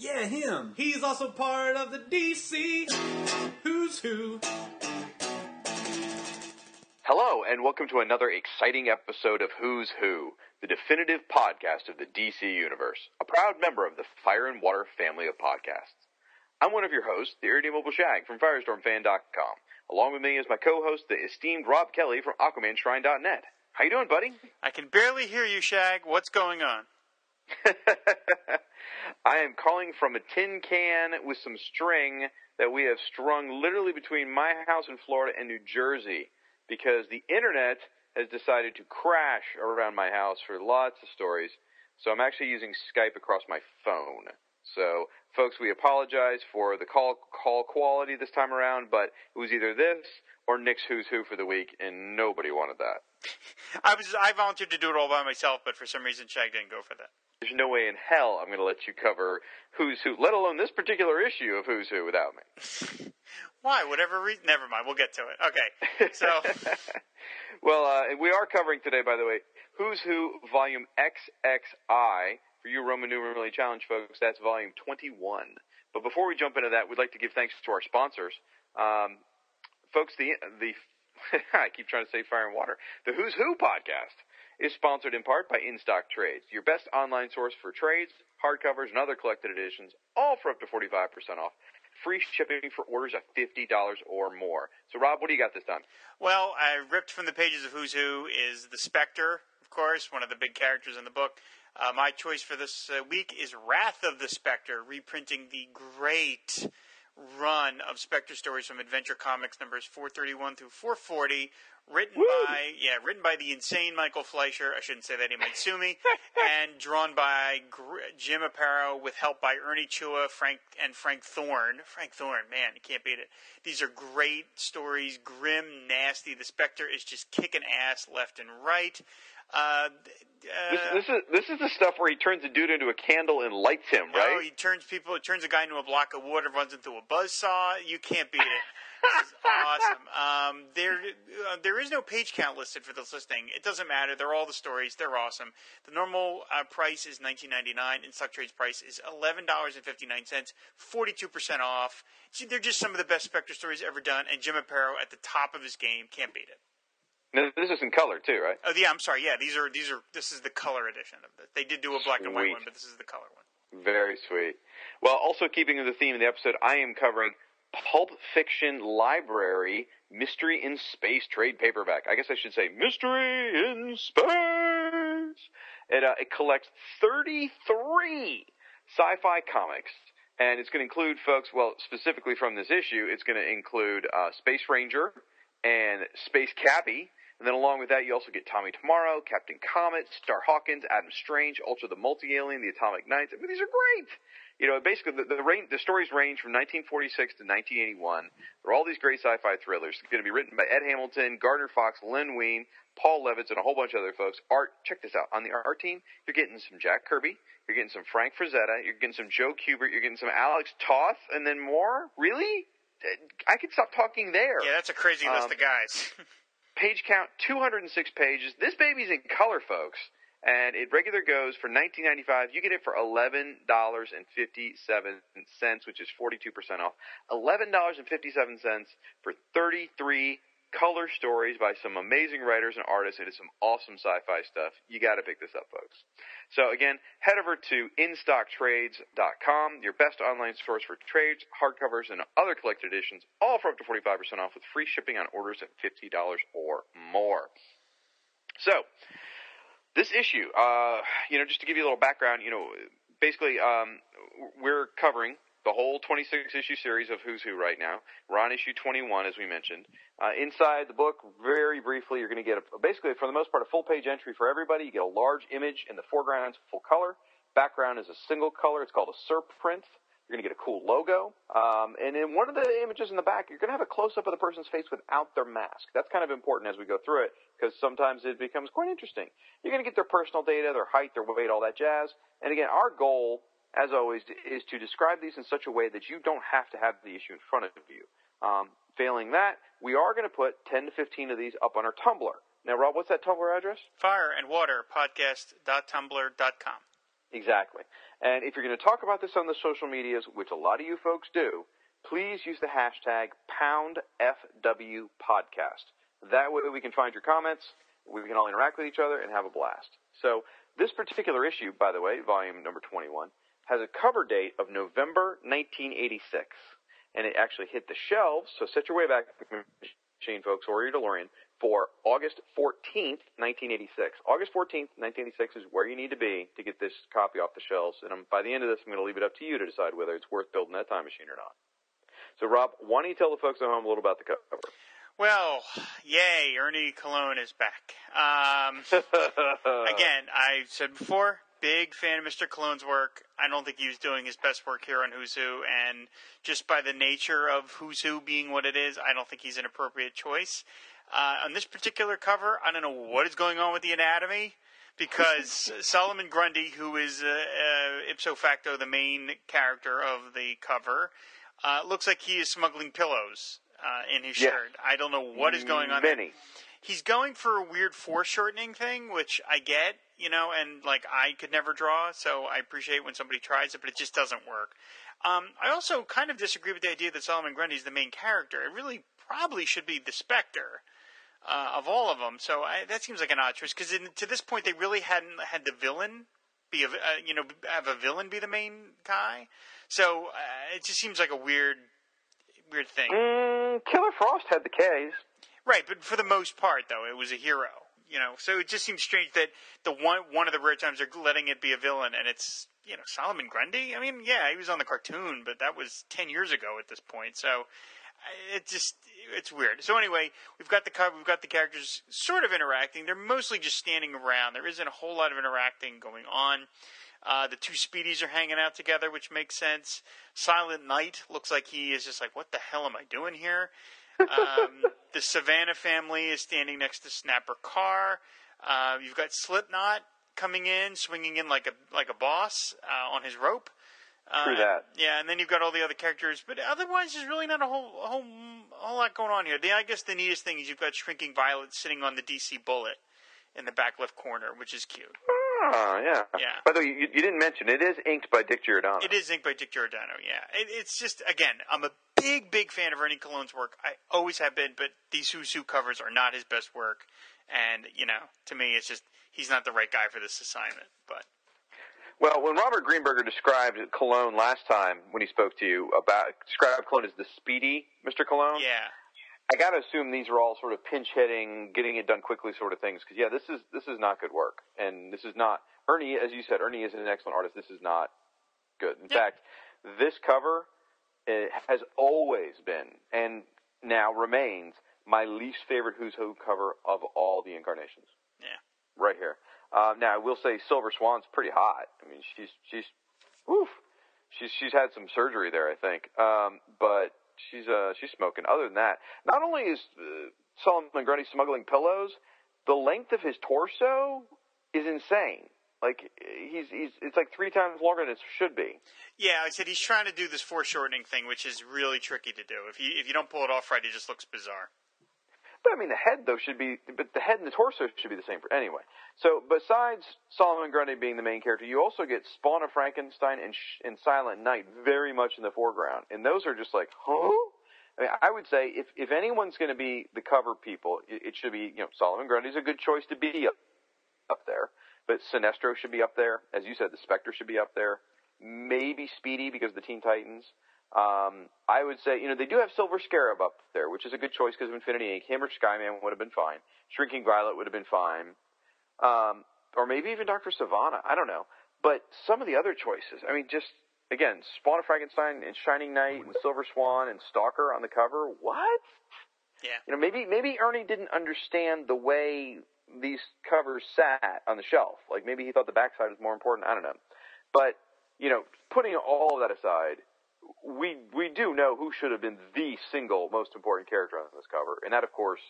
Yeah, him. He's also part of the DC Who's Who. Hello, and welcome to another exciting episode of Who's Who, the definitive podcast of the DC Universe, a proud member of the Fire and Water family of podcasts. I'm one of your hosts, the irredeemable Shag from FirestormFan.com. Along with me is my co-host, the esteemed Rob Kelly from AquamanShrine.net. How you doing, buddy? I can barely hear you, Shag. What's going on? I am calling from a tin can with some string that we have strung literally between my house in Florida and New Jersey because the internet has decided to crash around my house for lots of stories. So I'm actually using Skype across my phone. So, folks, we apologize for the call call quality this time around, but it was either this or Nick's Who's Who for the week, and nobody wanted that. I was I volunteered to do it all by myself, but for some reason Shag didn't go for that. There's no way in hell I'm going to let you cover Who's Who, let alone this particular issue of Who's Who without me. Why? Whatever reason. Never mind. We'll get to it. Okay. So well, uh, we are covering today, by the way, Who's Who Volume XXI. For you Roman numerally challenged folks, that's Volume 21. But before we jump into that, we'd like to give thanks to our sponsors. Um, folks, the the I keep trying to say fire and water. The Who's Who podcast is sponsored in part by InStock Trades, your best online source for trades, hardcovers, and other collected editions, all for up to 45% off. Free shipping for orders of $50 or more. So, Rob, what do you got this time? Well, I ripped from the pages of Who's Who is the Spectre, of course, one of the big characters in the book. Uh, my choice for this uh, week is Wrath of the Spectre, reprinting the great run of Spectre stories from Adventure Comics numbers 431 through 440, written Woo! by yeah, written by the insane Michael Fleischer. I shouldn't say that; he might sue me. and drawn by Gr- Jim Aparo with help by Ernie Chua, Frank and Frank Thorne. Frank Thorne, man, you can't beat it. These are great stories, grim, nasty. The Spectre is just kicking ass left and right. Uh, This, uh, this is this is the stuff where he turns a dude into a candle and lights him, no, right? he turns people. He turns a guy into a block of wood, runs into a buzzsaw. You can't beat it. This is awesome. Um, there, uh, there is no page count listed for this listing. It doesn't matter. They're all the stories. They're awesome. The normal uh, price is nineteen ninety nine, InStock trades price is eleven dollars and fifty nine cents, forty two percent off. See, they're just some of the best Spectre stories ever done, and Jim Aparo at the top of his game can't beat it. Now, this is in color too, right? Oh yeah, I'm sorry. Yeah, these are these are this is the color edition of it. They did do a black and white one, but this is the color one. Very sweet. Well, also keeping the theme of the episode, I am covering Pulp Fiction Library Mystery in Space trade paperback. I guess I should say Mystery in Space. It uh, it collects 33 sci-fi comics, and it's going to include folks. Well, specifically from this issue, it's going to include uh, Space Ranger and Space Cabbie. And then along with that, you also get Tommy Tomorrow, Captain Comet, Star Hawkins, Adam Strange, Ultra the Multi-Alien, the Atomic Knights. I mean, these are great. You know, basically the, the, range, the stories range from 1946 to 1981. They're all these great sci-fi thrillers. It's going to be written by Ed Hamilton, Gardner Fox, Len Wein, Paul Levitz, and a whole bunch of other folks. Art, check this out. On the art team, you're getting some Jack Kirby, you're getting some Frank Frazetta, you're getting some Joe Kubert, you're getting some Alex Toth, and then more. Really? I could stop talking there. Yeah, that's a crazy list Um, of guys. page count 206 pages. This baby's in color, folks. And it regular goes for 19.95. You get it for $11.57, which is 42% off. $11.57 for 33 color stories by some amazing writers and artists. It is some awesome sci-fi stuff. You got to pick this up, folks. So again, head over to InStockTrades.com, your best online source for trades, hardcovers, and other collected editions, all for up to 45% off with free shipping on orders at $50 or more. So, this issue, uh, you know, just to give you a little background, you know, basically, um, we're covering the whole 26 issue series of Who's Who right now. We're on issue 21, as we mentioned. Uh, inside the book, very briefly, you're going to get a, basically, for the most part, a full page entry for everybody. You get a large image in the foreground, full color. background is a single color. It's called a SERP print. You're going to get a cool logo. Um, and in one of the images in the back, you're going to have a close up of the person's face without their mask. That's kind of important as we go through it because sometimes it becomes quite interesting. You're going to get their personal data, their height, their weight, all that jazz. And again, our goal, as always, is to describe these in such a way that you don't have to have the issue in front of you. Um, failing that, we are going to put 10 to 15 of these up on our Tumblr. Now, Rob, what's that Tumblr address? Fire and Water Podcast.tumblr.com. Exactly. And if you're going to talk about this on the social medias, which a lot of you folks do, please use the hashtag PoundFWPodcast. That way we can find your comments, we can all interact with each other, and have a blast. So this particular issue, by the way, volume number 21, has a cover date of November 1986. And it actually hit the shelves, so set your way back machine, folks, or your DeLorean, for August 14th, 1986. August 14th, 1986 is where you need to be to get this copy off the shelves. And I'm, by the end of this, I'm going to leave it up to you to decide whether it's worth building that time machine or not. So, Rob, why don't you tell the folks at home a little about the cover? Well, yay, Ernie Colón is back. Um, again, I said before, big fan of Mr. Colón's work. I don't think he was doing his best work here on Who's Who, and just by the nature of Who's Who being what it is, I don't think he's an appropriate choice. Uh, on this particular cover, I don't know what is going on with the anatomy because Solomon Grundy, who is uh, uh, ipso facto the main character of the cover, uh, looks like he is smuggling pillows uh, in his Yes. shirt. I don't know what is going on. there. He's going for a weird foreshortening thing, which I get, you know, and like I could never draw, so I appreciate when somebody tries it, but it just doesn't work. Um, I also kind of disagree with the idea that Solomon Grundy is the main character. It really probably should be the Spectre uh, of all of them. So I, that seems like an odd choice because to this point they really hadn't had the villain be a, uh, you know have a villain be the main guy. So uh, it just seems like a weird weird thing. Mm, Killer Frost had the K's. Right, but for the most part, though, it was a hero. You know, so it just seems strange that the one one of the rare times they're letting it be a villain, and it's you know Solomon Grundy. I mean, yeah, he was on the cartoon, but that was ten years ago at this point. So uh, it just it's weird. So anyway, we've got the we've got the characters sort of interacting. They're mostly just standing around. There isn't a whole lot of interacting going on. Uh, the two Speedies are hanging out together, which makes sense. Silent Knight looks like he is just like, what the hell am I doing here? Um, the Sivana family is standing next to Snapper Carr. Uh, you've got Slipknot coming in, swinging in like a like a boss uh, on his rope. Uh, True that. Yeah, and then you've got all the other characters, but otherwise, there's really not a whole a whole, a whole lot going on here. The, I guess the neatest thing is you've got Shrinking Violet sitting on the DC Bullet in the back left corner, which is cute. Oh, yeah. Yeah. By the way, you, you didn't mention it is inked by Dick Giordano. It is inked by Dick Giordano. Yeah, it, it's just again, I'm a big, big fan of Ernie Colón's work. I always have been, but these Who's Who covers are not his best work, and you know, to me, it's just he's not the right guy for this assignment. But Well, when Robert Greenberger described Colón last time when he spoke to you about described Colón as the speedy Mr. Colón, yeah, I got to assume these are all sort of pinch hitting, getting it done quickly sort of things. Because yeah, this is this is not good work, and this is not Ernie. As you said, Ernie is an excellent artist. This is not good. In Yeah. fact, this cover uh, has always been and now remains my least favorite Who's Who cover of all the incarnations. yeah. right here. Um, now I will say Silver Swan's pretty hot. I mean, she's she's, woof, she's she's had some surgery there, I think. Um, but she's uh she's smoking. Other than that, not only is uh, Solomon Grundy smuggling pillows, the length of his torso is insane. Like he's he's it's like three times longer than it should be. Yeah, I said he's trying to do this foreshortening thing, which is really tricky to do. If you if you don't pull it off right, it just looks bizarre. But I mean, the head though should be, but the head and the torso should be the same for anyway. So besides Solomon Grundy being the main character, you also get Spawn of Frankenstein and, and Silent Knight very much in the foreground, and those are just like, huh? I mean, I would say if if anyone's going to be the cover people, it, it should be you know Solomon Grundy's a good choice to be up up there, but Sinestro should be up there, as you said, the Spectre should be up there, maybe Speedy because of the Teen Titans. Um, I would say, you know, they do have Silver Scarab up there, which is a good choice because of Infinity Inc. Him or Skyman would have been fine. Shrinking Violet would have been fine. Um, or maybe even Dr. Sivana. I don't know. But some of the other choices, I mean, just, again, Spawn of Frankenstein and Shining Knight and Silver Swan and Stalker on the cover. What? Yeah. You know, maybe, maybe Ernie didn't understand the way these covers sat on the shelf. Like maybe he thought the backside was more important. I don't know. But you know, putting all of that aside, we we do know who should have been the single most important character on this cover, and that, of course,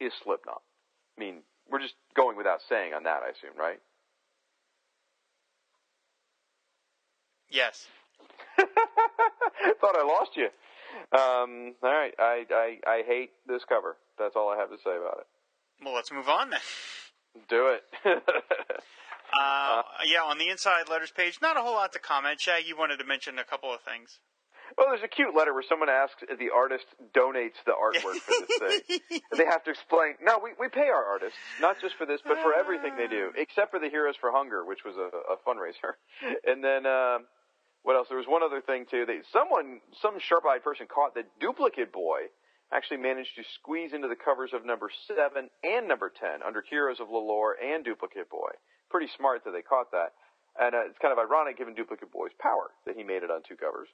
is Slipknot. I mean, we're just going without saying on that, I assume, right? Yes. Thought I lost you. Um, all right, I, I I hate this cover. That's all I have to say about it. Well, let's move on then. Do it. Uh, yeah, on the inside letters page, not a whole lot to comment. Shag, you wanted to mention a couple of things. well, there's a cute letter where someone asks if the artist donates the artwork for this thing. And they have to explain. No, we, we pay our artists not just for this, but for everything they do, except for the Heroes for Hunger, which was a, a fundraiser. And then um, what else? There was one other thing too. They someone, some sharp-eyed person caught the Duplicate Boy actually managed to squeeze into the covers of number seven and number ten under Heroes of Lallor and Duplicate Boy. Pretty smart that they caught that. And uh, it's kind of ironic given Duplicate Boy's power that he made it on two covers.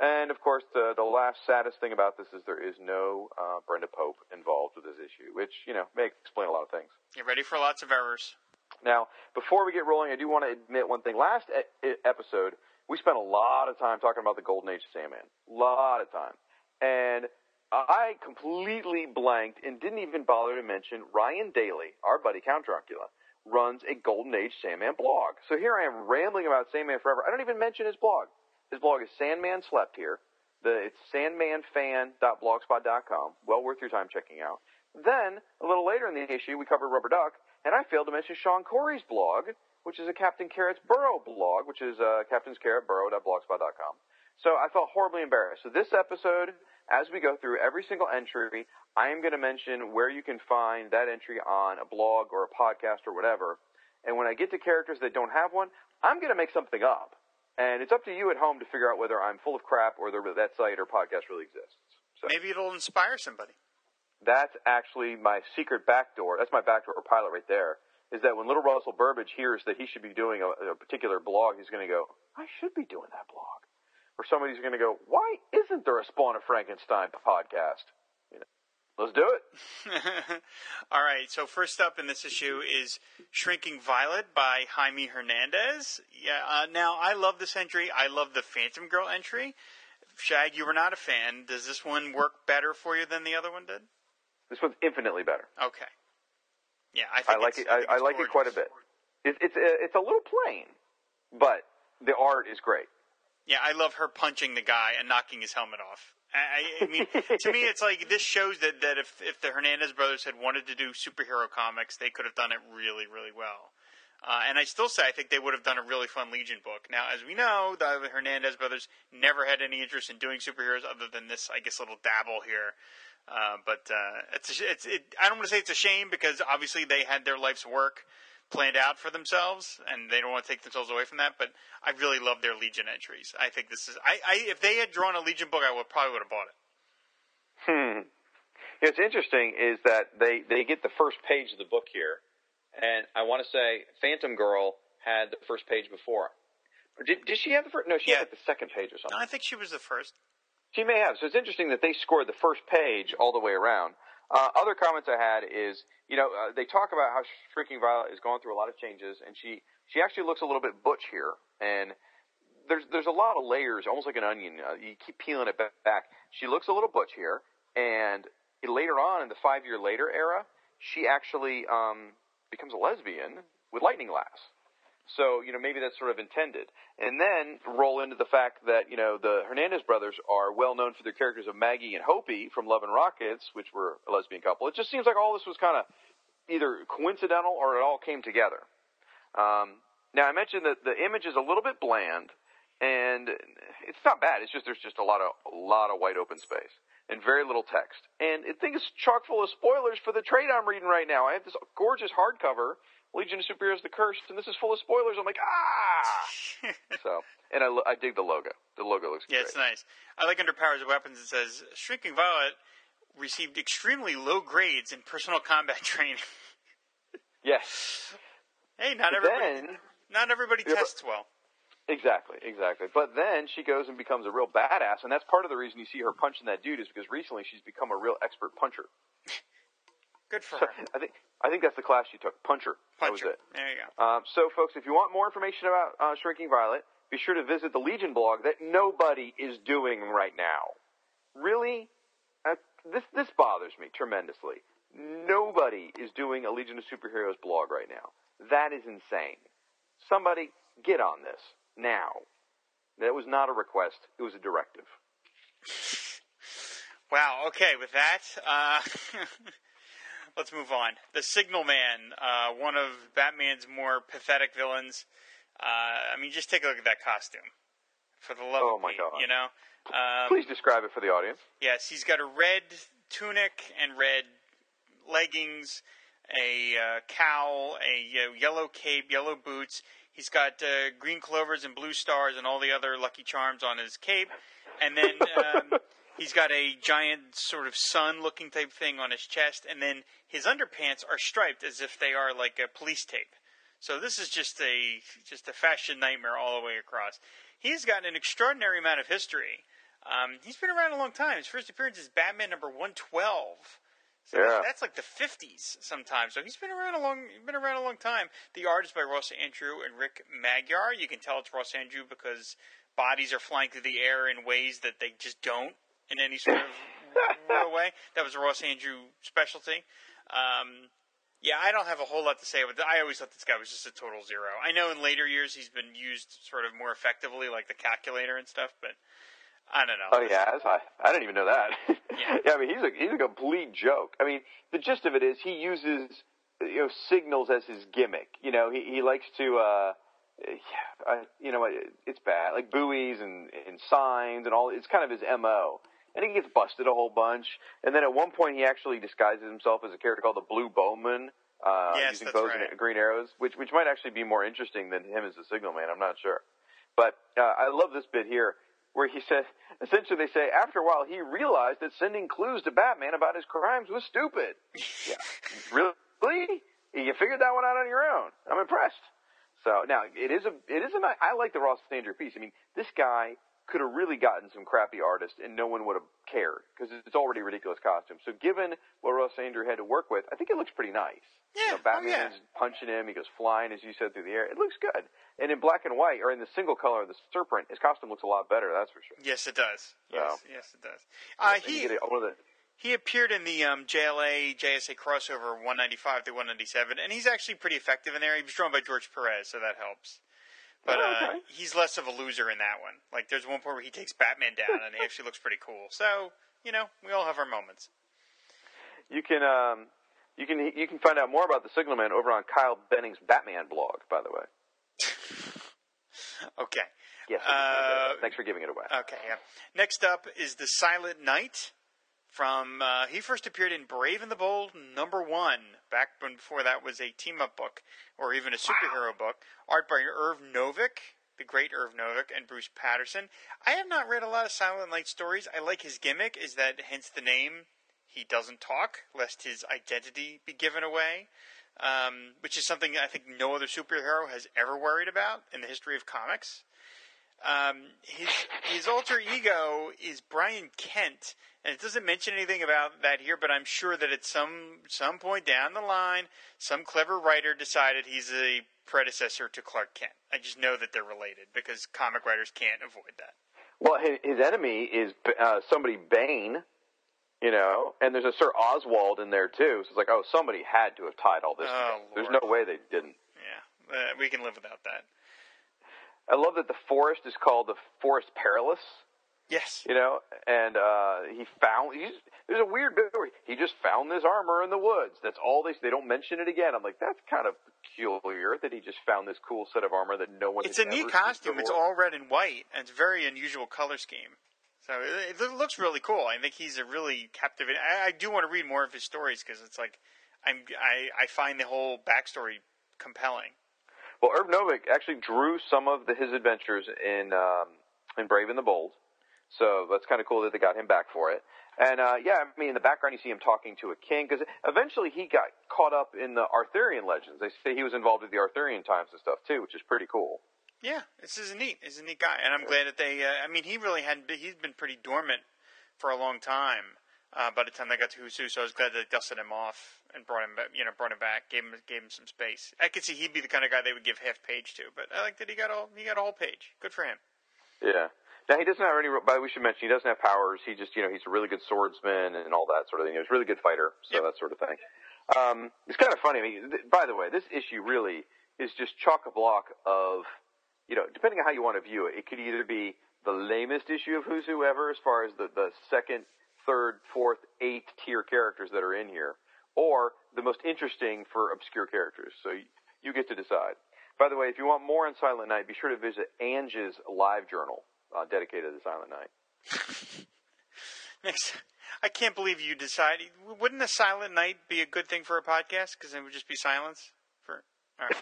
And of course, the the last saddest thing about this is there is no uh, Brenda Pope involved with this issue, which you know may explain a lot of things. You're ready for lots of errors. Now, before we get rolling, I do want to admit one thing. Last e- episode, we spent a lot of time talking about the Golden Age of Sandman. A lot of time. And I completely blanked and didn't even bother to mention Ryan Daly, our buddy Count Dracula, runs a Golden Age Sandman blog. So here I am rambling about Sandman forever. I don't even mention his blog. His blog is Sandman Slept Here. The, it's sandmanfan.blogspot.com. Well worth your time checking out. Then, a little later in the issue, we covered Rubber Duck, and I failed to mention Sean Corey's blog, which is a Captain Carrot's Burrow blog, which is uh, captainscarrotburrow.blogspot.com. So I felt horribly embarrassed. So this episode, as we go through every single entry, I am going to mention where you can find that entry on a blog or a podcast or whatever. And when I get to characters that don't have one, I'm going to make something up. And it's up to you at home to figure out whether I'm full of crap or that site or podcast really exists. So Maybe it'll inspire somebody. that's actually my secret backdoor. That's my backdoor pilot right there. Is that when little Russell Burbage hears that he should be doing a, a particular blog, he's going to go, I should be doing that blog. Or somebody's going to go, why isn't there a Spawn of Frankenstein podcast? You know, let's do it. All right, so first up in this issue is Shrinking Violet by Jaime Hernandez. Yeah, uh, now I love this entry. I love the Phantom Girl entry. Shag, you were not a fan. Does this one work better for you than the other one did? This one's infinitely better. Okay. Yeah, I think I like it. I, I it's like it quite a bit. It, it's a, it's a little plain, but the art is great. Yeah, I love her punching the guy and knocking his helmet off. I, I mean, to me, it's like this shows that, that if if the Hernandez brothers had wanted to do superhero comics, they could have done it really, really well. Uh, and I still say I think they would have done a really fun Legion book. Now, as we know, the Hernandez brothers never had any interest in doing superheroes other than this, I guess, little dabble here. Uh, but uh, it's it's it, I don't want to say it's a shame because obviously they had their life's work planned out for themselves and they don't want to take themselves away from that. But I really love their Legion entries. I think this is I, I if they had drawn a Legion book, I would probably would have bought it. Hmm. What's interesting is that they, they get the first page of the book here, and I want to say Phantom Girl had the first page before. Did, did she have the first? No, she Yeah. had like the second page or No, something. I think she was the first. She may have. So it's interesting that they scored the first page all the way around. Uh, other comments I had is, you know, uh, they talk about how Shrinking Violet is going through a lot of changes, and she she actually looks a little bit butch here, and there's there's a lot of layers, almost like an onion. Uh, you keep peeling it back. She looks a little butch here, and later on in the five year later era, she actually um, becomes a lesbian with lightning lass. So, you know, maybe that's sort of intended. And then roll into the fact that, you know, the Hernandez brothers are well known for their characters of Maggie and Hopey from Love and Rockets, which were a lesbian couple. It just seems like all this was kind of either coincidental or it all came together. Um, now, I mentioned that the image is a little bit bland, and it's not bad. It's just there's just a lot of a lot of white open space and very little text. And I think it's chock full of spoilers for the trade I'm reading right now. I have this gorgeous hardcover, Legion of Superheroes: The Cursed, and this is full of spoilers. I'm like, ah. so, and I, lo- I dig the logo. The logo looks Yeah, great. it's nice. I like under Powers of Weapons. It says Shrinking Violet received extremely low grades in personal combat training. Yes, hey, not But everybody. then not everybody Yeah, but- tests well. Exactly, exactly. But then she goes and becomes a real badass, and that's part of the reason you see her punching that dude is because recently she's become a real expert puncher. Good for her. I think I think that's the class you took. Puncher. That was it. There you go. Um, so, folks, if you want more information about uh, Shrinking Violet, be sure to visit the Legion blog that nobody is doing right now. Really? Uh, this this bothers me tremendously. Nobody is doing a Legion of Superheroes blog right now. That is insane. Somebody get on this now. That was not a request; it was a directive. Wow. Okay. With that, uh, let's move on. The Signal Man, uh, one of Batman's more pathetic villains. Uh, I mean, just take a look at that costume. For the love Oh, of my Pete, God. you know. Um, Please describe it for the audience. Yes, he's got a red tunic and red leggings, a uh, cowl, a yellow cape, yellow boots. He's got uh, green clovers and blue stars and all the other lucky charms on his cape, and then um, he's got a giant sort of sun-looking type thing on his chest, and then his underpants are striped as if they are like a police tape. So this is just a just a fashion nightmare all the way across. He's got an extraordinary amount of history. Um, he's been around a long time. His first appearance is Batman number one twelve. So Yeah. that's like the fifties sometimes. So he's been around a long been around a long time. The art is by Ross Andru and Rick Magyar. You can tell it's Ross Andru because bodies are flying through the air in ways that they just don't in any sort of real way. That was a Ross Andru specialty. Um, yeah, I don't have a whole lot to say, but I always thought this guy was just a total zero. I know in later years he's been used sort of more effectively, like the calculator and stuff, but I don't know. Oh yeah, I, I didn't even know that. Yeah. I mean he's a he's a complete joke. I mean the gist of it is he uses you know signals as his gimmick. You know he he likes to uh yeah, I, you know it, it's bad like buoys and and signs and all. It's kind of his mo. And he gets busted a whole bunch. And then at one point he actually disguises himself as a character called the Blue Bowman. Uh, Yes, using bows right. and green arrows, which which might actually be more interesting than him as a signal man. I'm not sure. But uh, I love this bit here where he says, essentially, they say, after a while, he realized that sending clues to Batman about his crimes was stupid. yeah. Really? You figured that one out on your own. I'm impressed. So now it is a it is a I like the Ross Andrew piece. I mean, this guy could have really gotten some crappy artists and no one would have cared because it's already a ridiculous costume. So given what Ross Andru had to work with, I think it looks pretty nice. Yeah, You know, oh, Batman's yeah. punching him. He goes flying, as you said, through the air. It looks good. And in black and white, or in the single color of the serpent, his costume looks a lot better. That's for sure. Yes, it does. Yes, So- yes, it does. Uh, he get it- one the he appeared in the um, JLA JSA crossover 195 to 197, and he's actually pretty effective in there. He was drawn by George Perez, so that helps. But Oh, uh, he's less of a loser in that one. Like, there's one point where he takes Batman down, and he actually looks pretty cool. So, you know, we all have our moments. you can um, you can you can find out more about the Signalman over on Kyle Benning's Batman blog. By the way, Okay. yes. Uh, thanks for giving it away. Okay, yeah. Next up is the Silent Knight. From uh, he first appeared in Brave and the Bold number one, back when before that was a team up book or even a superhero book. Art by Irv Novick, the great Irv Novick, and Bruce Patterson. I have not read a lot of Silent Knight stories. I like his gimmick, is that hence the name. He doesn't talk, lest his identity be given away, um, which is something I think no other superhero has ever worried about in the history of comics. Um, his his alter ego is Brian Kent, and it doesn't mention anything about that here. But I'm sure that at some some point down the line, some clever writer decided he's a predecessor to Clark Kent. I just know that they're related because comic writers can't avoid that. Well, his, his enemy is uh, somebody Bane, you know, and there's a Sir Oswald in there too. So it's like, oh, somebody had to have tied all this. Oh, together. There's no way they didn't. Yeah, uh, we can live without that. I love that the forest is called the Forest Perilous. Yes. you know, and uh, he found. He's, there's a weird bit where he just found this armor in the woods. That's all they. They don't mention it again. I'm like, that's kind of peculiar that he just found this cool set of armor that no one. It's a neat costume. It's all red and white, and it's a very unusual color scheme. So it, it looks really cool. I think he's a really captivating. I, I do want to read more of his stories because it's like I'm I, I find the whole backstory compelling. Well, Irv Novick actually drew some of the, his adventures in um, in Brave and the Bold, so that's kind of cool that they got him back for it. And uh, yeah, I mean, in the background you see him talking to a king because eventually he got caught up in the Arthurian legends. They say he was involved with the Arthurian times and stuff too, which is pretty cool. Yeah, this is a neat. This is a neat guy, and I'm glad that they. Uh, I mean, he really hadn't. Been, he's been pretty dormant for a long time. Uh, by the time they got to Who. So I was glad they dusted him off and brought him, back, you know, brought him back, gave him gave him some space. I could see he'd be the kind of guy they would give half page to, but I like that he got all he got a whole page. Good for him. Yeah. Now he doesn't have any. But we should mention he doesn't have powers. He just, you know, he's a really good swordsman and all that sort of thing. He's a really good fighter, so Yep. that sort of thing. Um, it's kind of funny. I mean, th- by the way, this issue really is just chock a block of, you know, depending on how you want to view it, it could either be the lamest issue of Who's Who ever, as far as the the second, third, fourth, eighth tier characters that are in here, or the most interesting for obscure characters. So you, you get to decide. By the way, if you want more on Silent Knight, be sure to visit Ange's live journal uh, dedicated to Silent Knight. Next, I can't believe you decided. Wouldn't a silent night be a good thing for a podcast? Because it would just be silence for. All right.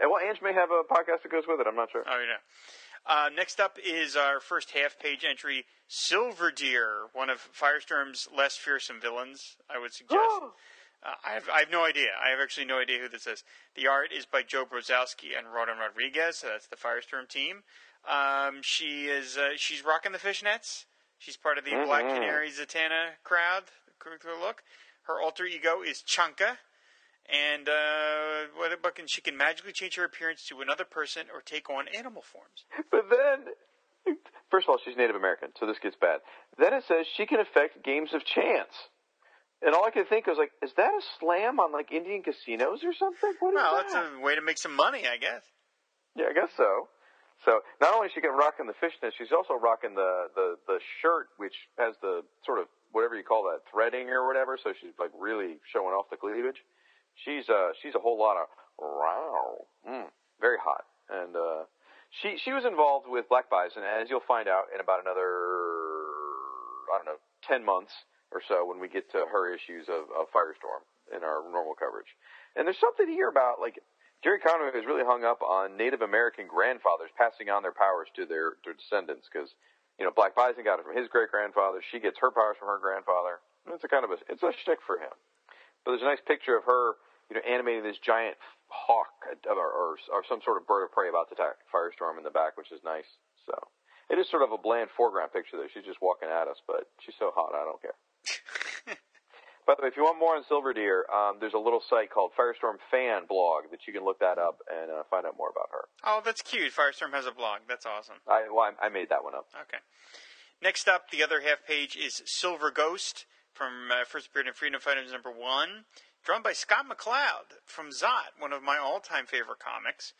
And well, Ange may have a podcast that goes with it. I'm not sure. Oh, yeah. Uh, next up is our first half-page entry, Silver Deer, one of Firestorm's less fearsome villains. I would suggest. Uh, I have I have no idea. I have actually no idea who this is. The art is by Joe Brozowski and Rodin Rodriguez. So that's the Firestorm team. Um, she is uh, she's rocking the fishnets. She's part of the Black Mhm. Canary Zatanna crowd. Look. Her alter ego is Chanka, and uh, what can she can magically change her appearance to another person or take on animal forms. But then, first of all, she's Native American, so this gets bad. Then it says she can affect games of chance. And all I could think was like, is that a slam on like Indian casinos or something? What is Well, that? that's a way to make some money, I guess. Yeah, I guess so. So not only is she rocking the fishnet, she's also rocking the, the, the shirt, which has the sort of whatever you call that threading or whatever. So she's like really showing off the cleavage. She's uh she's a whole lot of wow, mm, very hot, and uh, she she was involved with Black Bison, as you'll find out in about another I don't know ten months or so when we get to her issues of, of Firestorm in our normal coverage. And there's something here about like Gerry Conway is really hung up on Native American grandfathers passing on their powers to their, their descendants because, you know, Black Bison got it from his great grandfather. She gets her powers from her grandfather. It's a kind of a, it's a shtick for him. But there's a nice picture of her, you know, animating this giant hawk or, or, or some sort of bird of prey about to attack Firestorm in the back, which is nice. So it is sort of a bland foreground picture though. She's just walking at us, but she's so hot, I don't care. By the way, if you want more on Silver Deer, um, there's a little site called Firestorm Fan Blog that you can look that up and uh, find out more about her. Oh, that's cute. Firestorm has a blog. That's awesome. I, well, I, I made that one up. Okay. Next up, the other half page is Silver Ghost from uh, first appeared in Freedom Fighters number one, drawn by Scott McCloud from Zot, one of my all-time favorite comics.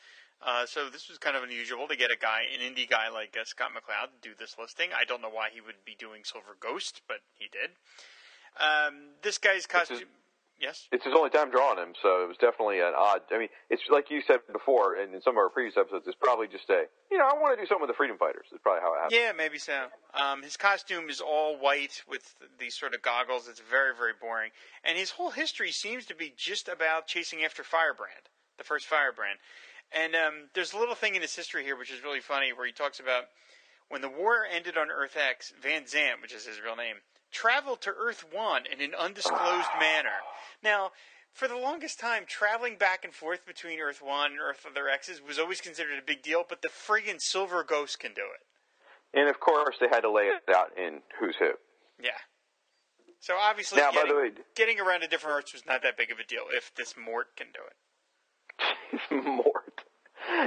Uh, so this was kind of unusual to get a guy, an indie guy like uh, Scott McCloud, to do this listing. I don't know why he would be doing Silver Ghost, but he did. Um, this guy's costume. Yes. It's his only time drawing him, so it was definitely an odd. I mean, it's like you said before, and in some of our previous episodes, it's probably just a, you know, I want to do something with the Freedom Fighters. It's probably how it happened. Yeah, maybe so. Um, his costume is all white with these sort of goggles. It's very, very boring. And his whole history seems to be just about chasing after Firebrand, the first Firebrand. And um, there's a little thing in his history here which is really funny where he talks about when the war ended on Earth X, Van Zant, which is his real name, traveled to Earth One in an undisclosed manner. Now, for the longest time, traveling back and forth between Earth One and Earth Other X's was always considered a big deal, but the friggin' Silver Ghost can do it. And of course, they had to lay it out in Who's Who. Yeah. So obviously, Now, by getting, the way- getting around to different Earths was not that big of a deal if this Mort can do it. Mort.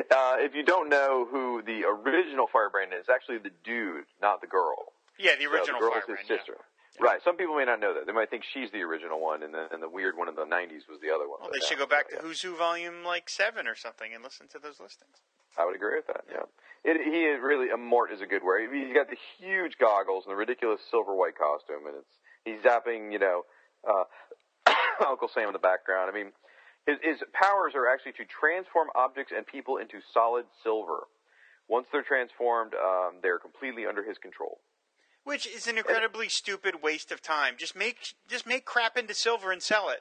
Uh, if you don't know who the original Firebrand is, actually the dude, not the girl. Yeah, the So original the girl's Firebrand. his sister. Right. Some people may not know that. They might think she's the original one, and the, and the weird one in the '90s was the other one. Well, they should go back to. Who's Who Volume like seven or something and listen to those listings. I would agree with that. Yeah. It, he is really a Mort is a good word. He's got the huge goggles and the ridiculous silver white costume, and it's he's zapping, you know, uh, Uncle Sam in the background. I mean, his his powers are actually to transform objects and people into solid silver. Once they're transformed, um, they're completely under his control. Which is an incredibly stupid waste of time. Just make just make crap into silver and sell it.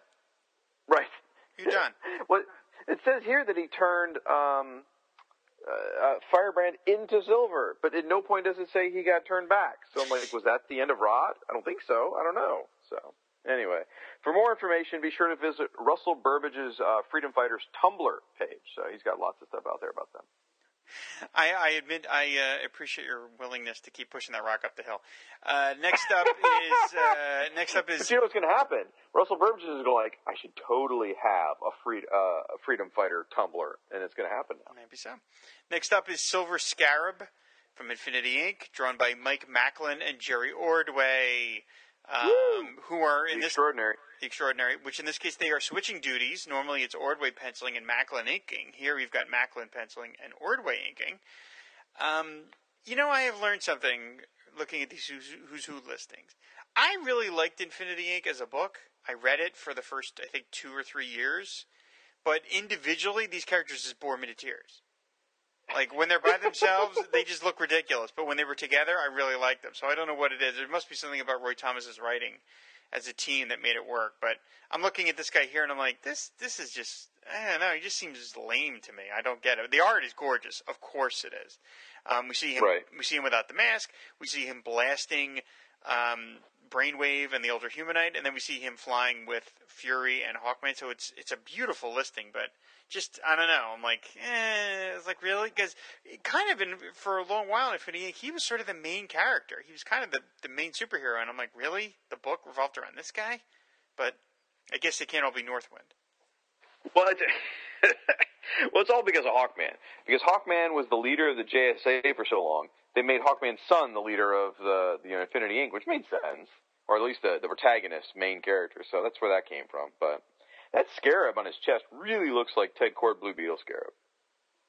Right. You're done. Well, it says here that he turned um, uh, uh, Firebrand into silver, but at no point does it say he got turned back. So I'm like, was that the end of Rod? I don't think so. I don't know. So anyway, for more information, be sure to visit Russell Burbage's uh, Freedom Fighters Tumblr page. So he's got lots of stuff out there about them. I, I admit I uh, appreciate your willingness to keep pushing that rock up the hill. Uh, next up is uh, next up But is you know what's going to happen? Russell Burbage is going to like, I should totally have a free, uh, a freedom fighter tumbler, and it's going to happen now. maybe so. Next up is Silver Scarab from Infinity Inc., drawn by Mike Machlan and Jerry Ordway, um, who are in The this extraordinary. extraordinary. Which in this case they are switching duties. Normally it's Ordway penciling and Machlan inking. Here we've got Machlan penciling and Ordway inking. Um, you know, I have learned something looking at these Who's, Who's Who listings. I really liked Infinity Inc. as a book. I read it for the first, I think, two or three years. But individually, these characters just bore me to tears. Like when they're by themselves, they just look ridiculous. But when they were together, I really liked them. So I don't know what it is. There must be something about Roy Thomas's writing as a team that made it work. But I'm looking at this guy here, and I'm like, this this is just I don't know. He just seems lame to me. I don't get it. The art is gorgeous, of course it is. Um, we see him. Right. We see him without the mask. We see him blasting um, Brainwave and the Elder Humanite, and then we see him flying with Fury and Hawkman. So it's it's a beautiful listing, but just I don't know. I'm like, eh, it's like really because kind of in for a long while in Infinity, he was sort of the main character. He was kind of the the main superhero, and I'm like, really, the book revolved around this guy? But I guess it can't all be Northwind. Well, well, it's all because of Hawkman. Because Hawkman was the leader of the JSA for so long, they made Hawkman's son the leader of the the Infinity Inc., which made sense, or at least the the protagonist, main character. So that's where that came from. But that scarab on his chest really looks like Ted Kord Blue Beetle scarab.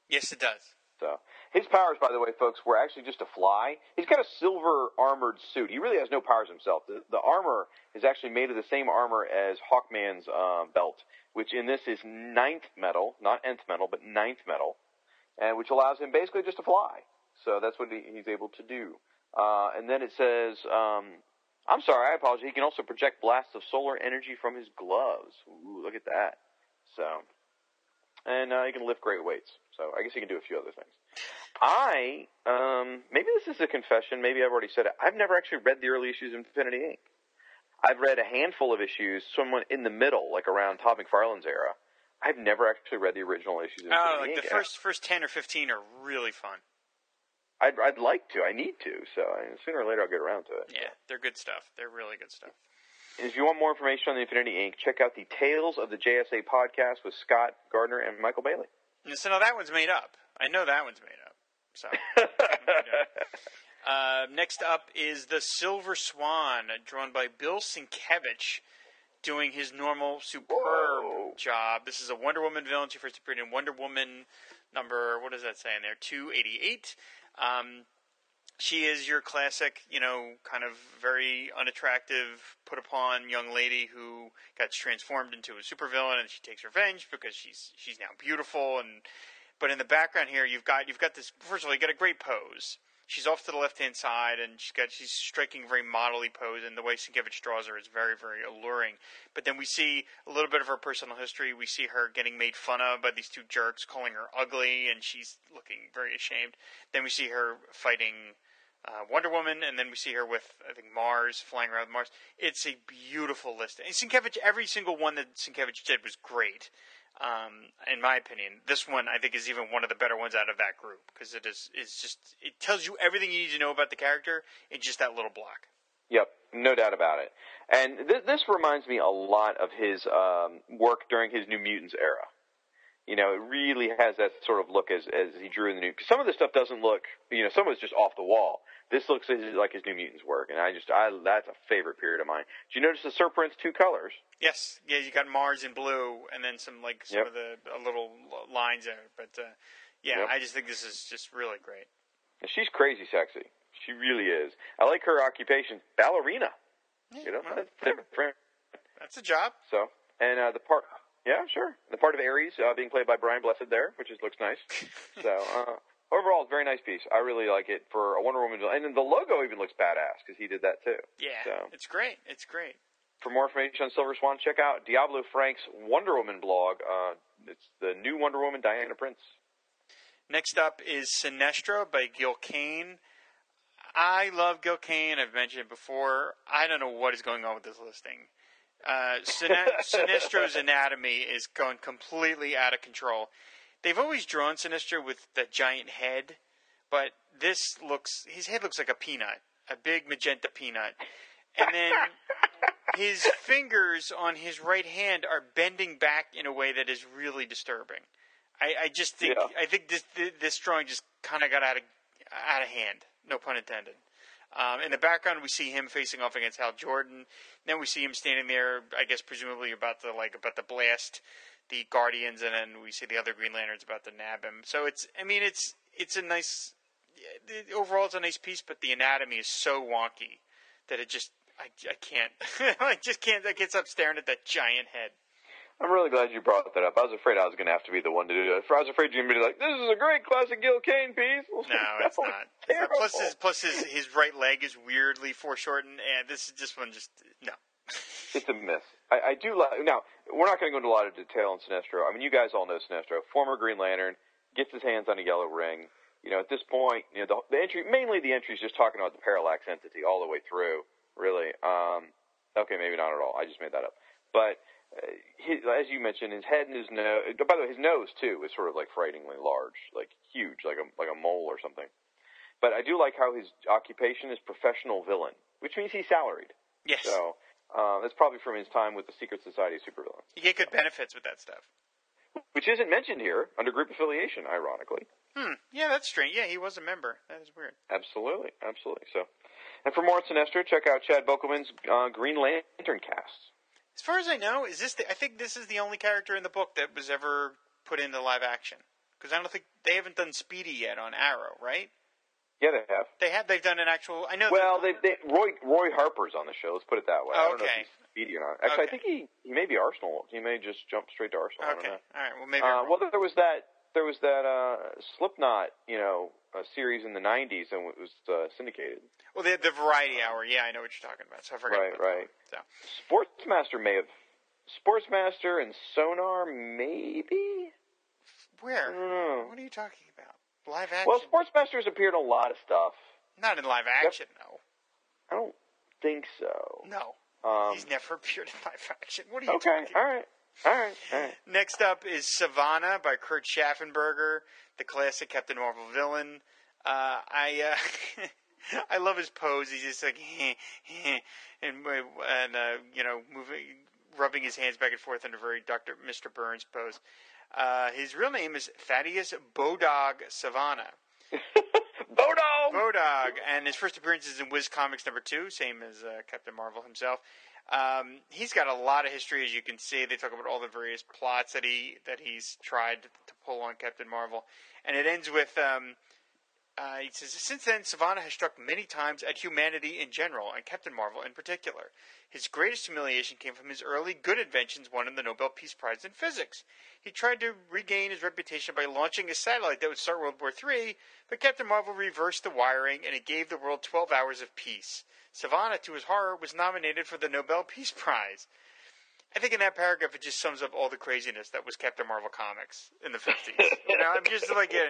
Yes, it does. So his powers, by the way, folks, were actually just to fly. He's got a silver armored suit. He really has no powers himself. The, the armor is actually made of the same armor as Hawkman's um, belt, which in this is ninth metal, not nth metal, but ninth metal, and which allows him basically just to fly. So that's what he, he's able to do. Uh, and then it says, um, I'm sorry, I apologize. He can also project blasts of solar energy from his gloves. Ooh, look at that. So, and uh, he can lift great weights. So I guess he can do a few other things. I um, maybe this is a confession. Maybe I've already said it. I've never actually read the early issues of Infinity Inc. I've read a handful of issues, someone in the middle, like around Todd McFarlane's era. I've never actually read the original issues of Oh, Infinity like the first first ten or fifteen are really fun. I'd, I'd like to. I need to. So I, sooner or later I'll get around to it. Yeah, they're good stuff. They're really good stuff. And if you want more information on the Infinity Inc., check out the Tales of the JSA podcast with Scott Gardner and Michael Bailey. So now that one's made up. I know that one's made up. So uh, next up is the Silver Swan, drawn by Bill Sienkiewicz, doing his normal superb Whoa. job. This is a Wonder Woman villain. She first appeared in Wonder Woman number what does that say in there? Two eighty eight. Um, she is your classic, you know, kind of very unattractive, put upon young lady who gets transformed into a supervillain, and she takes revenge because she's she's now beautiful. And but in the background here, you've got you've got this. First of all, you got a great pose. She's off to the left hand side, and she's got she's striking a very modelly pose, and the way Sienkiewicz draws her is very very alluring. But then we see a little bit of her personal history. We see her getting made fun of by these two jerks, calling her ugly, and she's looking very ashamed. Then we see her fighting uh, Wonder Woman, and then we see her with I think Mars flying around Mars. It's a beautiful list. And Sienkiewicz, every single one that Sienkiewicz did was great, um, in my opinion. This one I think is even one of the better ones out of that group because it is is just it tells you everything you need to know about the character in just that little block. Yep, no doubt about it. And th- this reminds me a lot of his um, work during his New Mutants era. You know, it really has that sort of look as as he drew in the new. Cause some of the stuff doesn't look, you know, some of it's just off the wall. This looks like his New Mutants work, and I just, I that's a favorite period of mine. Do you notice the Serpent's two colors? Yes, yeah, you got Mars in blue, and then some like some Yep. of the uh, little lines there. But uh, yeah, Yep. I just think this is just really great. And she's crazy sexy. She really is. I like her occupation, ballerina. You know, well, that's different. That's a job. So, and uh, the part, yeah, sure. The part of Ares uh, being played by Brian Blessed there, which is, looks nice. so, uh, overall, it's a very nice piece. I really like it for a Wonder Woman, and then the logo even looks badass because he did that too. Yeah, So, it's great. It's great. for more information on Silver Swan, check out Diablo Frank's Wonder Woman blog. Uh, it's the new Wonder Woman, Diana Prince. Next up is Sinestro by Gil Kane. I love Gil Kane. I've mentioned it before. I don't know what is going on with this listing. Uh, Sin- Sinestro's anatomy is going completely out of control. they've always drawn Sinestro with the giant head, but this looks his head looks like a peanut, a big magenta peanut, and then his fingers on his right hand are bending back in a way that is really disturbing. I, I just think Yeah. I think this this drawing just kind of got out of out of hand. No pun intended. Um, in the background, we see him facing off against Hal Jordan. Then we see him standing there, I guess, presumably about to like about to blast the Guardians, and then we see the other Green Lanterns about to nab him. So it's, I mean, it's it's a nice. Overall, it's a nice piece, but the anatomy is so wonky that it just I, I can't I just can't I can't stop staring at that giant head. I'm really glad you brought that up. I was afraid I was going to have to be the one to do it. I was afraid you'd be like, "This is a great classic Gil Kane piece." No, it's not. Plus, his plus his, his right leg is weirdly foreshortened, and this is just one just no. It's a miss. I, I do like. Now, we're not going to go into a lot of detail on Sinestro. I mean, you guys all know Sinestro, former Green Lantern, gets his hands on a yellow ring. You know, at this point, you know, the, the entry, mainly the entry is just talking about the parallax entity all the way through. Really. Um, okay, maybe not at all. I just made that up. But his, as you mentioned, his head and his nose. By the way, his nose too is sort of like frighteningly large, like huge, like a like a mole or something. But I do like how his occupation is professional villain, which means he's salaried. Yes, So uh, that's probably from his time with the Secret Society of Supervillains, you get good benefits with that stuff. which isn't mentioned here under group affiliation, ironically. Hmm. Yeah, that's strange. Yeah, he was a member. That is weird. Absolutely, absolutely. So, and for more on Sinestro, check out Chad Bokelman's uh, Green Lantern cast. As far as I know, is this? The, I think this is the only character in the book that was ever put into live action. Because I don't think they haven't done Speedy yet on Arrow, right? Yeah, they have. They have. They've done an actual. I know. Well, they, they Roy Roy Harper's on the show. Let's put it that way. I don't know Okay. if he's speedy or not. Actually, I think he he may be Arsenal. He may just jump straight to Arsenal. I don't Okay. know. All right. Well, maybe. Uh, well, there was that there was that uh, Slipknot, you know, uh, series in the '90s, and it was uh, syndicated. well, the, the Variety Hour. Yeah, I know what you're talking about. So I forgot. Right, about that right. one. So. Sportsmaster may have Sportsmaster and Sonar, maybe. Where? I don't know. What are you talking about? Live action? Well, Sportsmaster's appeared in a lot of stuff. Not in live action, no. I don't think so. No. Um, He's never appeared in live action. What are you okay, talking Okay, all right, all right, all right. Next up is Sivana by Kurt Schaffenberger, the classic Captain Marvel villain. Uh, I uh, I love his pose. He's just like and and uh, you know moving, rubbing his hands back and forth in a very Doctor Mister Burns pose. Uh, his real name is Thaddeus Bodog Sivana. Bodog. And his first appearance is in Whiz Comics number two, same as uh, Captain Marvel himself. Um, he's got a lot of history, as you can see. They talk about all the various plots that he that he's tried to pull on Captain Marvel, and it ends with um, uh, he says, Since then, Sivana has struck many times at humanity in general, and Captain Marvel in particular. His greatest humiliation came from his early good inventions won in the Nobel Peace Prize in Physics. He tried to regain his reputation by launching a satellite that would start World War III, but Captain Marvel reversed the wiring and it gave the world 12 hours of peace. Sivana, to his horror, was nominated for the Nobel Peace Prize. I think in that paragraph it just sums up all the craziness that was Captain Marvel comics in the 50s. you know, I'm just like, uh,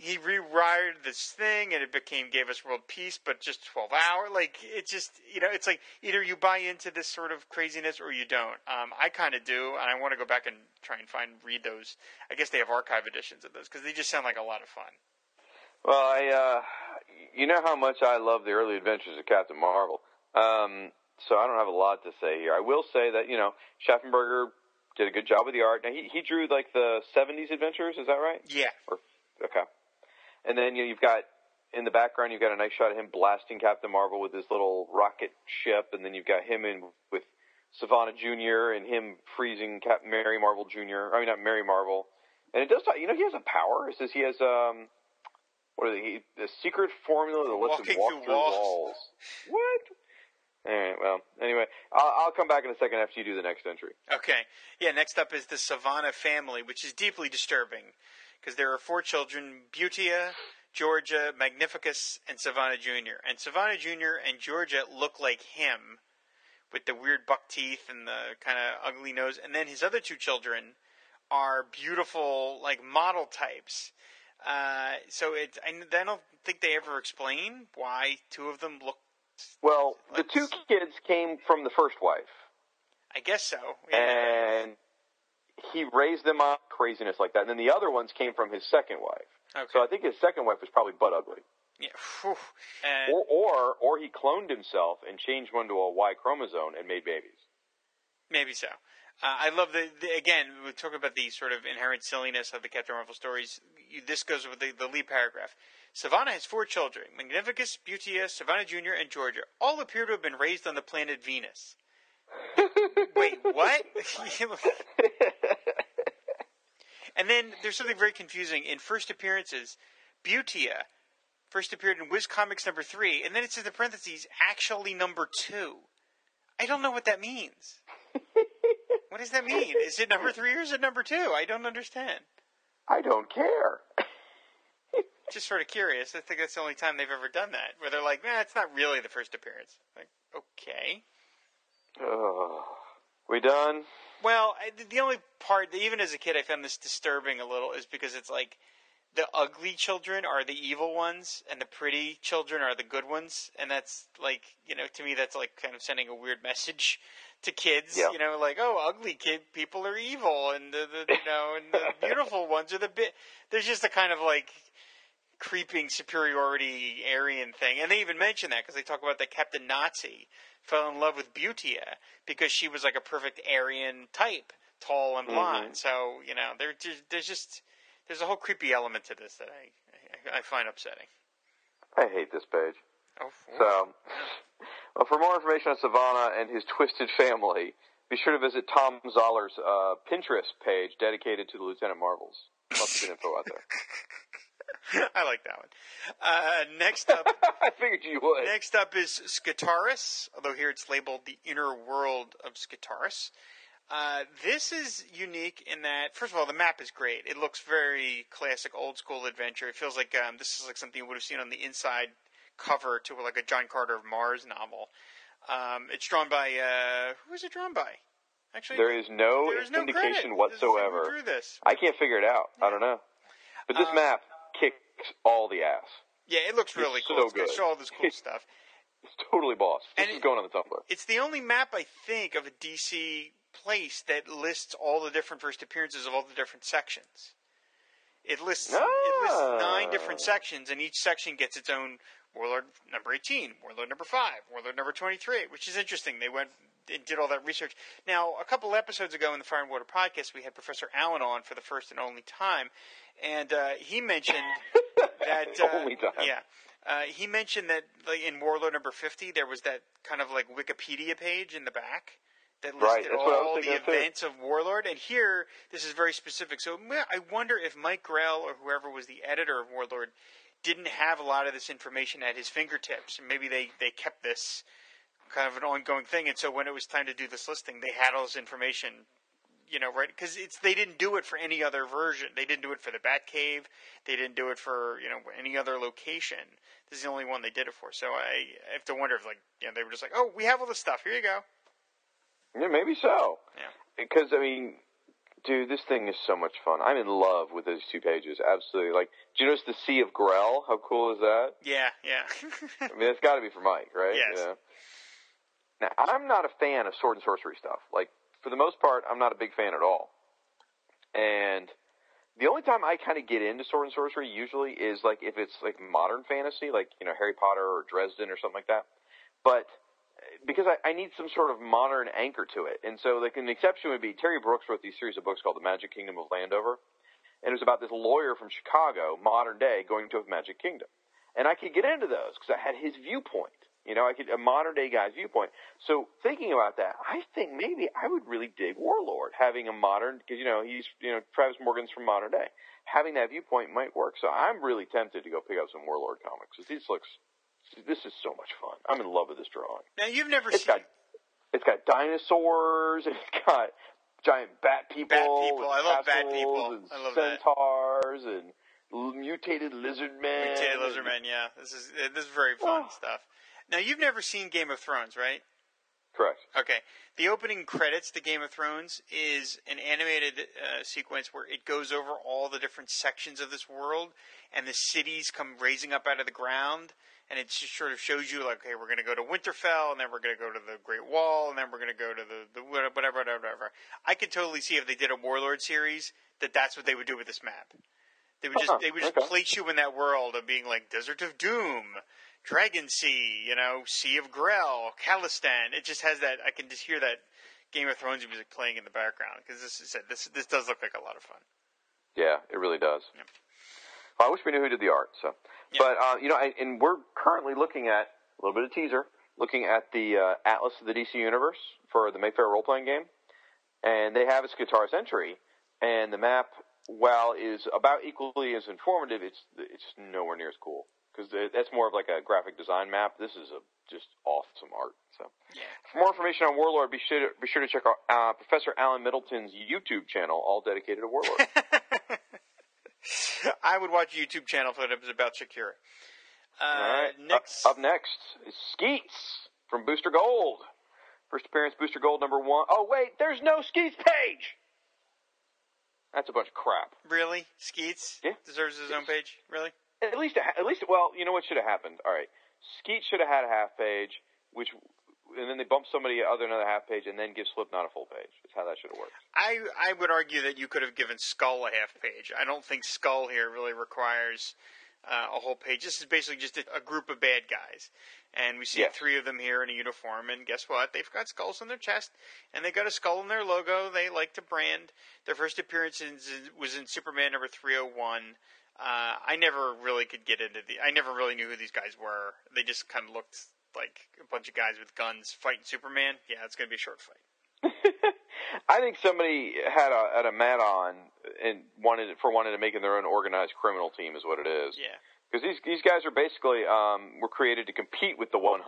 he rewired this thing and it became gave us world peace but just 12 hour like it just you know it's like either you buy into this sort of craziness or you don't um, i kind of do and i want to go back and try and find read those i guess they have archive editions of those because they just sound like a lot of fun Well, I, uh, you know how much I love the early adventures of Captain Marvel. Um, so I don't have a lot to say here. I will say that you know Schaffenberger did a good job with the art. Now he he drew like the '70s adventures. Is that right? yeah Or okay. And then you know, you've got in the background you've got a nice shot of him blasting Captain Marvel with his little rocket ship, and then you've got him in with Sivana Jr. and him freezing Cap Mary Marvel Jr. I mean not Mary Marvel. And it does talk, you know he has a power. It says he has um what are they? The secret formula that lets Walking him walk through through walls. walls. What? All right. Well, anyway, I'll, I'll come back in a second after you do the next entry. Okay. Yeah, next up is the Sivana family, which is deeply disturbing because there are four children Beautia, Georgia, Magnificus, and Sivana Jr. And Sivana Jr. and Georgia look like him with the weird buck teeth and the kind of ugly nose. And then his other two children are beautiful, like model types. Uh, so it, I, I don't think they ever explain why two of them look. Well, the two kids came from the first wife. I guess so. Yeah. and he raised them up, craziness like that. And then the other ones came from his second wife. Okay. So I think his second wife was probably butt ugly. yeah. And Or, or, or he cloned himself and changed one to a Y chromosome and made babies. Maybe so. Uh, I love the, the again. We talk about the sort of inherent silliness of the Captain Marvel stories. You, this goes with the, the lead paragraph. Sivana has four children: Magnificus, Beautia, Sivana Jr., and Georgia. All appear to have been raised on the planet Venus. Wait, what? and then there's something very confusing in first appearances. Beautia first appeared in Whiz Comics number three, and then it says in parentheses actually number two. I don't know what that means. What does that mean? Is it number three or is it number two? I don't understand. I don't care. Just sort of curious. I think that's the only time they've ever done that, where they're like, "Nah, it's not really the first appearance." Like, okay. Ugh. we done? Well, I, the only part, even as a kid, I found this disturbing a little, is because it's like the ugly children are the evil ones, and the pretty children are the good ones, and that's like, you know, to me, that's like kind of sending a weird message to kids. Yeah. You know, like, oh, ugly kid people are evil, and the, the you know, and the beautiful ones are the bit. There's just a kind of like creeping superiority Aryan thing, and they even mention that because they talk about the Captain Nazi fell in love with Beautia because she was like a perfect Aryan type, tall and blonde. So you know, there there's just there's a whole creepy element to this that I I, I find upsetting. I hate this page. Oh, So, well, for more information on Sivana and his twisted family, be sure to visit Tom Zoller's uh, Pinterest page dedicated to the Lieutenant Marvels. Lots of good info out there. I like that one. Uh, next up. I figured you would. Next up is Skartaris, although here it's labeled the inner world of Skartaris. Uh, this is unique in that, first of all, the map is great. It looks very classic, old school adventure. It feels like um, this is like something you would have seen on the inside cover to like a John Carter of Mars novel. Um, it's drawn by uh, who is it drawn by? Actually, There is no there is no indication credit. Whatsoever. this. I can't figure it out. I don't know. But this Um, map kicks all the ass. Yeah, it looks really It's cool. so it's good. all this cool stuff. It's totally boss. This And is it- going on the Tumblr. It's the only map I think of a DC place that lists all the different first appearances of all the different sections. It lists it lists nine Ah. different sections, and each section gets its own Warlord number eighteen, Warlord number five, Warlord number twenty-three, which is interesting. They went did all that research. Now, a couple episodes ago in the Fire and Water podcast, we had Professor Allen on for the first and only time, and uh, he mentioned that uh, Only time. yeah. Uh, he mentioned that like, in Warlord number 50, there was that kind of like Wikipedia page in the back that listed Right, that's what I was all the of, too. events of Warlord. And here, this is very specific. So I wonder if Mike Grell or whoever was the editor of Warlord didn't have a lot of this information at his fingertips. And maybe they, they kept this kind of an ongoing thing. And so when it was time to do this listing, they had all this information you know, right? Because it's they didn't do it for any other version. They didn't do it for the Batcave. They didn't do it for you know any other location. This is the only one they did it for. So I, I have to wonder if like you know they were just like, oh, we have all this stuff. Here you go. Yeah, maybe so. Yeah. Because I mean, dude, this thing is so much fun. I'm in love with those two pages. Absolutely. Like, do you notice the Sea of Grell? How cool is that? Yeah, yeah. I mean, it's got to be for Mike, right? Yes. Yeah. Now, I'm not a fan of sword and sorcery stuff. Like, for the most part, I'm not a big fan at all. And the only time I kind of get into sword and sorcery usually is like if it's like modern fantasy, like you know Harry Potter or Dresden or something like that. But uh, because I, I need some sort of modern anchor to it, and so like an exception would be Terry Brooks wrote these series of books called The Magic Kingdom of Landover, and it was about this lawyer from Chicago, modern day, going to a Magic Kingdom, and I could get into those because I had his viewpoint. You know, I could a modern day guy's viewpoint. So thinking about that, I think maybe I would really dig Warlord having a modern because you know he's you know Travis Morgan's from modern day. Having that viewpoint might work. So I'm really tempted to go pick up some Warlord comics. 'cause This looks this is so much fun. I'm in love with this drawing. now you've never It's seen got it's got dinosaurs. It's got giant bat people. Bat people. I love bat people. And I love that. centaurs and mutated lizard men. Mutated and- Lizardman. Yeah, this is this is very fun Oh. stuff. Now you've never seen Game of Thrones, right? Correct. Okay. The opening credits to Game of Thrones is an animated uh, sequence where it goes over all the different sections of this world, and the cities come raising up out of the ground, and it just sort of shows you like, okay, we're going to go to Winterfell, and then we're going to go to the Great Wall, and then we're going to go to the, the whatever, whatever, whatever. I could totally see if they did a Warlord series that that's what they would do with this map. They would just Uh-huh, they would just okay. place you in that world of being like Desert of Doom, Dragon Sea, you know, Sea of Grell, Khalistan. It just has that. I can just hear that Game of Thrones music playing in the background because this is this this does look like a lot of fun. Yeah, it really does. Yep. Well, I wish we knew who did the art. So, Yeah. but uh, you know, and, and we're currently looking at a little bit of teaser, looking at the uh, Atlas of the DC Universe for the Mayfair role playing game, and they have its guitar's entry, and the map, while is about equally as informative, it's it's nowhere near as cool because that's more of like a graphic design map. This is a just awesome art. So. Yeah. For more information on Warlord, be sure to, be sure to check out uh, Professor Alan Middleton's YouTube channel, all dedicated to Warlord. I would watch a YouTube channel if it was about Shakira. Uh, all right. Next, Up, up next is Skeets from Booster Gold. First appearance, Booster Gold number one. Oh wait, there's no Skeets page. That's a bunch of crap. really, Skeets Yeah. deserves his own page. Really? At least, a at least, well, you know what should have happened? All right, Skeet should have had a half page, which, and then they bump somebody other another half page, and then give Slipknot a full page. That's how that should have worked. I I would argue that you could have given Skull a half page. I don't think Skull here really requires uh, a whole page. This is basically just a, a group of bad guys, and we see Yes. three of them here in a uniform. And guess what? They've got skulls on their chest, and they got a skull in their logo. They like to brand. Their first appearance in, was in Superman number three hundred one. Uh, I never really could get into the. I never really knew who these guys were. They just kind of looked like a bunch of guys with guns fighting Superman. Yeah, it's going to be a short fight. I think somebody had a had a mat on and wanted for wanted to making their own organized criminal team is what it is. Yeah. Because these these guys are basically um, were created to compete with the 100.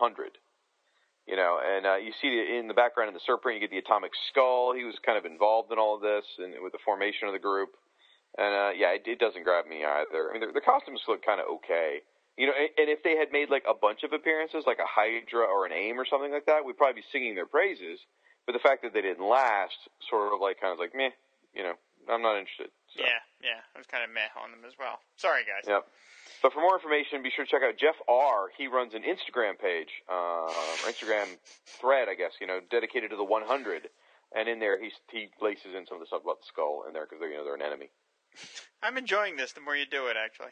You know, and uh, you see the, in the background in the surprint, you get the atomic skull. He was kind of involved in all of this and with the formation of the group. And uh, yeah, it, it doesn't grab me either. I mean, the, the costumes look kind of okay. You know, and, and if they had made like a bunch of appearances, like a Hydra or an AIM or something like that, we'd probably be singing their praises. But the fact that they didn't last, sort of like kind of like meh. You know, I'm not interested. So. Yeah, yeah, I was kind of meh on them as well. Sorry, guys. Yep. But for more information, be sure to check out Jeff R. He runs an Instagram page, uh, or Instagram thread, I guess, you know, dedicated to the 100. And in there, he's, he laces in some of the stuff about the skull in there because they're, you know, they're an enemy. I'm enjoying this the more you do it, actually.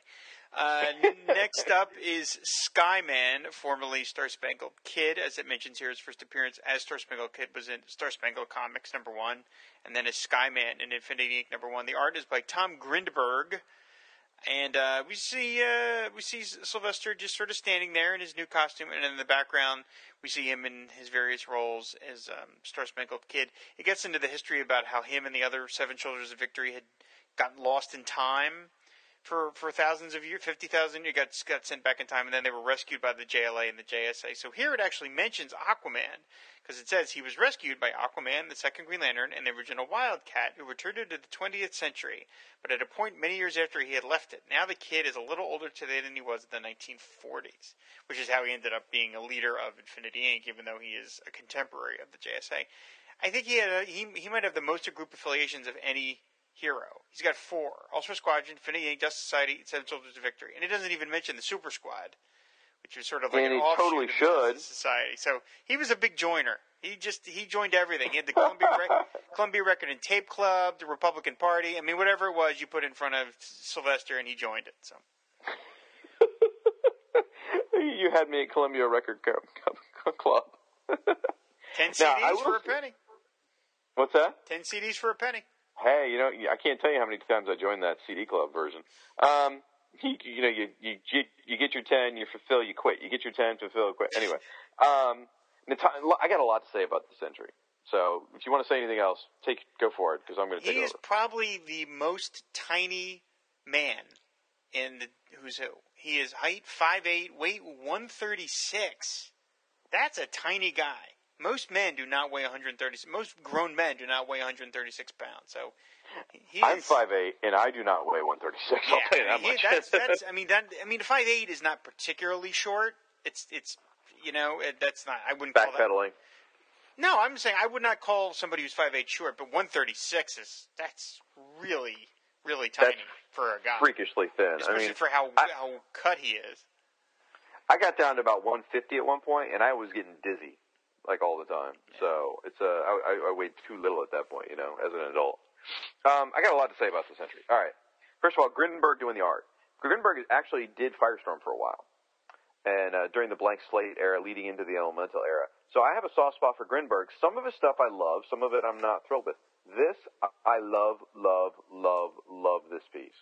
Uh, next up is Skyman, formerly Star Spangled Kid. As it mentions here, his first appearance as Star Spangled Kid was in Star Spangled Comics number one, and then as Skyman in Infinity Inc. number one. The art is by Tom Grindberg. And uh, we see uh, we see Sylvester just sort of standing there in his new costume, and in the background we see him in his various roles as um, Star Spangled Kid. It gets into the history about how him and the other Seven Soldiers of Victory had gotten lost in time for for thousands of years, fifty thousand years, got got sent back in time, and then they were rescued by the JLA and the JSA. So here it actually mentions Aquaman because it says he was rescued by Aquaman, the second Green Lantern, and the original Wildcat, who returned to the 20th century, but at a point many years after he had left it. Now the kid is a little older today than he was in the 1940s, which is how he ended up being a leader of Infinity Inc., even though he is a contemporary of the JSA. I think he had a, he he might have the most group affiliations of any hero. He's got four: All-Star Squadron, Infinity Inc., Justice Society, and Seven Soldiers of Victory. And it doesn't even mention the Super Squad, which is sort of like And an he totally should. Society. So he was a big joiner. He just he joined everything. He had the Columbia Rec- Columbia Record and Tape Club, the Republican Party. I mean, whatever it was, you put in front of Sylvester, and he joined it. So you had me at Columbia Record Co- Co- Club. ten CDs will for a penny. What's that? Ten CDs for a penny. Hey, you know, I can't tell you how many times I joined that CD club version. Um, you, you know, you, you you get your ten, you fulfill, you quit. You get your ten, fulfill, quit. Anyway, um, I got a lot to say about this entry. So if you want to say anything else, take go for it because I'm going to take He is over. probably the most tiny man in the Who's Who. He is height 5'8", weight 136. That's a tiny guy. Most men do not weigh 130. Most grown men do not weigh 136 pounds. So he I'm is, five eight and I do not weigh 136. I'll tell you that much. that's, that's, I mean, that, I mean, five eight is not particularly short. It's, it's, you know, it, that's not. I wouldn't call that. backpedaling. No, I'm saying I would not call somebody who's five eight short, but 136 is that's really, really tiny That's for a guy, Freakishly thin. I especially mean, for how I- how cut he is. I got down to about 150 at one point, and I was getting dizzy, like all the time. So it's uh, I, I, I weighed too little at that point, you know, as an adult. Um, I got a lot to say about this entry. All right, first of all, Grindenberg doing the art. Grindenberg actually did Firestorm for a while, and uh, during the blank slate era, leading into the Elemental era. So I have a soft spot for Grindenberg. Some of his stuff I love, some of it I'm not thrilled with. This I love, love, love, love this piece.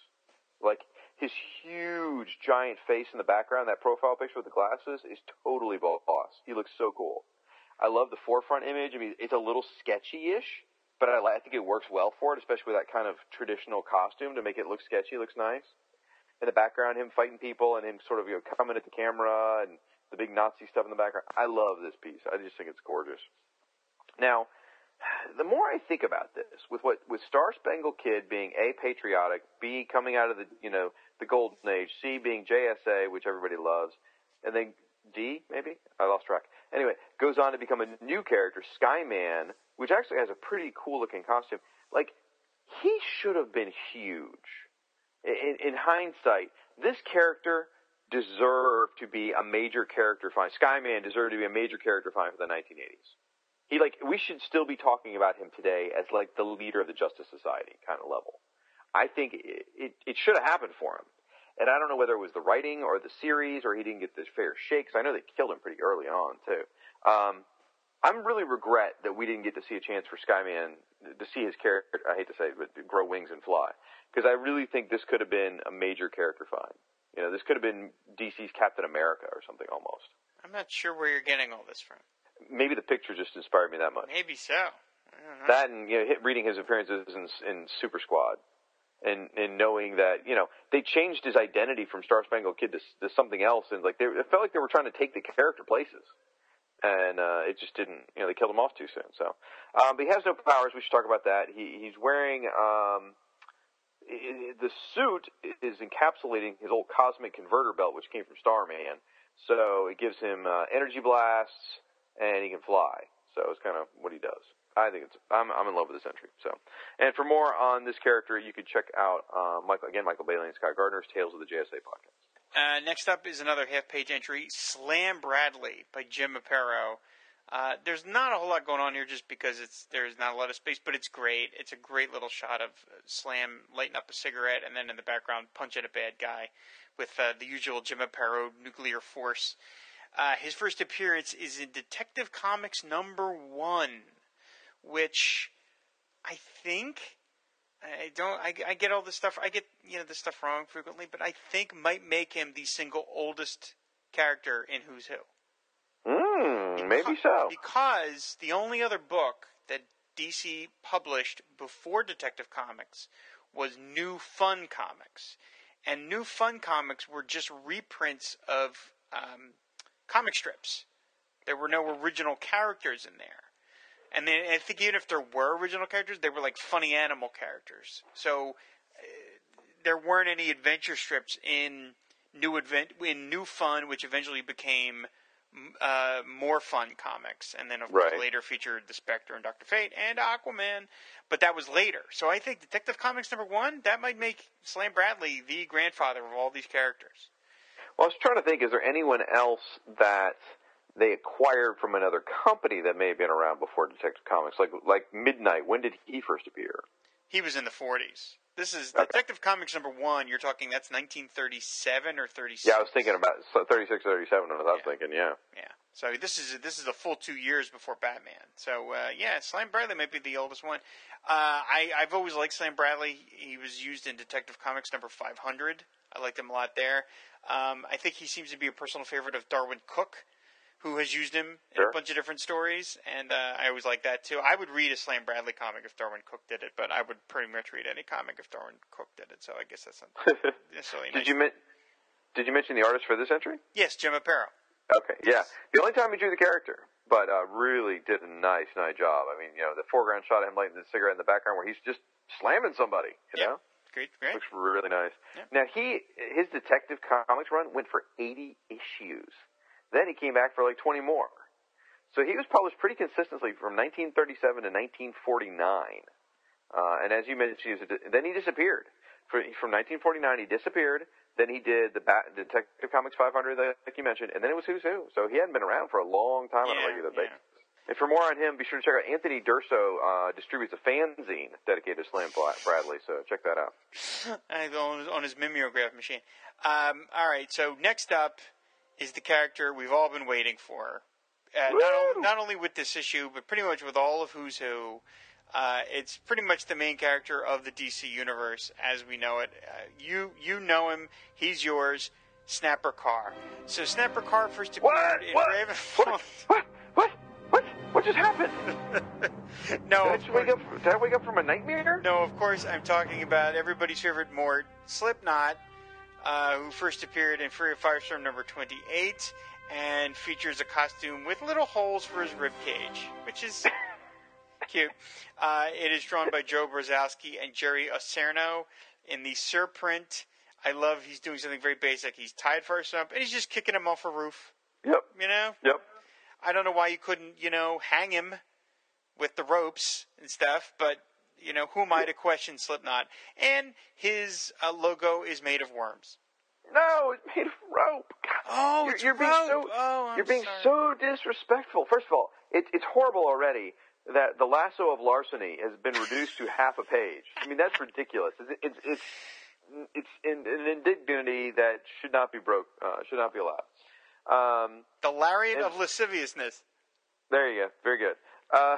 Like his huge giant face in the background, that profile picture with the glasses is totally boss. He looks so cool. I love the forefront image. I mean, it's a little sketchy-ish, but I, I think it works well for it, especially with that kind of traditional costume to make it look sketchy. Looks nice. In the background, him fighting people and him sort of you know coming at the camera and the big Nazi stuff in the background. I love this piece. I just think it's gorgeous. Now, the more I think about this, with what with Star Spangled Kid being a patriotic, b coming out of the you know the golden age, c being JSA, which everybody loves, and then D maybe I lost track. Anyway, goes on to become a new character, Skyman, which actually has a pretty cool looking costume. Like he should have been huge. In, in hindsight, this character deserved to be a major character find. Skyman deserved to be a major character find for the 1980s. He like we should still be talking about him today as like the leader of the Justice Society kind of level. I think it, it, it should have happened for him. And I don't know whether it was the writing or the series or he didn't get the fair shake because I know they killed him pretty early on too. Um, I'm really regret that we didn't get to see a chance for Skyman to see his character. I hate to say it, but grow wings and fly because I really think this could have been a major character find. You know, this could have been DC's Captain America or something almost. I'm not sure where you're getting all this from. Maybe the picture just inspired me that much. Maybe so. I don't know. That and you know, reading his appearances in, in Super Squad, and and knowing that you know they changed his identity from Star Spangled Kid to, to something else, and like they it felt like they were trying to take the character places, and uh, it just didn't. You know, they killed him off too soon. So, um, but he has no powers. We should talk about that. He he's wearing. Um, the suit is encapsulating his old cosmic converter belt, which came from Starman. So it gives him uh, energy blasts, and he can fly. So it's kind of what he does. I think it's I'm I'm in love with this entry. So, and for more on this character, you can check out uh, Michael again Michael Bailey and Scott Gardner's Tales of the JSA podcast. Uh, next up is another half-page entry, Slam Bradley by Jim Aparo. Uh, there's not a whole lot going on here, just because it's there's not a lot of space, but it's great. It's a great little shot of Slam lighting up a cigarette, and then in the background punching a bad guy with uh, the usual Jim Aparo nuclear force. Uh, his first appearance is in Detective Comics number one, which I think I don't. I, I get all this stuff. I get you know this stuff wrong frequently, but I think might make him the single oldest character in Who's Who. Mm, maybe so. Because the only other book that DC published before Detective Comics was New Fun Comics, and New Fun Comics were just reprints of um, comic strips. There were no original characters in there. And then I think even if there were original characters, they were like funny animal characters. So uh, there weren't any adventure strips in New Advent in New Fun, which eventually became uh, more fun comics, and then of course later featured the Spectre and Doctor Fate and Aquaman. But that was later. So I think Detective Comics number one that might make Slam Bradley the grandfather of all these characters. Well, I was trying to think: is there anyone else that they acquired from another company that may have been around before Detective Comics, like like Midnight? When did he first appear? He was in the 40s. This is Okay. Detective Comics number one. You're talking that's 1937 or 36. Yeah, I was thinking about 36, 37. I was Yeah. thinking, yeah. Yeah. So this is this is a full two years before Batman. So uh, yeah, Slam Bradley might be the oldest one. Uh, I I've always liked Slam Bradley. He was used in Detective Comics number 500. I liked him a lot there. Um, I think he seems to be a personal favorite of Darwyn Cooke, who has used him in Sure. a bunch of different stories, and uh, I always like that too. I would read a Slam Bradley comic if Darwyn Cooke did it, but I would pretty much read any comic if Darwyn Cooke did it. So I guess that's not necessarily nice. Did you men- Did you mention the artist for this entry? Yes, Jim Aparo. Okay, yeah. The only time he drew the character, but uh, really did a nice, nice job. I mean, you know, the foreground shot of him lighting the cigarette in the background where he's just slamming somebody. You Yeah. know, Great, great. looks really nice. Now he his Detective Comics run went for 80 issues. Then he came back for like 20 more. So he was published pretty consistently from 1937 to 1949. Uh, and as you mentioned, he was a- then he disappeared. From 1949, he disappeared. Then he did the Bat- Detective Comics 500 that like you mentioned, and then it was Who's Who. So he hadn't been around for a long time on a Yeah, regular yeah. basis. And for more on him, be sure to check out Anthony Durso uh, distributes a fanzine dedicated to Slam Bradley. So check that out. On his, on his mimeograph machine. Um, all right, so next up is the character we've all been waiting for. Uh, not, o- not only with this issue, but pretty much with all of Who's Who. Uh, it's pretty much the main character of the DC universe as we know it. Uh, you you know him. He's yours. Snapper Carr. So Snapper Carr first appeared What? in What? Ravenfall. What? What? What? What? What just happened? no, Did I, wake up, did I wake up from a nightmare? No, of course, I'm talking about everybody's favorite Mort, Slipknot, uh, who first appeared in Fury of Firestorm number 28 and features a costume with little holes for his rib cage, which is cute. Uh, it is drawn by Joe Brozowski and Jerry Oserno in the surprint. I love he's doing something very basic. He's tied for a stump and he's just kicking him off a roof. Yep. You know, Yep. I don't know why you couldn't, you know, hang him with the ropes and stuff, but you know, who am I to question Slipknot? And his uh, logo is made of worms. No, it's made of rope. God, Oh, you're, it's you're being so Oh, you're being sorry. so disrespectful. First of all, it, it's horrible already that the lasso of larceny has been reduced to half a page. I mean, that's ridiculous. It's it's it's, it's in, an indignity that should not be broke. Uh, should not be allowed. Um, the lariat and- of lasciviousness. there you go. Very good. Uh,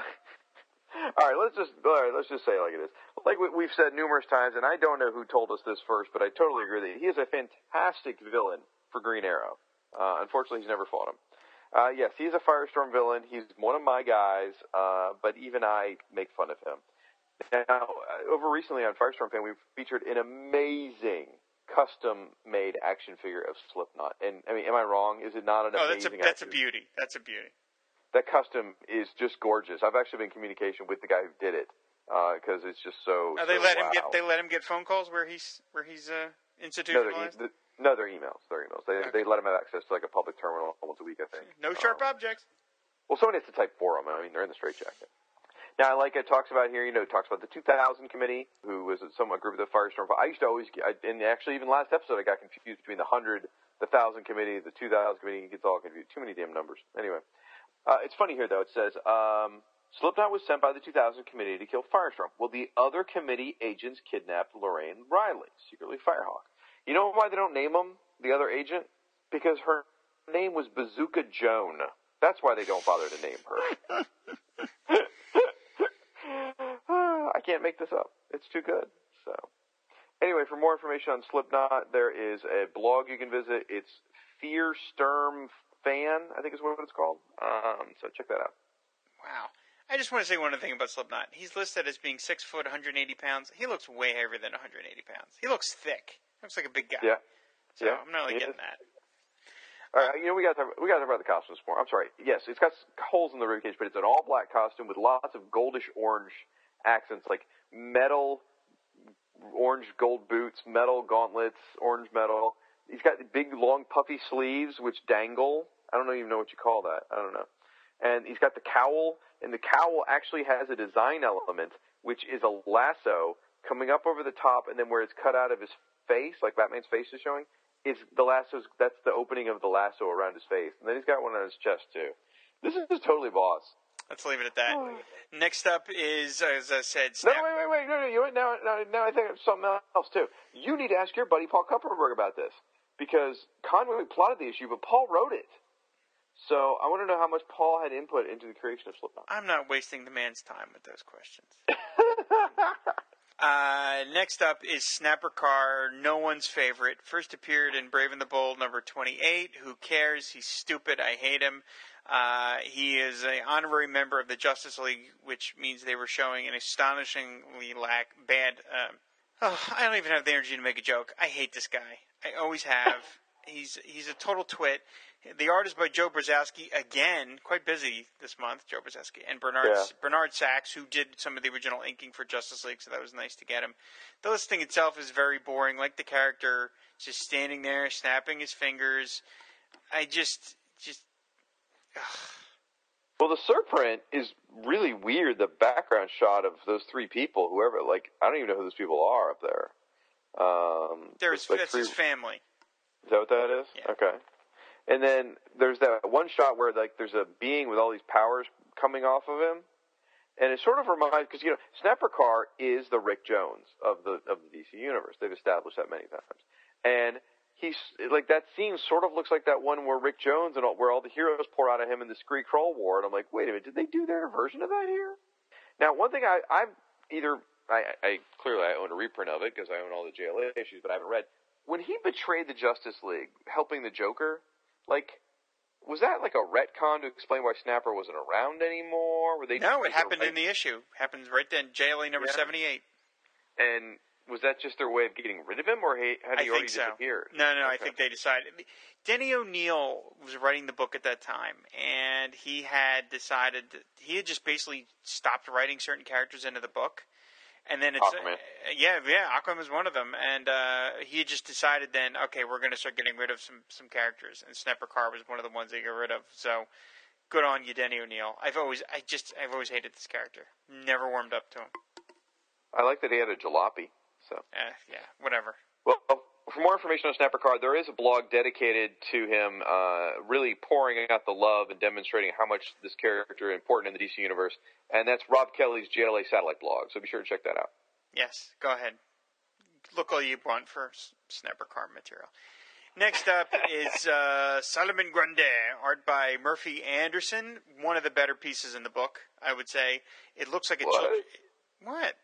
all right, let's just all right, let's just say it like it is. Like we, we've said numerous times, and I don't know who told us this first, but I totally agree that he is a fantastic villain for Green Arrow. Uh, unfortunately, he's never fought him. Uh, yes, he's a Firestorm villain. He's one of my guys, uh, but even I make fun of him. Now, uh, over recently on Firestorm Fan, we've featured an amazing custom-made action figure of Slipknot. And I mean, am I wrong? Is it not an Oh, that's a that's a beauty. That's a beauty. That custom is just gorgeous. I've actually been in communication with the guy who did it because it's just so. Oh, they so let him get they let him get phone calls where he's where he's uh, no, they're, institutionalized. e- no, they're emails. They're emails. They they let him have access to like a public terminal once a week, I think. no sharp Um, objects. Well, somebody has to type for them. I mean, they're in the straitjacket. Now, I like it talks about here, you know, it talks about the 2000 committee, who was some a group of the Firestorm. I used to always, I, and actually even last episode, I got confused between the 100, the 1000 committee, the 2000 committee. It gets all confused. Too many damn numbers. Anyway, uh, it's funny here though. It says um, Slipknot was sent by the 2000 committee to kill Firestorm. Well, the other committee agents kidnapped Lorraine Reilly, secretly Firehawk. You know why they don't name him the other agent? Because her name was Bazooka Joan. That's why they don't bother to name her. I can't make this up. It's too good. So, anyway, for more information on Slipknot, there is a blog you can visit. It's Fear Sturm Fan, I think is what it's called. Um, so check that out. Wow. I just want to say one other thing about Slipknot. He's listed as being six foot, 180 pounds. He looks way heavier than 180 pounds. He looks thick. Looks like a big guy. Yeah. So yeah, I'm not really getting is. that. All right, you know we got to talk, we got to talk about the costumes more. I'm sorry. Yes, it's got holes in the ribcage, but it's an all black costume with lots of goldish orange accents, like metal, orange gold boots, metal gauntlets, orange metal. He's got the big long puffy sleeves which dangle. I don't even know what you call that. I don't know. And he's got the cowl, and the cowl actually has a design element which is a lasso coming up over the top, and then where it's cut out of his face, like Batman's face is showing, is the lasso's. That's the opening of the lasso around his face, and then he's got one on his chest too. This is just totally boss. Let's leave it at that. Oh. Next up is, as I said, No, wait, wait, wait, no, no. You now, now, now I think of something else too. You need to ask your buddy Paul Kupperberg about this because Conway plotted the issue, but Paul wrote it. So I want to know how much Paul had input into the creation of Slipknot. I'm not wasting the man's time with those questions. Uh, next up is Snapper Carr, no one's favorite. First appeared in Brave and the Bold number 28. Who cares? He's stupid. I hate him. Uh, he is an honorary member of the Justice League, which means they were showing an astonishingly lack bad. Um, oh, I don't even have the energy to make a joke. I hate this guy. I always have. he's he's a total twit. The art is by Joe Brozowski again, quite busy this month. Joe Brozowski and Bernard Yeah. Bernard Sachs, who did some of the original inking for Justice League, so that was nice to get him. The listing itself is very boring, like the character just standing there, snapping his fingers. I just, just Well, the surprint is really weird. The background shot of those three people, whoever, like, I don't even know who those people are up there. Um, there's like that's three, his family. Is that what that is? Yeah. Okay. And then there's that one shot where like there's a being with all these powers coming off of him, and it sort of reminds because you know Snapper Carr is the Rick Jones of the of the DC universe. They've established that many times, and he's like that scene sort of looks like that one where Rick Jones and all, where all the heroes pour out of him in the Kree-Skrull War, and I'm like, wait a minute, did they do their version of that here? Now, one thing I I've either I, I clearly I own a reprint of it because I own all the JLA issues, but I haven't read when he betrayed the Justice League, helping the Joker, like, was that like a retcon to explain why Snapper wasn't around anymore? Were they No, it happened in the issue. Happens right then. JLA number Yeah. 78. And was that just their way of getting rid of him, or had I he think already so. disappeared? No, no, I think they decided. Denny O'Neil was writing the book at that time, and he had decided that he had just basically stopped writing certain characters into the book. And then it's Aquaman. uh, yeah, yeah, Aquaman was one of them, and uh, he had just decided then, okay, we're going to start getting rid of some some characters, and Snapper Carr was one of the ones they got rid of. So good on you, Denny O'Neil. I've always, I just, I've always hated this character. Never warmed up to him. I like that he had a jalopy. So, Eh, yeah, whatever. well, for more information on Snapper Carr, there is a blog dedicated to him, uh, really pouring out the love and demonstrating how much this character is important in the DC universe, and that's Rob Kelly's JLA satellite blog. So be sure to check that out. Yes, go ahead. Look all you want for s- Snapper Carr material. Next up is uh, Solomon Grundy, art by Murphy Anderson. One of the better pieces in the book, I would say. It looks like a What? children. What?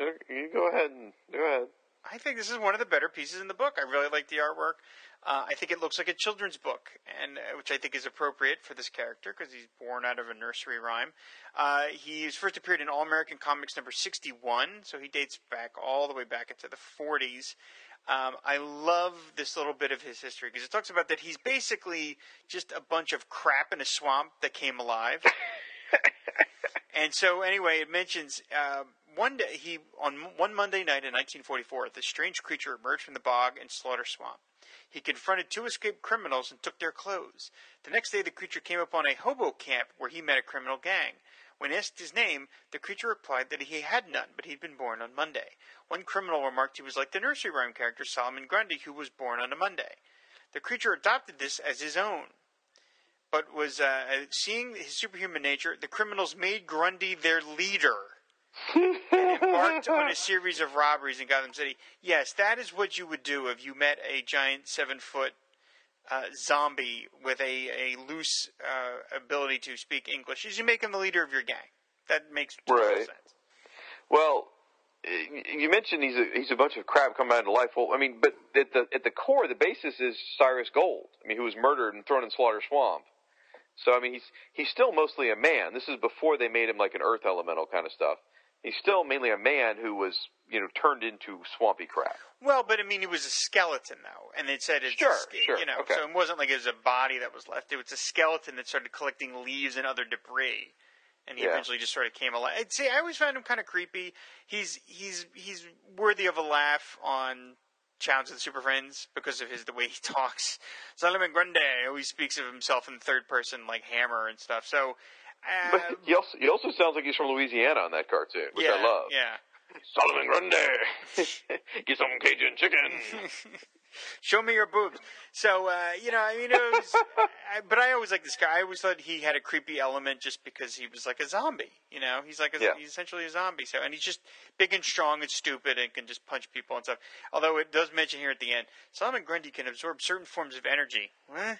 You go ahead and go ahead. I think this is one of the better pieces in the book. I really like the artwork. Uh, I think it looks like a children's book, and uh, which I think is appropriate for this character because he's born out of a nursery rhyme. Uh, he's first appeared in All American Comics number sixty-one, so he dates back all the way back into the forties. Um, I love this little bit of his history because it talks about that he's basically just a bunch of crap in a swamp that came alive. And so, anyway, it mentions uh, one day he on one Monday night in 1944, the strange creature emerged from the bog and slaughter swamp. He confronted two escaped criminals and took their clothes. The next day, the creature came upon a hobo camp where he met a criminal gang. When asked his name, the creature replied that he had none, but he'd been born on Monday. One criminal remarked he was like the nursery rhyme character Solomon Grundy, who was born on a Monday. The creature adopted this as his own but was uh, seeing his superhuman nature, the criminals made Grundy their leader and embarked on a series of robberies in Gotham City. Yes, that is what you would do if you met a giant seven foot uh, zombie with a, a loose uh, ability to speak English. Is you make him the leader of your gang. That makes total Right. sense. Well, you mentioned he's a, he's a bunch of crap coming out of life. Well, I mean, but at the at the core, the basis is Cyrus Gold. I mean, who was murdered and thrown in Slaughter Swamp. So I mean, he's he's still mostly a man. This is before they made him like an Earth Elemental kind of stuff. He's still mainly a man who was you know turned into swampy crap. Well, but I mean, it was a skeleton though, and it said it's Sure, a sure, you know, okay. so it wasn't like it was a body that was left. It was a skeleton that started collecting leaves and other debris, and he Yeah. eventually just sort of came alive. I'd say I always found him kind of creepy. He's he's he's worthy of a laugh on Challenge of the Super Friends because of his the way he talks. Solomon Grundy always speaks of himself in third person like Hammer and stuff. So. Uh, But he also he also sounds like he's from Louisiana on that cartoon, which yeah, I love. Yeah. Solomon Grundy, get some Cajun chicken. Show me your boobs. So uh, you know, I mean, it was, I, but I always liked this guy. I always thought he had a creepy element just because he was like a zombie. You know, he's like a, Yeah. he's essentially a zombie. So and he's just big and strong and stupid and can just punch people and stuff. Although it does mention here at the end, Solomon Grundy can absorb certain forms of energy. What?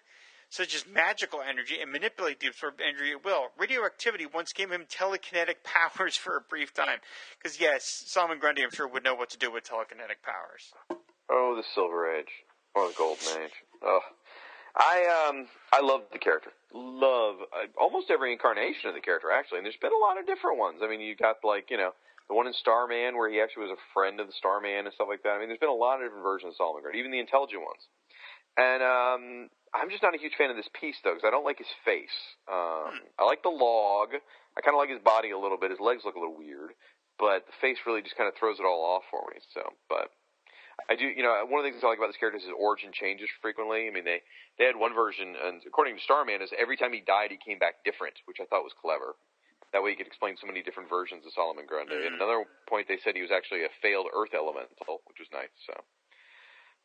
Such as magical energy and manipulate the absorbed energy at will. Radioactivity once gave him telekinetic powers for a brief time. Because yes, Solomon Grundy, I'm sure, would know what to do with telekinetic powers. Oh, the Silver Age or the Golden Age. Oh, I um I love the character. Love uh, almost every incarnation of the character actually, and there's been a lot of different ones. I mean, you got like you know the one in Starman where he actually was a friend of the Starman and stuff like that. I mean, there's been a lot of different versions of Solomon Grundy, even the intelligent ones. And um, I'm just not a huge fan of this piece though, because I don't like his face. Um, I like the log. I kind of like his body a little bit. His legs look a little weird, but the face really just kind of throws it all off for me. So, but I do, you know, one of the things I like about this character is his origin changes frequently. I mean, they they had one version, and according to Starman, is every time he died, he came back different, which I thought was clever. That way, you could explain so many different versions of Solomon Grundy. Mhm. And another point, they said he was actually a failed Earth elemental, which was nice. So,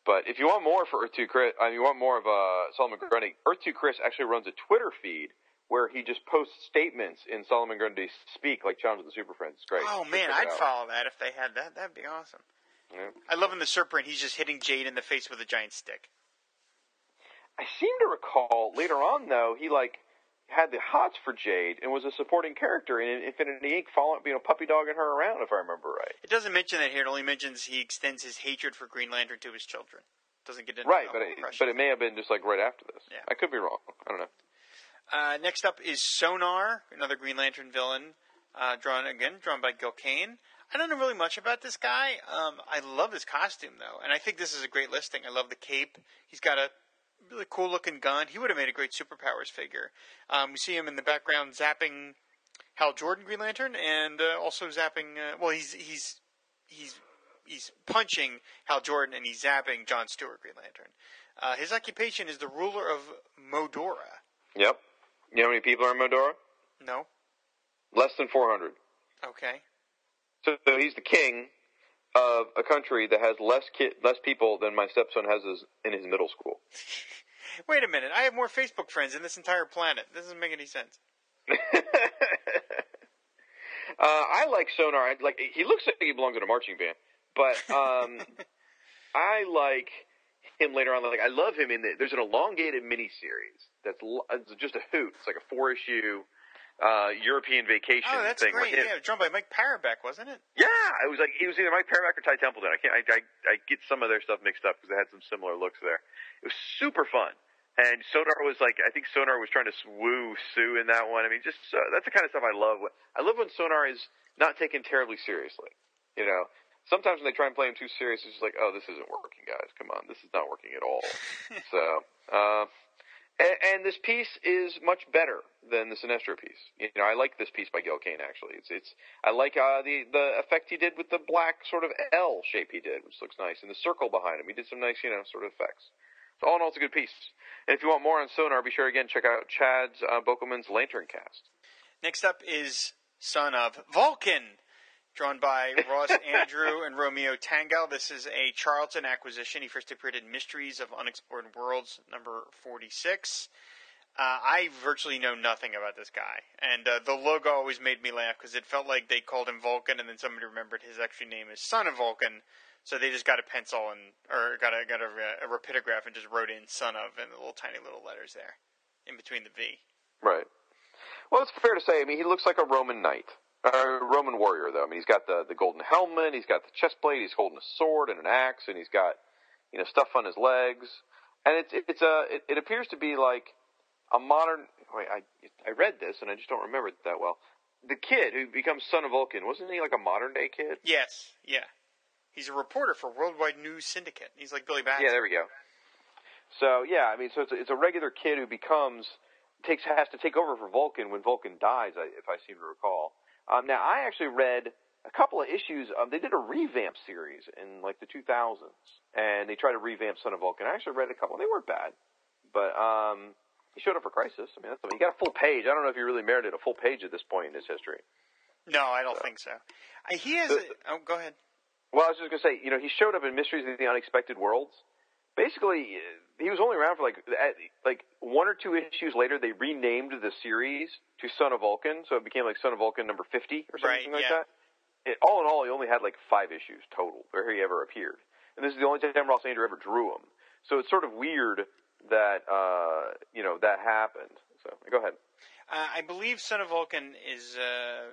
But if you want more for Earth Two Chris, I mean, you want more of uh, Solomon Grundy. Earth Two Chris actually runs a Twitter feed where he just posts statements in Solomon Grundy's speak, like Challenge of the Super Friends. It's great. Oh man, I'd out. follow that if they had that. That'd be awesome. Yeah. I love in the surprint. He's just hitting Jade in the face with a giant stick. I seem to recall later on though he like had the hots for Jade and was a supporting character in Infinity Inc. Following you know puppy dogging her around if I remember right. It doesn't mention that here. It only mentions he extends his hatred for Green Lantern to his children. Doesn't get into Right, but it, but it may have been just like right after this. Yeah. I could be wrong. I don't know. Uh, next up is Sonar, another Green Lantern villain, uh, drawn again, drawn by Gil Kane. I don't know really much about this guy. Um, I love his costume though, and I think this is a great listing. I love the cape. He's got a really cool looking gun. He would have made a great superpowers figure. Um, we see him in the background zapping Hal Jordan Green Lantern, and uh, also zapping. Uh, well, he's he's he's he's punching Hal Jordan, and he's zapping John Stewart Green Lantern. Uh, his occupation is the ruler of Modora. Yep. You know how many people are in Modora? No, Less than 400. okay. So, so he's the king of a country that has less ki- less people than my stepson has his, in his middle school. Wait a minute. I have more Facebook friends than this entire planet. This doesn't make any sense. Uh, I like Sonar. I Like he looks like he belongs in a marching band, but um, I like him later on. Like I love him in the. There's an elongated miniseries that's l- it's just a hoot. It's like a four issue uh, European vacation Oh, that's thing. great. with him. Yeah, drawn by Mike Parobeck, wasn't it? Yeah, it was like it was either Mike Parobeck or Ty Templeton. I can't. I, I, I get some of their stuff mixed up because they had some similar looks there. It was super fun, and Sonar was like I think Sonar was trying to woo Sue in that one. I mean, just uh, that's the kind of stuff I love. I love when Sonar is not taken terribly seriously. You know, sometimes when they try and play him too serious, it's just like, oh, this isn't working, guys. Come on, this is not working at all. so. Uh, and, and this piece is much better than the Sinestro piece. You know, I like this piece by Gil Kane. Actually, it's it's I like uh, the the effect he did with the black sort of L shape he did, which looks nice, and the circle behind him. He did some nice, you know, sort of effects. So all in all, it's a good piece. And if you want more on Sonar, be sure again check out Chad's uh, Bokelman's Lantern Cast. Next up is Son of Vulcan, drawn by Ross Andru and Romeo Tanghal. This is a Charlton acquisition. He first appeared in Mysteries of Unexplored Worlds, number 46. Uh, I virtually know nothing about this guy, and uh, the logo always made me laugh because it felt like they called him Vulcan, and then somebody remembered his actual name is Son of Vulcan, so they just got a pencil and or got a got a, a rapidograph and just wrote in "Son of" in the little tiny little letters there, in between the V. Right. Well, it's fair to say. I mean, he looks like a Roman knight, a Roman warrior, though. I mean, he's got the the golden helmet, he's got the chest plate, he's holding a sword and an axe, and he's got you know stuff on his legs, and it's it's a it, it appears to be like a modern. Wait, I I read this and I just don't remember it that well. The kid who becomes son of Vulcan wasn't he like a modern day kid? Yes, yeah. He's a reporter for Worldwide News Syndicate. He's like Billy Batson. Yeah, there we go. So yeah, I mean, so it's a, it's a regular kid who becomes takes has to take over for Vulcan when Vulcan dies, if I seem to recall. Um, now, I actually read a couple of issues. Um, they did a revamp series in like the 2000s, and they tried to revamp Son of Vulcan. I actually read a couple. They weren't bad, but um, he showed up for Crisis. I mean, that's, he got a full page. I don't know if he really merited a full page at this point in his history. No, I don't think so. Uh, he. A, oh, go ahead. Well, I was just gonna say, you know, he showed up in Mysteries of the Unexpected Worlds. Basically, he was only around for like like one or two issues later. They renamed the series to Son of Vulcan, so it became like Son of Vulcan number fifty or something Right, like yeah. that. It, all in all, he only had like five issues total where he ever appeared, and this is the only time Ross Andru ever drew him. So it's sort of weird that uh, you know that happened. So go ahead. Uh, I believe Son of Vulcan is uh,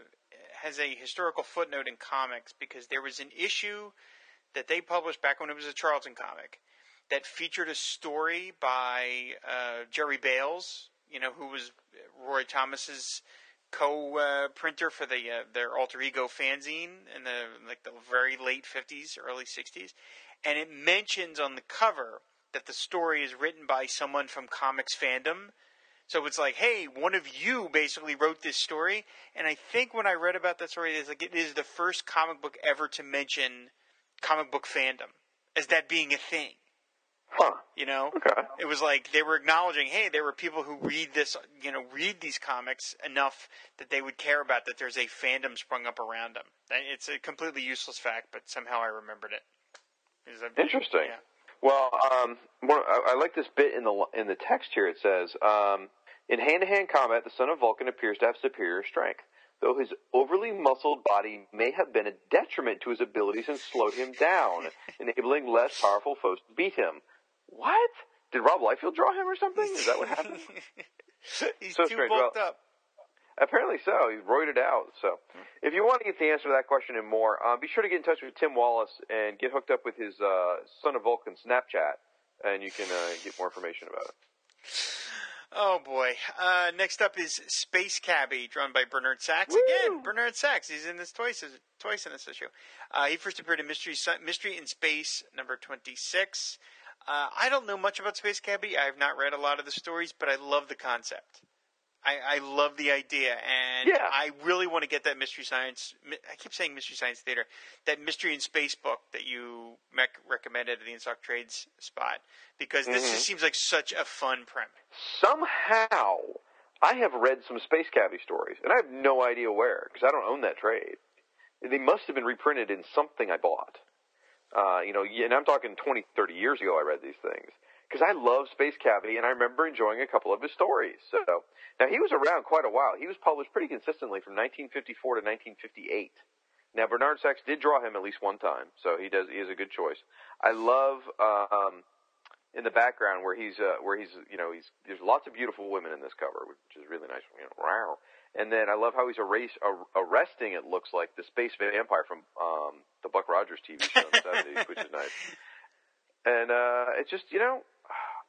has a historical footnote in comics because there was an issue that they published back when it was a Charlton comic that featured a story by uh, Jerry Bails, you know, who was Roy Thomas's co-printer for the uh, their alter ego fanzine in the like the very late fifties, early sixties, and it mentions on the cover that the story is written by someone from comics fandom. So it's like, hey, one of you basically wrote this story, and I think when I read about that story, it's like it is the first comic book ever to mention comic book fandom as that being a thing. Huh. You know, Okay. it was like they were acknowledging, hey, there were people who read this, you know, read these comics enough that they would care about that there's a fandom sprung up around them. It's a completely useless fact, but somehow I remembered it. Is that- Interesting. Yeah. Well, um, more, I, I like this bit in the in the text here. It says, um, "In hand-to-hand combat, the son of Vulcan appears to have superior strength, though his overly muscled body may have been a detriment to his abilities and slowed him down, enabling less powerful foes to beat him." What? Did Rob Liefeld draw him or something? Is that what happened? He's So too strange. bulked Well- up. Apparently so. He's roided out. So, if you want to get the answer to that question and more, uh, be sure to get in touch with Tim Wallace and get hooked up with his uh, Son of Vulcan Snapchat, and you can uh, get more information about it. Oh boy. Uh, next up is Space Cabbie, drawn by Bernard Sachs. Woo! Again, Bernard Sachs. He's in this twice, twice in this issue. Uh, he first appeared in Mystery Mystery in Space number twenty six. Uh, I don't know much about Space Cabbie. I have not read a lot of the stories, but I love the concept. I, I love the idea, and Yeah. I really want to get that Mystery Science. I keep saying Mystery Science Theater, that Mystery in Space book that you mec- recommended at the InStock Trades spot, because this Mhm. just seems like such a fun premise. Somehow, I have read some Space Cabbie stories, and I have no idea where because I don't own that trade. They must have been reprinted in something I bought. Uh, you know, and I'm talking 20, 30 years ago. I read these things because I love Space Cabbie, and I remember enjoying a couple of his stories. So now he was around quite a while. He was published pretty consistently from 1954 to 1958. Now Bernard Sachs did draw him at least one time, so he does. He is a good choice. I love. Um, in the background where he's uh, where he's you know he's there's lots of beautiful women in this cover, which is really nice. You know, wow. And then I love how he's erase, ar- arresting. It looks like the space vampire from um, the Buck Rogers TV show in the seventies, which is nice. And uh, it's just you know.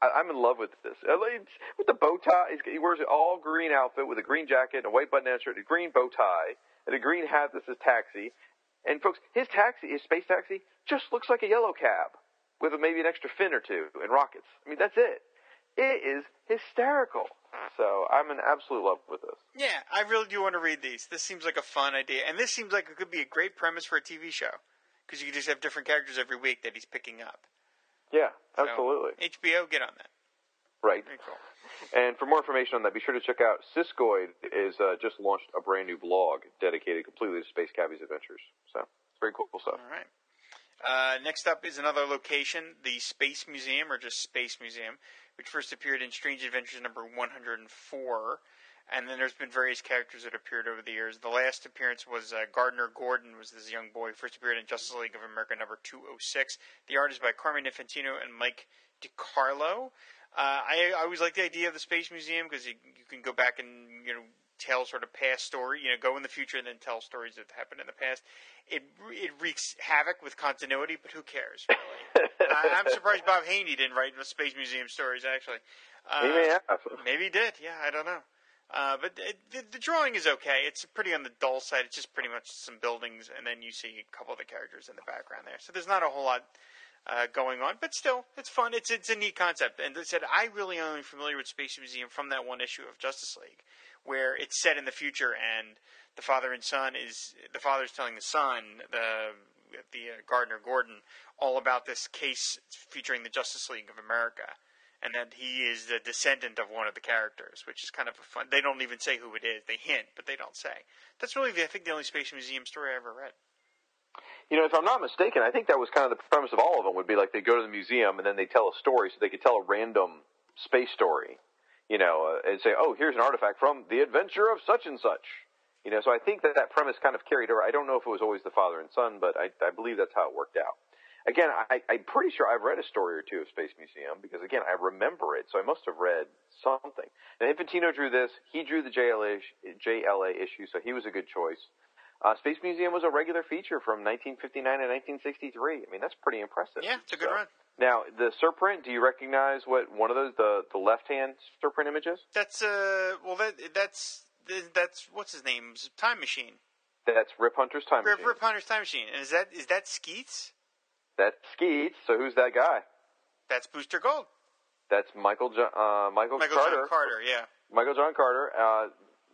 I, I'm in love with this. Like, With the bow tie, he wears an all green outfit with a green jacket, and a white button-down shirt, a green bow tie, and a green hat that says taxi. And folks, his taxi, his space taxi, just looks like a yellow cab with maybe an extra fin or two and rockets. I mean, that's it. It is hysterical. So I'm in absolute love with this. Yeah, I really do want to read these. This seems like a fun idea, and this seems like it could be a great premise for a TV show because you could just have different characters every week that he's picking up. Yeah, So, absolutely. HBO, get on that. Right. Very cool. And for more information on that, be sure to check out Siskoid is uh, just launched a brand new blog dedicated completely to Space Cabbie's adventures. So it's very cool stuff. All right. Uh, next up is another location, the Space Museum, or just Space Museum, which first appeared in Strange Adventures number 104. And then there's been various characters that appeared over the years. The last appearance was uh, Gardner Gordon, was this young boy first appeared in Justice League of America number 206. The art is by Carmen Infantino and Mike DeCarlo. Uh, I, I always like the idea of the Space Museum because you, you can go back and you know tell sort of past story, you know, go in the future and then tell stories that happened in the past. It it wreaks havoc with continuity, but who cares really? I, I'm surprised Bob Haney didn't write the Space Museum stories actually. Uh, He may have. Maybe he did. Yeah, I don't know. Uh, but it, the, the drawing is okay. It's pretty on the dull side. It's just pretty much some buildings, and then you see a couple of the characters in the background there. So there's not a whole lot uh, going on, but still, it's fun. It's it's a neat concept. And they said I really only familiar with Space Museum from that one issue of Justice League, where it's set in the future, and the father and son is the father's telling the son the the uh, Gardner Gordon all about this case featuring the Justice League of America and that he is the descendant of one of the characters, which is kind of a fun. They don't even say who it is; they hint, but they don't say. That's really, the, I think, the only Space Museum story I ever read. You know, if I'm not mistaken, I think that was kind of the premise of all of them. Would be like they go to the museum and then they tell a story, so they could tell a random space story. You know, uh, and say, "Oh, here's an artifact from the adventure of such and such." You know, so I think that that premise kind of carried over. I don't know if it was always the father and son, but I, I believe that's how it worked out. Again, I, I'm pretty sure I've read a story or two of Space Museum because, again, I remember it, so I must have read something. And Infantino drew this. He drew the JLA, JLA issue, so he was a good choice. Uh, Space Museum was a regular feature from 1959 to 1963. I mean, that's pretty impressive. Yeah, it's a good So- run. Now, the surprint, do you recognize what one of those, the, the left-hand surprint images? That's uh, well, that that's that's what's his name's Time Machine. That's Rip Hunter's time Rip, machine. Rip Hunter's Time Machine. And is that is that Skeets? That's Skeets, so who's that guy? That's Booster Gold. That's Michael jo- uh, Michael, Michael Carter. John Carter, yeah. Michael John Carter. Uh,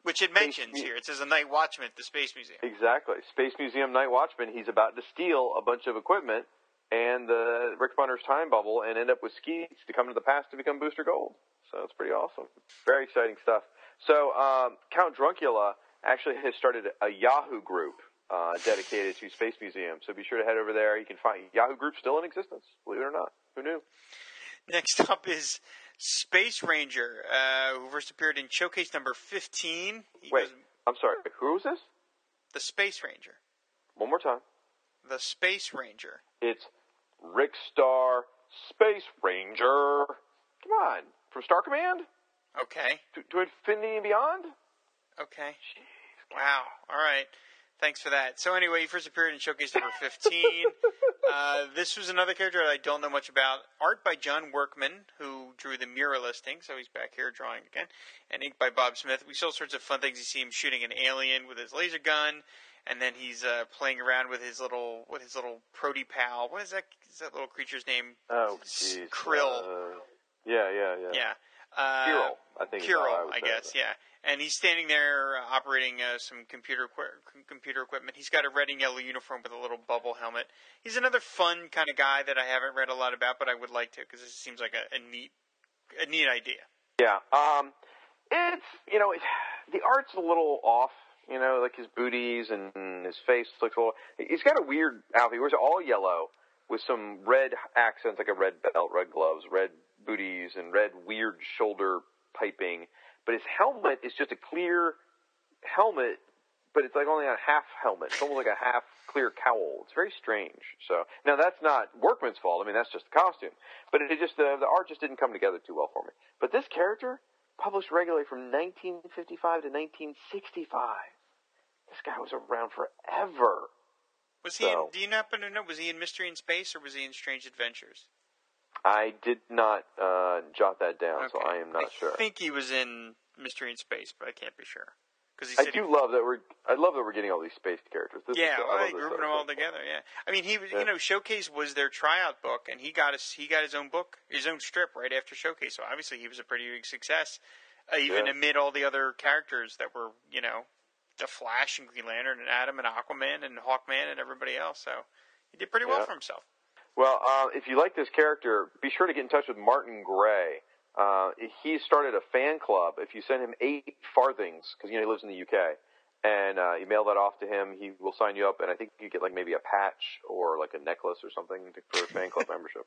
Which it mentions Mu- here. It says a night watchman at the Space Museum. exactly. Space Museum Night Watchman. He's about to steal a bunch of equipment and the Rick Hunter's time bubble and end up with Skeets to come to the past to become Booster Gold. So it's pretty awesome. Very exciting stuff. So um, Count Druncula actually has started a Yahoo group uh, dedicated to Space Museum. So be sure to head over there. You can find Yahoo group still in existence. Believe it or not. Who knew? Next up is Space Ranger, uh, who first appeared in Showcase number 15. He Wait, was I'm sorry. Who was this? the Space Ranger. One more time. The Space Ranger. It's Rick Starr Space Ranger. Come on, from Star Command Okay. to, to Infinity and Beyond. Okay. Wow. All right. Thanks for that. So anyway, he first appeared in Showcase number 15. uh, this was another character that I don't know much about. Art by John Workman, who drew the Mirror listing, so he's back here drawing again. And ink by Bob Smith. We saw all sorts of fun things. You see him shooting an alien with his laser gun, and then he's uh, playing around with his little with his little Prody pal. What is that? Is that little creature's name? Oh, jeez. Cryll. Uh, yeah, yeah, yeah. Yeah. Uh, Kirill, I think. Kirill, I, I guess, yeah. And he's standing there uh, operating uh, some computer equi- computer equipment. He's got a red and yellow uniform with a little bubble helmet. He's another fun kind of guy that I haven't read a lot about, but I would like to because this seems like a, a neat a neat idea. Yeah. Um, it's you know it, the art's a little off. You know, like his booties and his face looks a little. He's got a weird outfit. He wears all yellow with some red accents, like a red belt, red gloves, red booties, and red weird shoulder piping. But his helmet is just a clear helmet, but it's like only a half helmet. It's almost like a half clear cowl. It's very strange. So now that's not Workman's fault. I mean, that's just the costume. But it just the the art just didn't come together too well for me. But this character published regularly from 1955 to 1965. This guy was around forever. Was he? So- in, do you happen to know? Was he in Mystery in Space or was he in Strange Adventures? I did not uh, jot that down, so I am not I sure. I think he was in Mystery in Space, but I can't be sure because I do he, love that we're. I love that we're getting all these space characters. This yeah, is, well, grouping them all together. Yeah, I mean, he was, Yeah. you know, Showcase was their tryout book, and he got his he got his own book, his own strip right after Showcase. So obviously, he was a pretty big success, uh, even Yeah. amid all the other characters that were, you know, the Flash and Green Lantern and Atom and Aquaman and Hawkman and everybody else. So he did pretty well Yeah. for himself. Well, uh, if you like this character, be sure to get in touch with Martin Gray. Uh, he started a fan club. If you send him eight farthings, because you know he lives in the UK, and uh, you mail that off to him, he will sign you up, and I think you get like maybe a patch or like a necklace or something for fan club membership.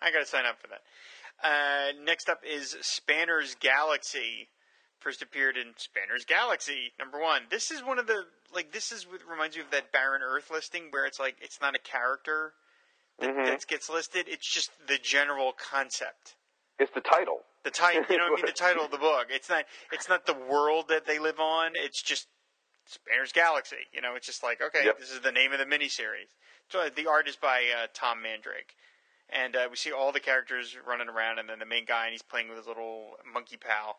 I got to sign up for that. Uh, next up is Spanner's Galaxy. First appeared in Spanner's Galaxy number one. This is one of the like this is what reminds me of that Barren Earth listing where it's like it's not a character that, Mhm. that gets listed. It's just the general concept. It's the title. The title, you know, what I mean, the title of the book. It's not. It's not the world that they live on. It's just Spanner's Galaxy. You know, it's just like okay, Yep. this is the name of the miniseries. So the art is by uh, Tom Mandrake, and uh, we see all the characters running around, and then the main guy, and he's playing with his little monkey pal.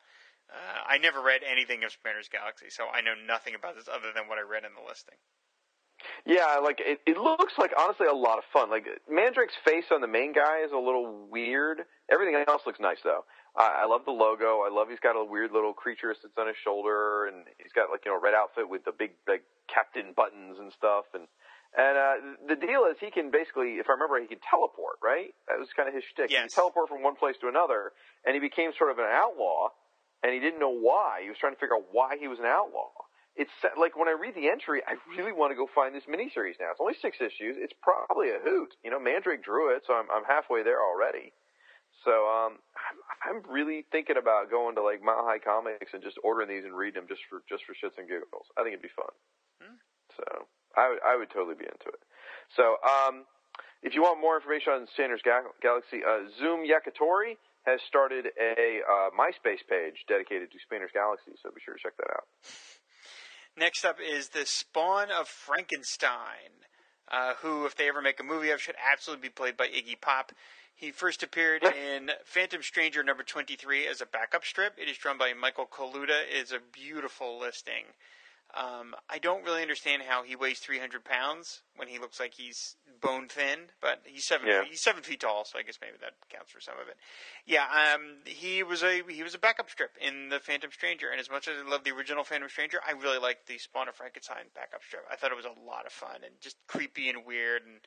Uh, I never read anything of Spanner's Galaxy, so I know nothing about this other than what I read in the listing. Yeah, like it, it looks like honestly a lot of fun. Like Mandrake's face on the main guy is a little weird. Everything else looks nice though. I, I love the logo. I love he's got a weird little creature sits on his shoulder, and he's got like you know red outfit with the big like captain buttons and stuff. And and uh, the deal is he can basically, if I remember, he can teleport. Right? That was kind of his shtick. He can teleport from one place to another, and he became sort of an outlaw. And he didn't know why. He was trying to figure out why he was an outlaw it's like when I read the entry, I really want to go find this miniseries now. It's only six issues. It's probably a hoot. You know, Mandrake drew it, so I'm, I'm halfway there already. So um, I'm, I'm really thinking about going to like Mile High Comics and just ordering these and reading them just for just for shits and giggles. I think it'd be fun. So I would I would totally be into it. So um, if you want more information on Sanders Ga- Galaxy, uh, Zoom Yakitori has started a uh, MySpace page dedicated to Spanner's Galaxy. So be sure to check that out. Next up is the Spawn of Frankenstein, uh, who, if they ever make a movie of, should absolutely be played by Iggy Pop. He first appeared in Phantom Stranger number 23 as a backup strip. It is drawn by Michael Kaluta. It is a beautiful listing. Um, I don't really understand how he weighs 300 pounds when he looks like he's bone thin, but he's seven. Yeah. Feet, he's seven feet tall, so I guess maybe that counts for some of it. Yeah, um, he was a he was a backup strip in the Phantom Stranger, and as much as I love the original Phantom Stranger, I really liked the Spawn of Frankenstein backup strip. I thought it was a lot of fun and just creepy and weird, and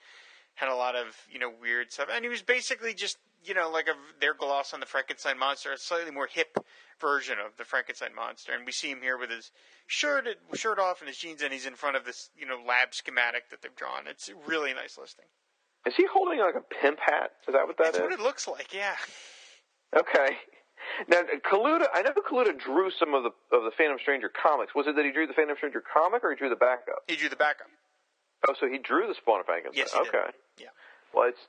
had a lot of you know weird stuff. And he was basically just you know like a their gloss on the Frankenstein monster, a slightly more hip version of the Frankenstein monster. And we see him here with his shirt shirt off and his jeans, and he's in front of this you know lab schematic that they've drawn. It's a really nice listing. Is he holding like a pimp hat? Is that what that That's is? what it looks like. Yeah. Okay. Now, Kaluta, I know Kaluta drew some of the of the Phantom Stranger comics. Was it that he drew the Phantom Stranger comic, or he drew the backup? He drew the backup. Oh, so he drew the Spawn of Frankenstein. Yes, he did. okay. Yeah. Well, it's.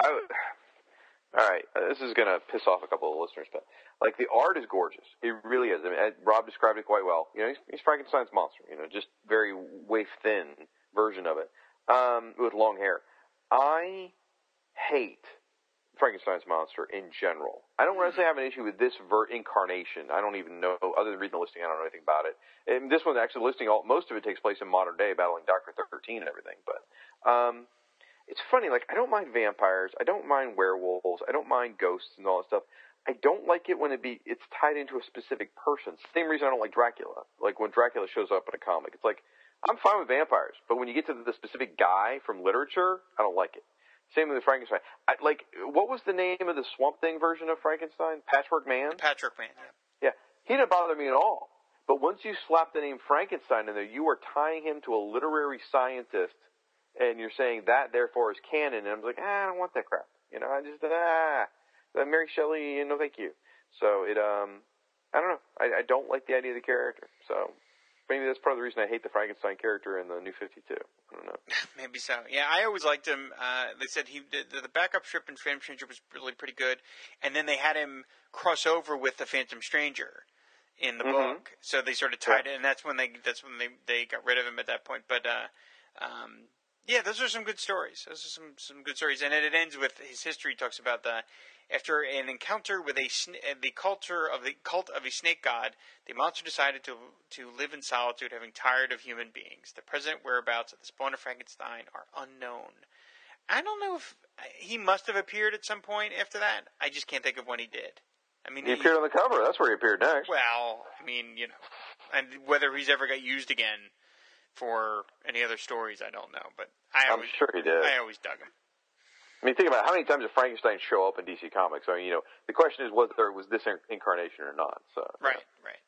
I, all right, this is gonna piss off a couple of listeners, but like the art is gorgeous. It really is. I mean, Rob described it quite well. You know, he's, he's Frankenstein's monster. You know, just very waif thin version of it um, with long hair. I hate Frankenstein's monster in general. I don't necessarily have an issue with this ver- incarnation. I don't even know, other than reading the listing, I don't know anything about it. And this one, actually, the listing, all, most of it takes place in modern day, battling Doctor Thirteen and everything. But um, it's funny. Like I don't mind vampires. I don't mind werewolves. I don't mind ghosts and all that stuff. I don't like it when it be it's tied into a specific person. Same reason I don't like Dracula. Like when Dracula shows up in a comic, it's like I'm fine with vampires, but when you get to the specific guy from literature, I don't like it. Same with Frankenstein. I, like, what was the name of the Swamp Thing version of Frankenstein? Patchwork Man. Patchwork Man. Yeah. Yeah, he didn't bother me at all. But once you slap the name Frankenstein in there, you are tying him to a literary scientist, and you're saying that therefore is canon. And I'm like, ah, I don't want that crap. You know, I just ah, uh, Mary Shelley, no, thank you. So it, um, I don't know. I, I don't like the idea of the character. So maybe that's part of the reason I hate the Frankenstein character in the New Fifty Two. I don't know. Maybe so. Yeah, I always liked him. Uh, they said he the, the backup strip in Phantom Stranger was really pretty good, and then they had him cross over with the Phantom Stranger in the Mhm. book. So they sort of tied it, and that's when they that's when they they got rid of him at that point. But uh, um, yeah, those are some good stories. Those are some some good stories, and it, it ends with his history. He talks about the after an encounter with a uh, the culture of the cult of a snake god, the monster decided to to live in solitude, having tired of human beings. The present whereabouts of the spawn of Frankenstein are unknown. I don't know if he must have appeared at some point after that. I just can't think of when he did. I mean, He appeared on the cover. That's where he appeared next. well, I mean, you know, and whether he's ever got used again for any other stories, I don't know. But I I'm sure he did. I always dug him. I mean, think about it. how many times did Frankenstein show up in DC Comics. I mean, you know, the question is whether it was this incarnation or not. So, Right, right.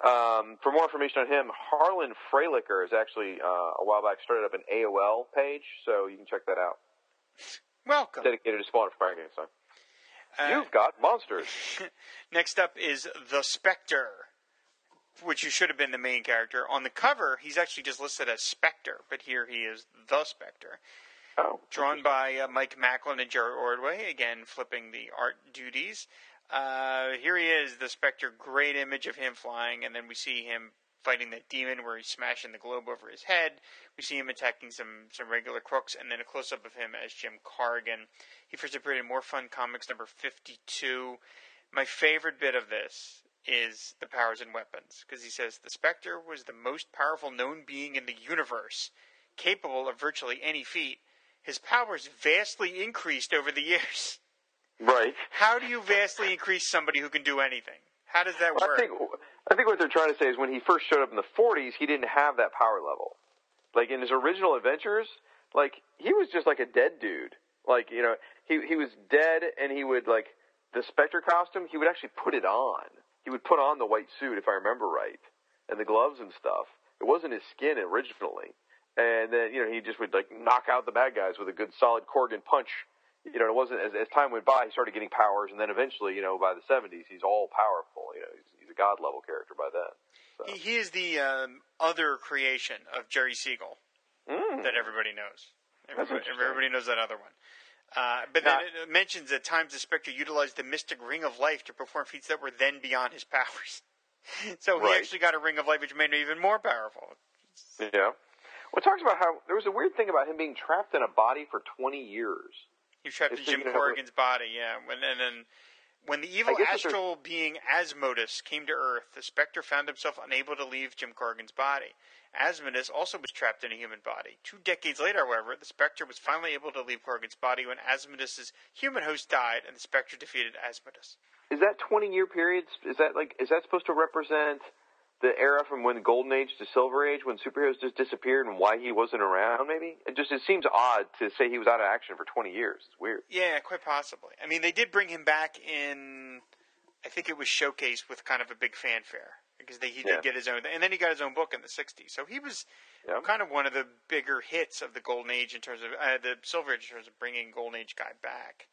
Um, for more information on him, Harlan Freilicher is actually uh, a while back started up an AOL page, so you can check that out. Welcome. Dedicated to Spawn of Frankenstein. Uh, You've got monsters. Next up is the Spectre, which you should have been the main character. On the cover, he's actually just listed as Spectre, but here he is the Spectre. Oh, Drawn by uh, Mike Machlan and Jerry Ordway, again flipping the art duties. Uh, here he is, the Spectre. Great image of him flying, and then we see him fighting that demon where he's smashing the globe over his head. We see him attacking some some regular crooks, and then a close up of him as Jim Corrigan. He first appeared in More Fun Comics number fifty two. My favorite bit of this is the powers and weapons because he says the Spectre was the most powerful known being in the universe, capable of virtually any feat. His powers vastly increased over the years. right. How do you vastly increase somebody who can do anything? How does that work? I think I think what they're trying to say is when he first showed up in the 40s, he didn't have that power level. Like in his original adventures, like he was just like a dead dude. Like you know, he he was dead, and he would like the Spectre costume. He would actually put it on. He would put on the white suit, if I remember right, and the gloves and stuff. It wasn't his skin originally, and then you know he just would like knock out the bad guys with a good solid Corrigan punch. You know, it wasn't as as time went by, he started getting powers, and then eventually, you know, by the 70s, he's all powerful. You know, he's, he's a god level character by then. So. he, he is the um, other creation of Jerry Siegel Mm. that everybody knows. Everybody, everybody knows that other one. Uh, but then it mentions at times the Spectre utilized the mystic ring of life to perform feats that were then beyond his powers. so he Right. actually got a ring of life which made him even more powerful. Yeah. Well, it talks about how there was a weird thing about him being trapped in a body for 20 years. He was trapped in Jim Corrigan's body, yeah. When, and then when the evil I guess it's a- astral being Asmodus came to Earth, the Spectre found himself unable to leave Jim Corrigan's body. Asmodus also was trapped in a human body. Two decades later, however, the Spectre was finally able to leave Corrigan's body when Asmodus's human host died, and the Spectre defeated Asmodus. Is that 20 year period? Is that like is that supposed to represent the era from when the Golden Age to Silver Age when superheroes just disappeared and why he wasn't around? Maybe it just it seems odd to say he was out of action for 20 years. It's weird. Yeah, quite possibly. I mean, they did bring him back in. I think it was showcased with kind of a big fanfare. Because they, he Yeah. did get his own, and then he got his own book in the '60s. So he was Yeah. kind of one of the bigger hits of the Golden Age in terms of uh, the Silver Age in terms of bringing Golden Age guy back.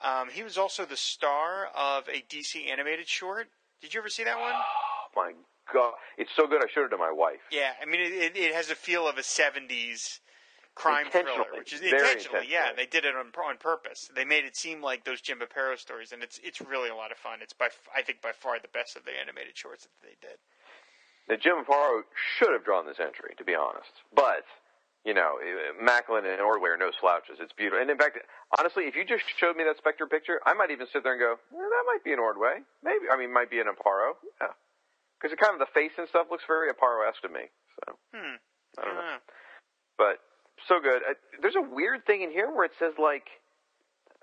Um, he was also the star of a DC animated short. Did you ever see that one? Oh my god, it's so good. I showed it to my wife. Yeah, I mean, it, it, it has a feel of a '70s crime thriller, which is Very intentionally, yeah. They did it on on purpose. They made it seem like those Jim Aparo stories, and it's it's really a lot of fun. It's by I think by far the best of the animated shorts that they did. Now, Jim Aparo should have drawn this entry, to be honest. But, you know, Machlan and Ordway are no slouches. It's beautiful. And in fact, honestly, if you just showed me that Spectre picture, I might even sit there and go, eh, that might be an Ordway. Maybe. I mean, might be an Aparo. Yeah. Because it kind of the face and stuff looks very Aparo-esque to me. So, Hmm. I don't know. know. But, so good. Uh, there's a weird thing in here where it says, like,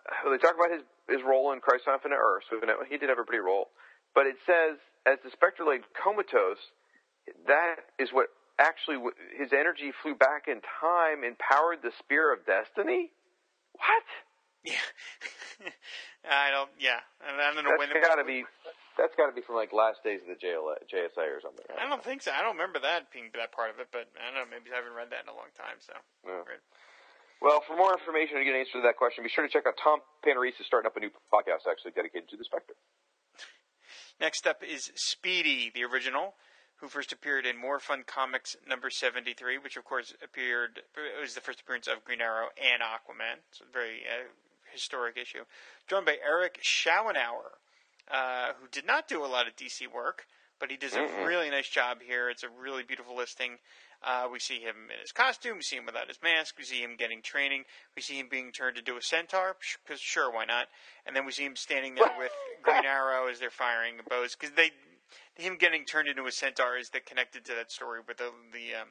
uh, they talk about his, his role in Crisis on Infinite Earth. So, he did have a pretty role. But it says, as the Spectre laid comatose, that is what actually his energy flew back in time and powered the spear of destiny. What? Yeah. I don't. Yeah. I I don't know That's when. it- got to be. That's got to be from like last days of the JLA, JSA or something. I don't think so. I don't remember that being that part of it, but I don't know. Maybe I haven't read that in a long time. So. Yeah. Right. Well, for more information to get an answer to that question, be sure to check out Tom Panarese is starting up a new podcast actually dedicated to the Spectre. Next up is Speedy, the original, who first appeared in More Fun Comics number 73, which of course appeared, it was the first appearance of Green Arrow and Aquaman. It's a very uh, historic issue. Drawn by Eric Shanower, uh, who did not do a lot of DC work, but he does a really nice job here. It's a really beautiful listing. Uh, we see him in his costume. We see him without his mask. We see him getting training. We see him being turned into a centaur, because sure, why not? And then we see him standing there with Green Arrow as they're firing the bows, because they, him getting turned into a centaur is that connected to that story with the the um,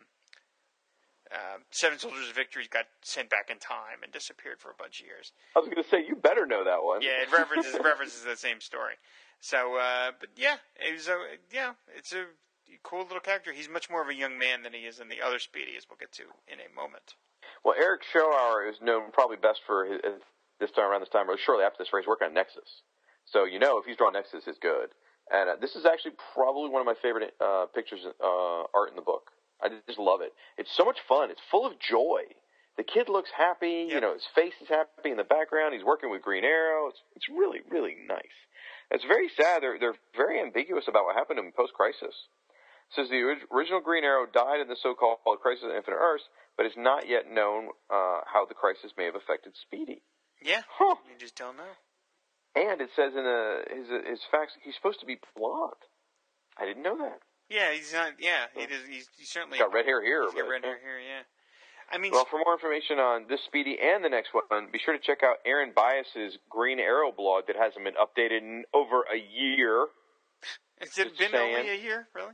uh, Seven Soldiers of Victory got sent back in time and disappeared for a bunch of years. I was going to say you better know that one. Yeah, it references references the same story. So, uh, but yeah, it was a yeah, it's a cool little character. He's much more of a young man than he is in the other Speedy, as we'll get to in a moment. Well, Eric Schauer is known probably best for his, this time around this time, or shortly after this, for his work on Nexus. So you know if he's drawn Nexus, it's good. And uh, this is actually probably one of my favorite uh, pictures, uh, art in the book. I just love it. It's so much fun. It's full of joy. The kid looks happy. You know, his face is happy in the background. He's working with Green Arrow. It's it's really really nice. It's very sad. They're they're very ambiguous about what happened to him post Crisis. Says the original Green Arrow died in the so-called Crisis of Infinite Earths, but it's not yet known uh, how the crisis may have affected Speedy. Yeah, Huh. you just don't know. And it says in uh his his facts he's supposed to be blonde. I didn't know that. Yeah, he's not. Yeah, he does. He's, he's certainly He's got red hair here. He's got red hair here. Yeah, I mean, Well, for more information on this Speedy and the next one, be sure to check out Aaron Bias's Green Arrow blog that hasn't been updated in over a year. has it just been saying. only a year? Really?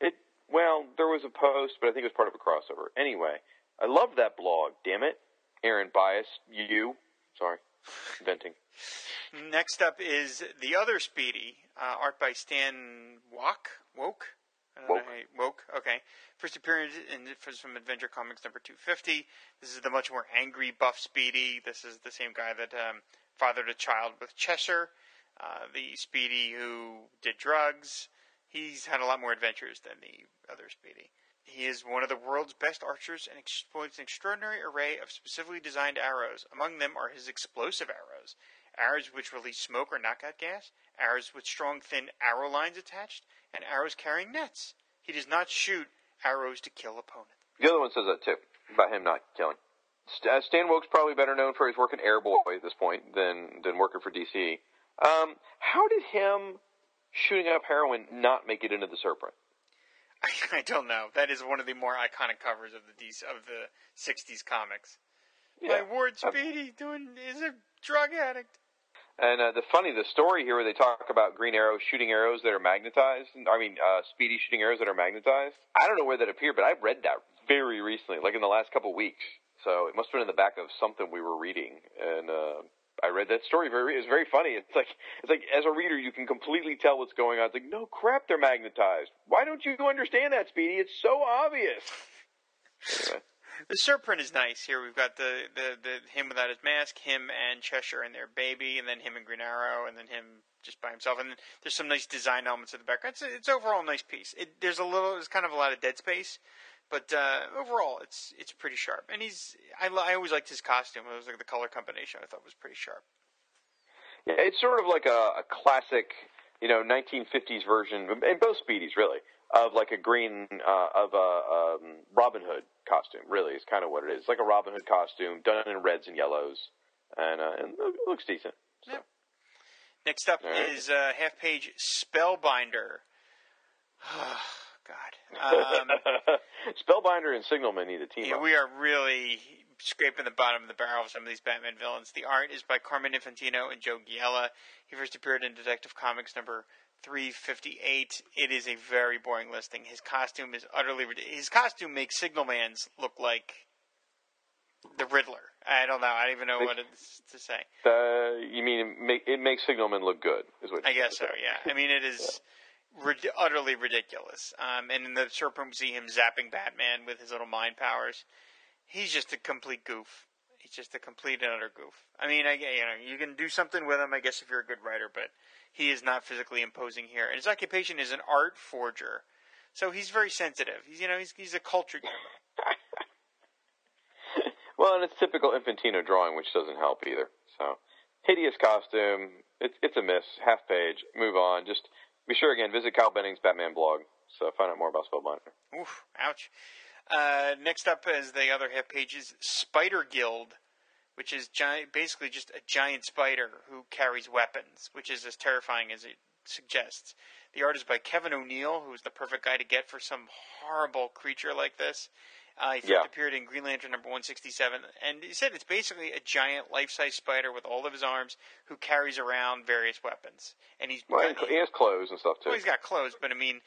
It well, there was a post, but I think it was part of a crossover. Anyway, I love that blog. Damn it, Aaron Bias, you. Sorry, inventing. Next up is the other Speedy, uh, art by Stan Woch. Woke? Woke. know Woke. Okay. First appearance in, from Adventure Comics number 250. This is the much more angry buff Speedy. This is the same guy that um, fathered a child with Cheshire. Uh, the Speedy who did drugs. He's had a lot more adventures than the other Speedy. He is one of the world's best archers and exploits an extraordinary array of specifically designed arrows. Among them are his explosive arrows, arrows which release smoke or knockout gas, arrows with strong, thin arrow lines attached, and arrows carrying nets. He does not shoot arrows to kill opponents. The other one says that too about him not killing. Uh, Stan Woch's probably better known for his work in Airboy at this point than than working for DC. Um, how did him shooting up heroin not make it into the surprint? I, I don't know. That is one of the more iconic covers of the DC, of the '60s comics. My Ward Uh, Speedy doing is a drug addict. And uh, the funny, the story here where they talk about Green Arrow shooting arrows that are magnetized. I mean, uh, Speedy shooting arrows that are magnetized. I don't know where that appeared, but I read that very recently, like in the last couple weeks. So it must have been in the back of something we were reading, and uh, I read that story. Very, it's very funny. It's like, it's like as a reader, you can completely tell what's going on. It's like, no crap, they're magnetized. Why don't you understand that, Speedy? It's so obvious. Anyway. The surprint is nice. Here we've got the, the, the him without his mask, him and Cheshire and their baby, and then him and Green Arrow, and then him just by himself. And there's some nice design elements in the background. It's, it's overall a nice piece. It, there's a little, there's kind of a lot of dead space, but uh, overall, it's it's pretty sharp. And he's, I, I always liked his costume. It was like the color combination. I thought was pretty sharp. Yeah, it's sort of like a, a classic, you know, 1950s version, and both Speedies really, of like a green uh, of a um, Robin Hood costume. Really, is kind of what it is. It's like a Robin Hood costume done in reds and yellows, and uh, and it looks decent. So. Yep. Next up right. is uh, half page Spellbinder. God. Um, Spellbinder and Signalman need a team Yeah, up. we are really scraping the bottom of the barrel of some of these Batman villains. The art is by Carmen Infantino and Joe Giella. He first appeared in Detective Comics number 358. It is a very boring listing. His costume is utterly ridiculous. His costume makes Signalman's look like the Riddler. I don't know. I don't even know what it's to say. Uh, you mean it, make, it makes Signalman look good? Is what I guess so. Yeah. I mean, it is rid- utterly ridiculous. Um, and in the short we see him zapping Batman with his little mind powers. He's just a complete goof. He's just a complete and utter goof. I mean, I you know you can do something with him, I guess, if you're a good writer, but he is not physically imposing here. And his occupation is an art forger, so he's very sensitive. He's you know he's he's a cultured criminal. Well, and it's typical Infantino drawing, which doesn't help either. So, hideous costume. It's it's a miss. Half page. Move on. Just be sure again. Visit Kyle Benning's Batman blog. So find out more about Spellbinder. Oof, ouch. Uh, next up is the other half page is Spider Guild, which is giant, basically just a giant spider who carries weapons, which is as terrifying as it suggests. The art is by Kevin O'Neill, who's the perfect guy to get for some horrible creature like this. Uh, he Yeah. appeared in Green Lantern number 167, and he said it's basically a giant life-size spider with all of his arms who carries around various weapons. And he's Well, and he has clothes and stuff too. well, he's got clothes, but I mean,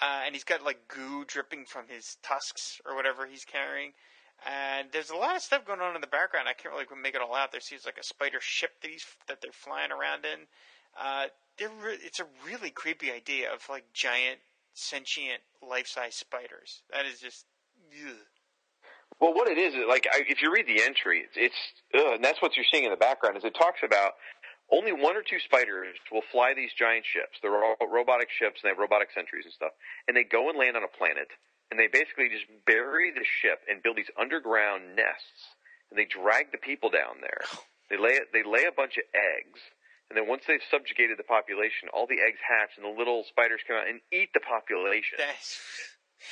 uh, and he's got like goo dripping from his tusks or whatever he's carrying. And there's a lot of stuff going on in the background. I can't really make it all out. There seems like a spider ship that he's that they're flying around in. Uh, re- it's a really creepy idea of like giant sentient life-size spiders. That is just. Ugh. Well, what it is is like I, if you read the entry, it's, it's ugh, and that's what you're seeing in the background. Is it talks about only one or two spiders will fly these giant ships. They're all robotic ships, and they have robotic sentries and stuff. And they go and land on a planet, and they basically just bury the ship and build these underground nests, and they drag the people down there. They lay they lay a bunch of eggs, and then once they've subjugated the population, all the eggs hatch, and the little spiders come out and eat the population That's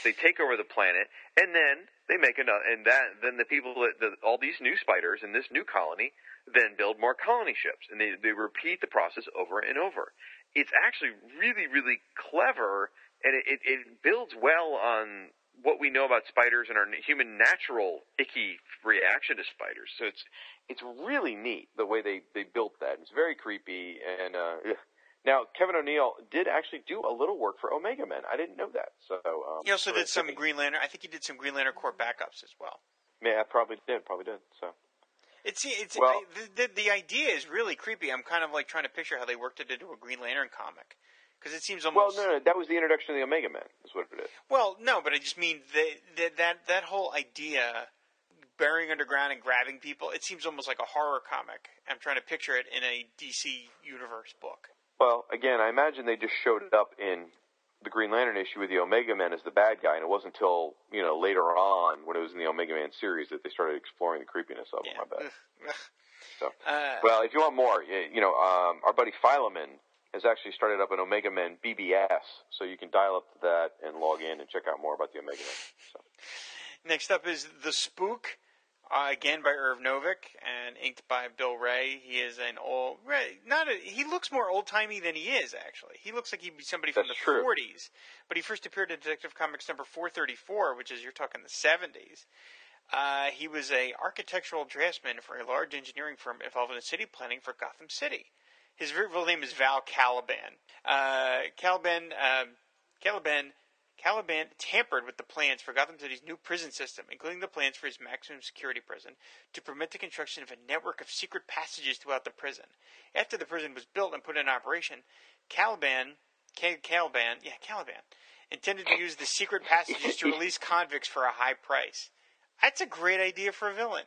they take over the planet, and then they make another, and that then the people that the, all these new spiders in this new colony then build more colony ships, and they they repeat the process over and over. It's actually really really clever, and it, it, it builds well on what we know about spiders and our human natural icky reaction to spiders. So it's it's really neat the way they they built that. It's very creepy and. uh. Now, Kevin O'Neill did actually do a little work for Omega Men. I didn't know that. So um, he also did some Green Lantern. I think he did some Green Lantern Corps backups as well. Yeah, I probably did. Probably did. So It's it's Well- I, the, the the idea is really creepy. I'm kind of like trying to picture how they worked it into a Green Lantern comic because it seems almost. well, no, no, that was the introduction of the Omega Men. Is what it is. Well, no, but I just mean the, the, that that whole idea burying underground and grabbing people. It seems almost like a horror comic. I'm trying to picture it in a DC universe book. Well, again, I imagine they just showed it up in the Green Lantern issue with the Omega Men as the bad guy, and it wasn't until you know later on when it was in the Omega Man series that they started exploring the creepiness of them. I bet. Ugh. So, Uh, well, if you want more, you know, um, our buddy Philemon has actually started up an Omega Men BBS, so you can dial up to that and log in and check out more about the Omega Men. So. Next up is The Spook, uh, again by Irv Novick and inked by Bill Ray. He is an old, not a, he looks more old timey than he is actually. He looks like he'd be somebody from That's the true. 40s, but he first appeared in Detective Comics number 434, which is you're talking the 70s. Uh, he was a architectural draftsman for a large engineering firm involved in the city planning for Gotham City. His real name is Val Kaliban. Uh, Kaliban, um Kaliban, Kaliban tampered with the plans for Gotham City's new prison system, including the plans for his maximum security prison, to permit the construction of a network of secret passages throughout the prison. After the prison was built and put in operation, Kaliban, Ca- Kaliban, yeah, Kaliban, intended to use the secret passages to release convicts for a high price. That's a great idea for a villain.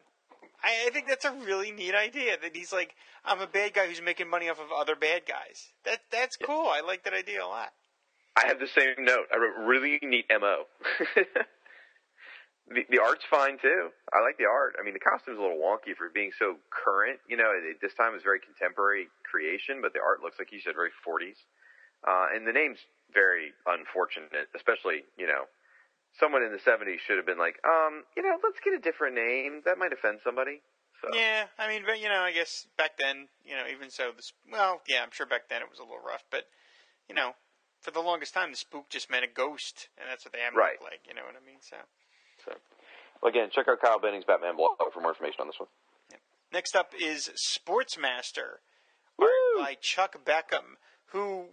I, I think that's a really neat idea. That he's like, I'm a bad guy who's making money off of other bad guys. That that's cool. I like that idea a lot. I have the same note. I wrote really neat mo. the the art's fine too. I like the art. I mean, the costume's a little wonky for being so current. You know, it, this time is very contemporary creation, but the art looks like you said very 40s. Uh, and the name's very unfortunate, especially you know, someone in the 70s should have been like, um, you know, let's get a different name. That might offend somebody. So. Yeah, I mean, but you know, I guess back then, you know, even so, this well, yeah, I'm sure back then it was a little rough, but you know, for the longest time, the spook just meant a ghost, and that's what they have Right. like. You know what I mean? So So, well, again, check out Kyle Benning's Batman blog for more information on this one. next up is Sportsmaster, art by Chuck Beckum, who.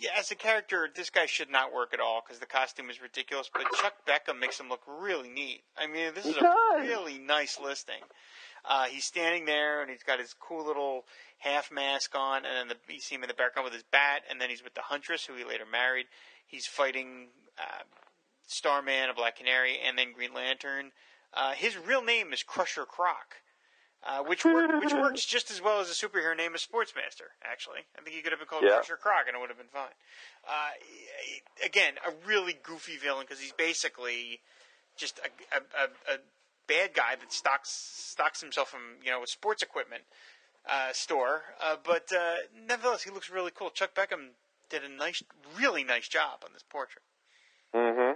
Yeah, as a character, this guy should not work at all because the costume is ridiculous. But Chuck Beckum makes him look really neat. I mean, this is a really nice listing. Uh, he's standing there and he's got his cool little half mask on, and then the, you see him in the background with his bat, and then he's with the Huntress, who he later married. He's fighting uh, Starman, a Black Canary, and then Green Lantern. Uh, his real name is Crusher Crock, uh, which work, which works just as well as a superhero name as Sportsmaster. Actually, I think he could have been called Yeah. Crusher Crock, and it would have been fine. Uh, again, a really goofy villain because he's basically just a, a, a, a bad guy that stocks stocks himself from you know a sports equipment uh, store. Uh, but uh, nevertheless, he looks really cool. Chuck Beckum did a nice, really nice job on this portrait. Mm-hmm.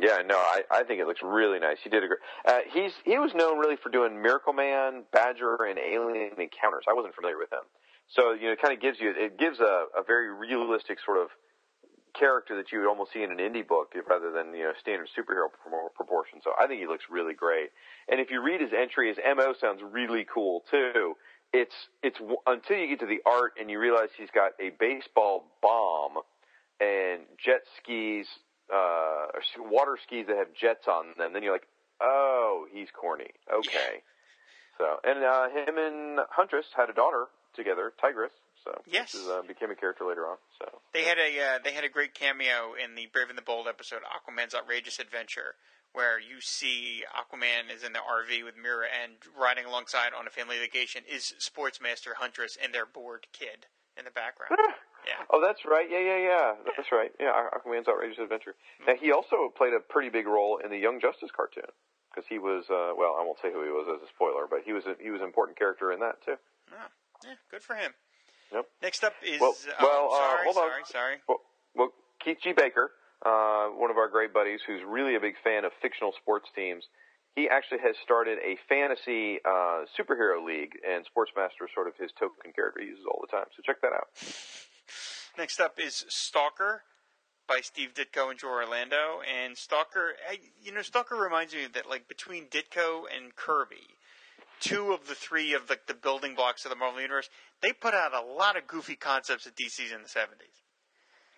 Yeah, no, I, I think it looks really nice. He did a great. Uh, he's he was known really for doing Miracle Man, Badger, and Alien Encounters. I wasn't familiar with him, so you know, it kind of gives you it gives a, a very realistic sort of character that you would almost see in an indie book rather than you know standard superhero pro- proportion. So I think he looks really great. And if you read his entry, his mo sounds really cool too. It's it's until you get to the art and you realize he's got a baseball bomb and jet skis, uh, water skis that have jets on them. Then you're like, oh, he's corny. Okay. So and uh, him and Huntress had a daughter together, Tigress. So Yes. is, uh, became a character later on. So They had a uh, they had a great cameo in the Brave and the Bold episode, Aquaman's Outrageous Adventure, where you see Aquaman is in the RV with Mera and riding alongside on a family vacation is Sportsmaster Huntress and their bored kid in the background. yeah. Oh, that's right. Yeah, yeah, yeah. That's right. Yeah, Aqu- Aquaman's Outrageous Adventure. Now, he also played a pretty big role in the Young Justice cartoon because he was. Uh, well, I won't say who he was as a spoiler, but he was a, he was an important character in that too. Oh, yeah, good for him. Yep. Next up is Well, oh, well, uh, sorry, hold on. sorry, sorry. Well, well, Keith G. Baker, uh, one of our great buddies, who's really a big fan of fictional sports teams. He actually has started a fantasy uh, superhero league, and Sportsmaster is sort of his token character he uses all the time. So check that out. Next up is Stalker by Steve Ditko and Joe Orlando. And Stalker, I, you know, Stalker reminds me that like between Ditko and Kirby, two of the three of like the building blocks of the Marvel universe, they put out a lot of goofy concepts at DC's in the seventies.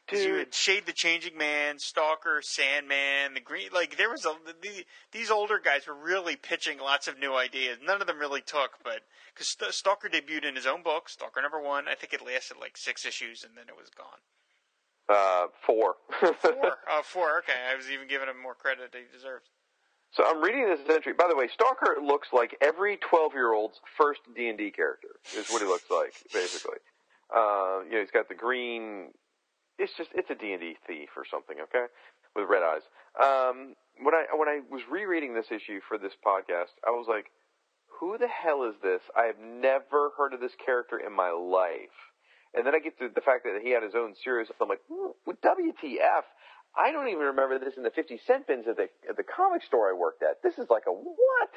Because you had Shade the Changing Man, Stalker, Sandman, the Green. Like there was a the, these older guys were really pitching lots of new ideas. None of them really took, but because St- Stalker debuted in his own book, Stalker number one. I think it lasted like six issues and then it was gone. Uh, four. Four, oh, four. Okay, I was even giving him more credit than he deserves. So I'm reading this entry. By the way, Stalker looks like every 12 year old's first D and D character. Is what he looks like, basically. Uh, you know, he's got the green. It's just it's a D and D thief or something, okay, with red eyes. Um, when I when I was rereading this issue for this podcast, I was like, who the hell is this? I have never heard of this character in my life. And then I get to the fact that he had his own series. I'm like, "Ooh, WTF? I don't even remember this in the 50 cent bins at the at the comic store I worked at. This is like a what?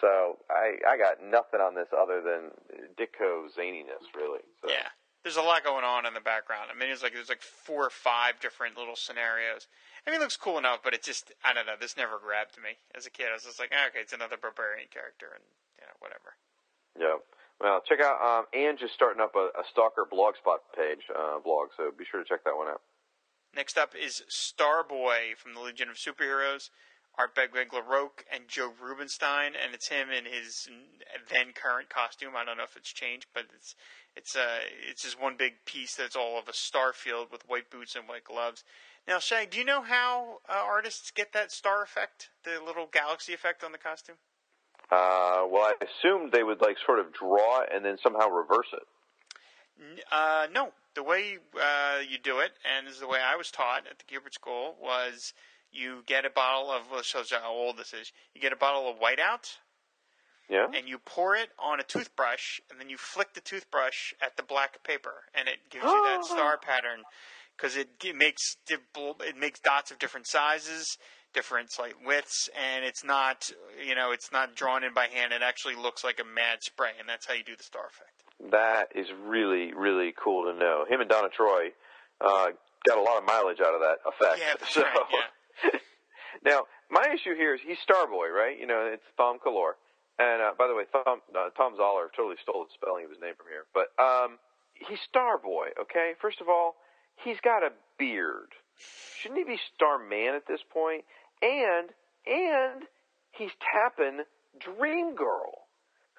So I I got nothing on this other than Ditko zaniness, really. So. Yeah, there's a lot going on in the background. I mean, it's like there's like four or five different little scenarios. I mean, it looks cool enough, but it just I don't know. This never grabbed me as a kid. I was just like, "Ah, okay, it's another barbarian character, and you know, whatever. Yeah. Well, check out um, Anne just starting up a, a Stalker blogspot page uh, blog, so be sure to check that one out. Next up is Starboy from the Legion of Superheroes, art Greg LaRocque and Joe Rubinstein, and it's him in his then current costume. I don't know if it's changed, but it's it's uh it's just one big piece that's all of a star field with white boots and white gloves. Now, Shay, do you know how uh, artists get that star effect, the little galaxy effect on the costume? Uh, well, I assumed they would like sort of draw it and then somehow reverse it. N- Uh, no, the way uh, you do it, and this is the way I was taught at the Kubert School, was you get a bottle of. Well, shows how old this is. You get a bottle of whiteout, Yeah. and you pour it on a toothbrush, and then you flick the toothbrush at the black paper, and it gives you that star pattern because it, it makes it makes dots of different sizes, different like widths, and it's not you know it's not drawn in by hand. It actually looks like a mad spray, and that's how you do the star effect. That is really, really cool to know. Him and Donna Troy uh, got a lot of mileage out of that effect. Yeah, so, right. Yeah. now, my issue here is he's Starboy, right? You know, it's Thom Kallor. And uh, by the way, Thom, uh, Thom Zahler totally stole the spelling of his name from here. But um, he's Starboy, okay? First of all, he's got a beard. Shouldn't he be Starman at this point? And and he's tapping Dream Girl,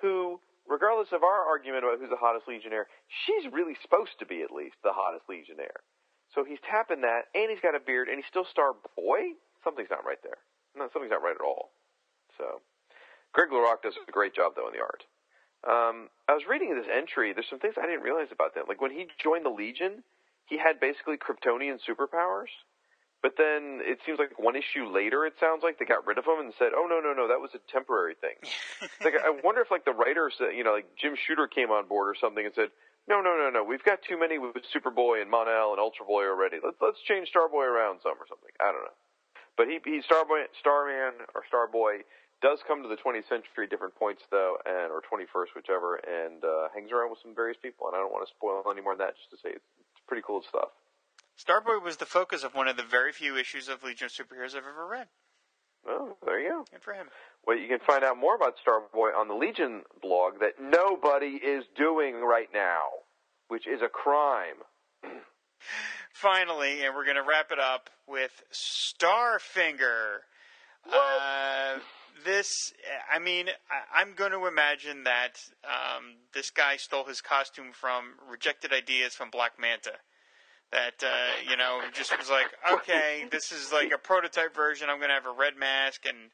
who, regardless of our argument about who's the hottest Legionnaire, she's really supposed to be at least the hottest Legionnaire. So he's tapping that, and he's got a beard, and he's still Star Boy. Something's not right there. No, something's not right at all. So, Greg LaRocque does a great job though in the art. Um, I was reading this entry. There's some things I didn't realize about that. Like when he joined the Legion, he had basically Kryptonian superpowers. But then it seems like one issue later, it sounds like they got rid of him and said, "Oh no, no, no, that was a temporary thing." Like I wonder if like the writers, you know, like Jim Shooter came on board or something and said, "No, no, no, no, we've got too many with Superboy and Mon-El and Ultra Boy already. Let's let's change Starboy around some or something." I don't know. But he he Starboy Starman or Starboy does come to the 20th century at different points though, and or 21st, whichever, and uh, hangs around with some various people. And I don't want to spoil any more than that. Just to say, it's, it's pretty cool stuff. Starboy was the focus of one of the very few issues of Legion of Superheroes I've ever read. Oh, there you go. Good for him. Well, you can find out more about Starboy on the Legion blog that nobody is doing right now, which is a crime. Finally, and we're going to wrap it up with Starfinger. Uh, this, I mean, I, I'm going to imagine that um, this guy stole his costume from rejected ideas from Black Manta. That uh, you know, just was like, okay, this is like a prototype version. I'm going to have a red mask and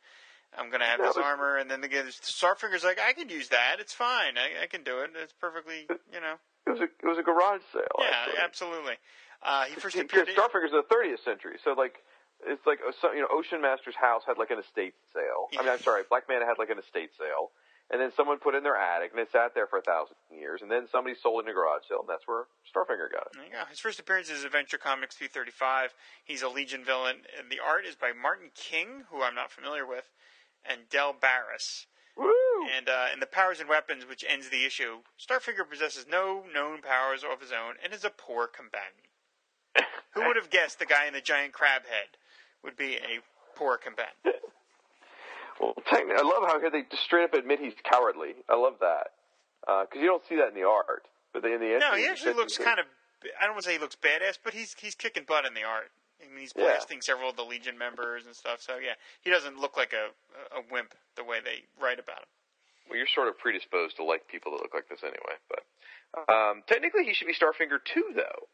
I'm going to have this armor, and then the Starfinger's like, I can use that. It's fine. I, I can do it. It's perfectly, you know. It was a it was a garage sale. Yeah, actually. absolutely. Uh, he first appeared. in- Starfinger's in the 30th century, so like it's like uh, you know Ocean Master's house had like an estate sale. I mean, I'm sorry, Black Manta had like an estate sale, and then someone put in their attic, and it sat there for a thousand years, and then somebody sold it in a garage sale, and that's where Starfinger got it. There you go. His first appearance is Adventure Comics 335. He's a Legion villain. And the art is by Martin King, who I'm not familiar with, and Dell Barras. Woo! And uh, in the Powers and Weapons, which ends the issue, Starfinger possesses no known powers of his own and is a poor combatant. Who would have guessed the guy in the giant crab head would be a poor combatant? Well, technically, I love how here they just straight up admit he's cowardly. I love that because you don't see that in the art, but in the No, he actually looks kind of. I don't want to say he looks badass, but he's he's kicking butt in the art. I mean, he's Yeah. blasting several of the Legion members and stuff. So yeah, he doesn't look like a a wimp the way they write about him. Well, you're sort of predisposed to like people that look like this anyway. But um, technically, he should be Starfinger too, though,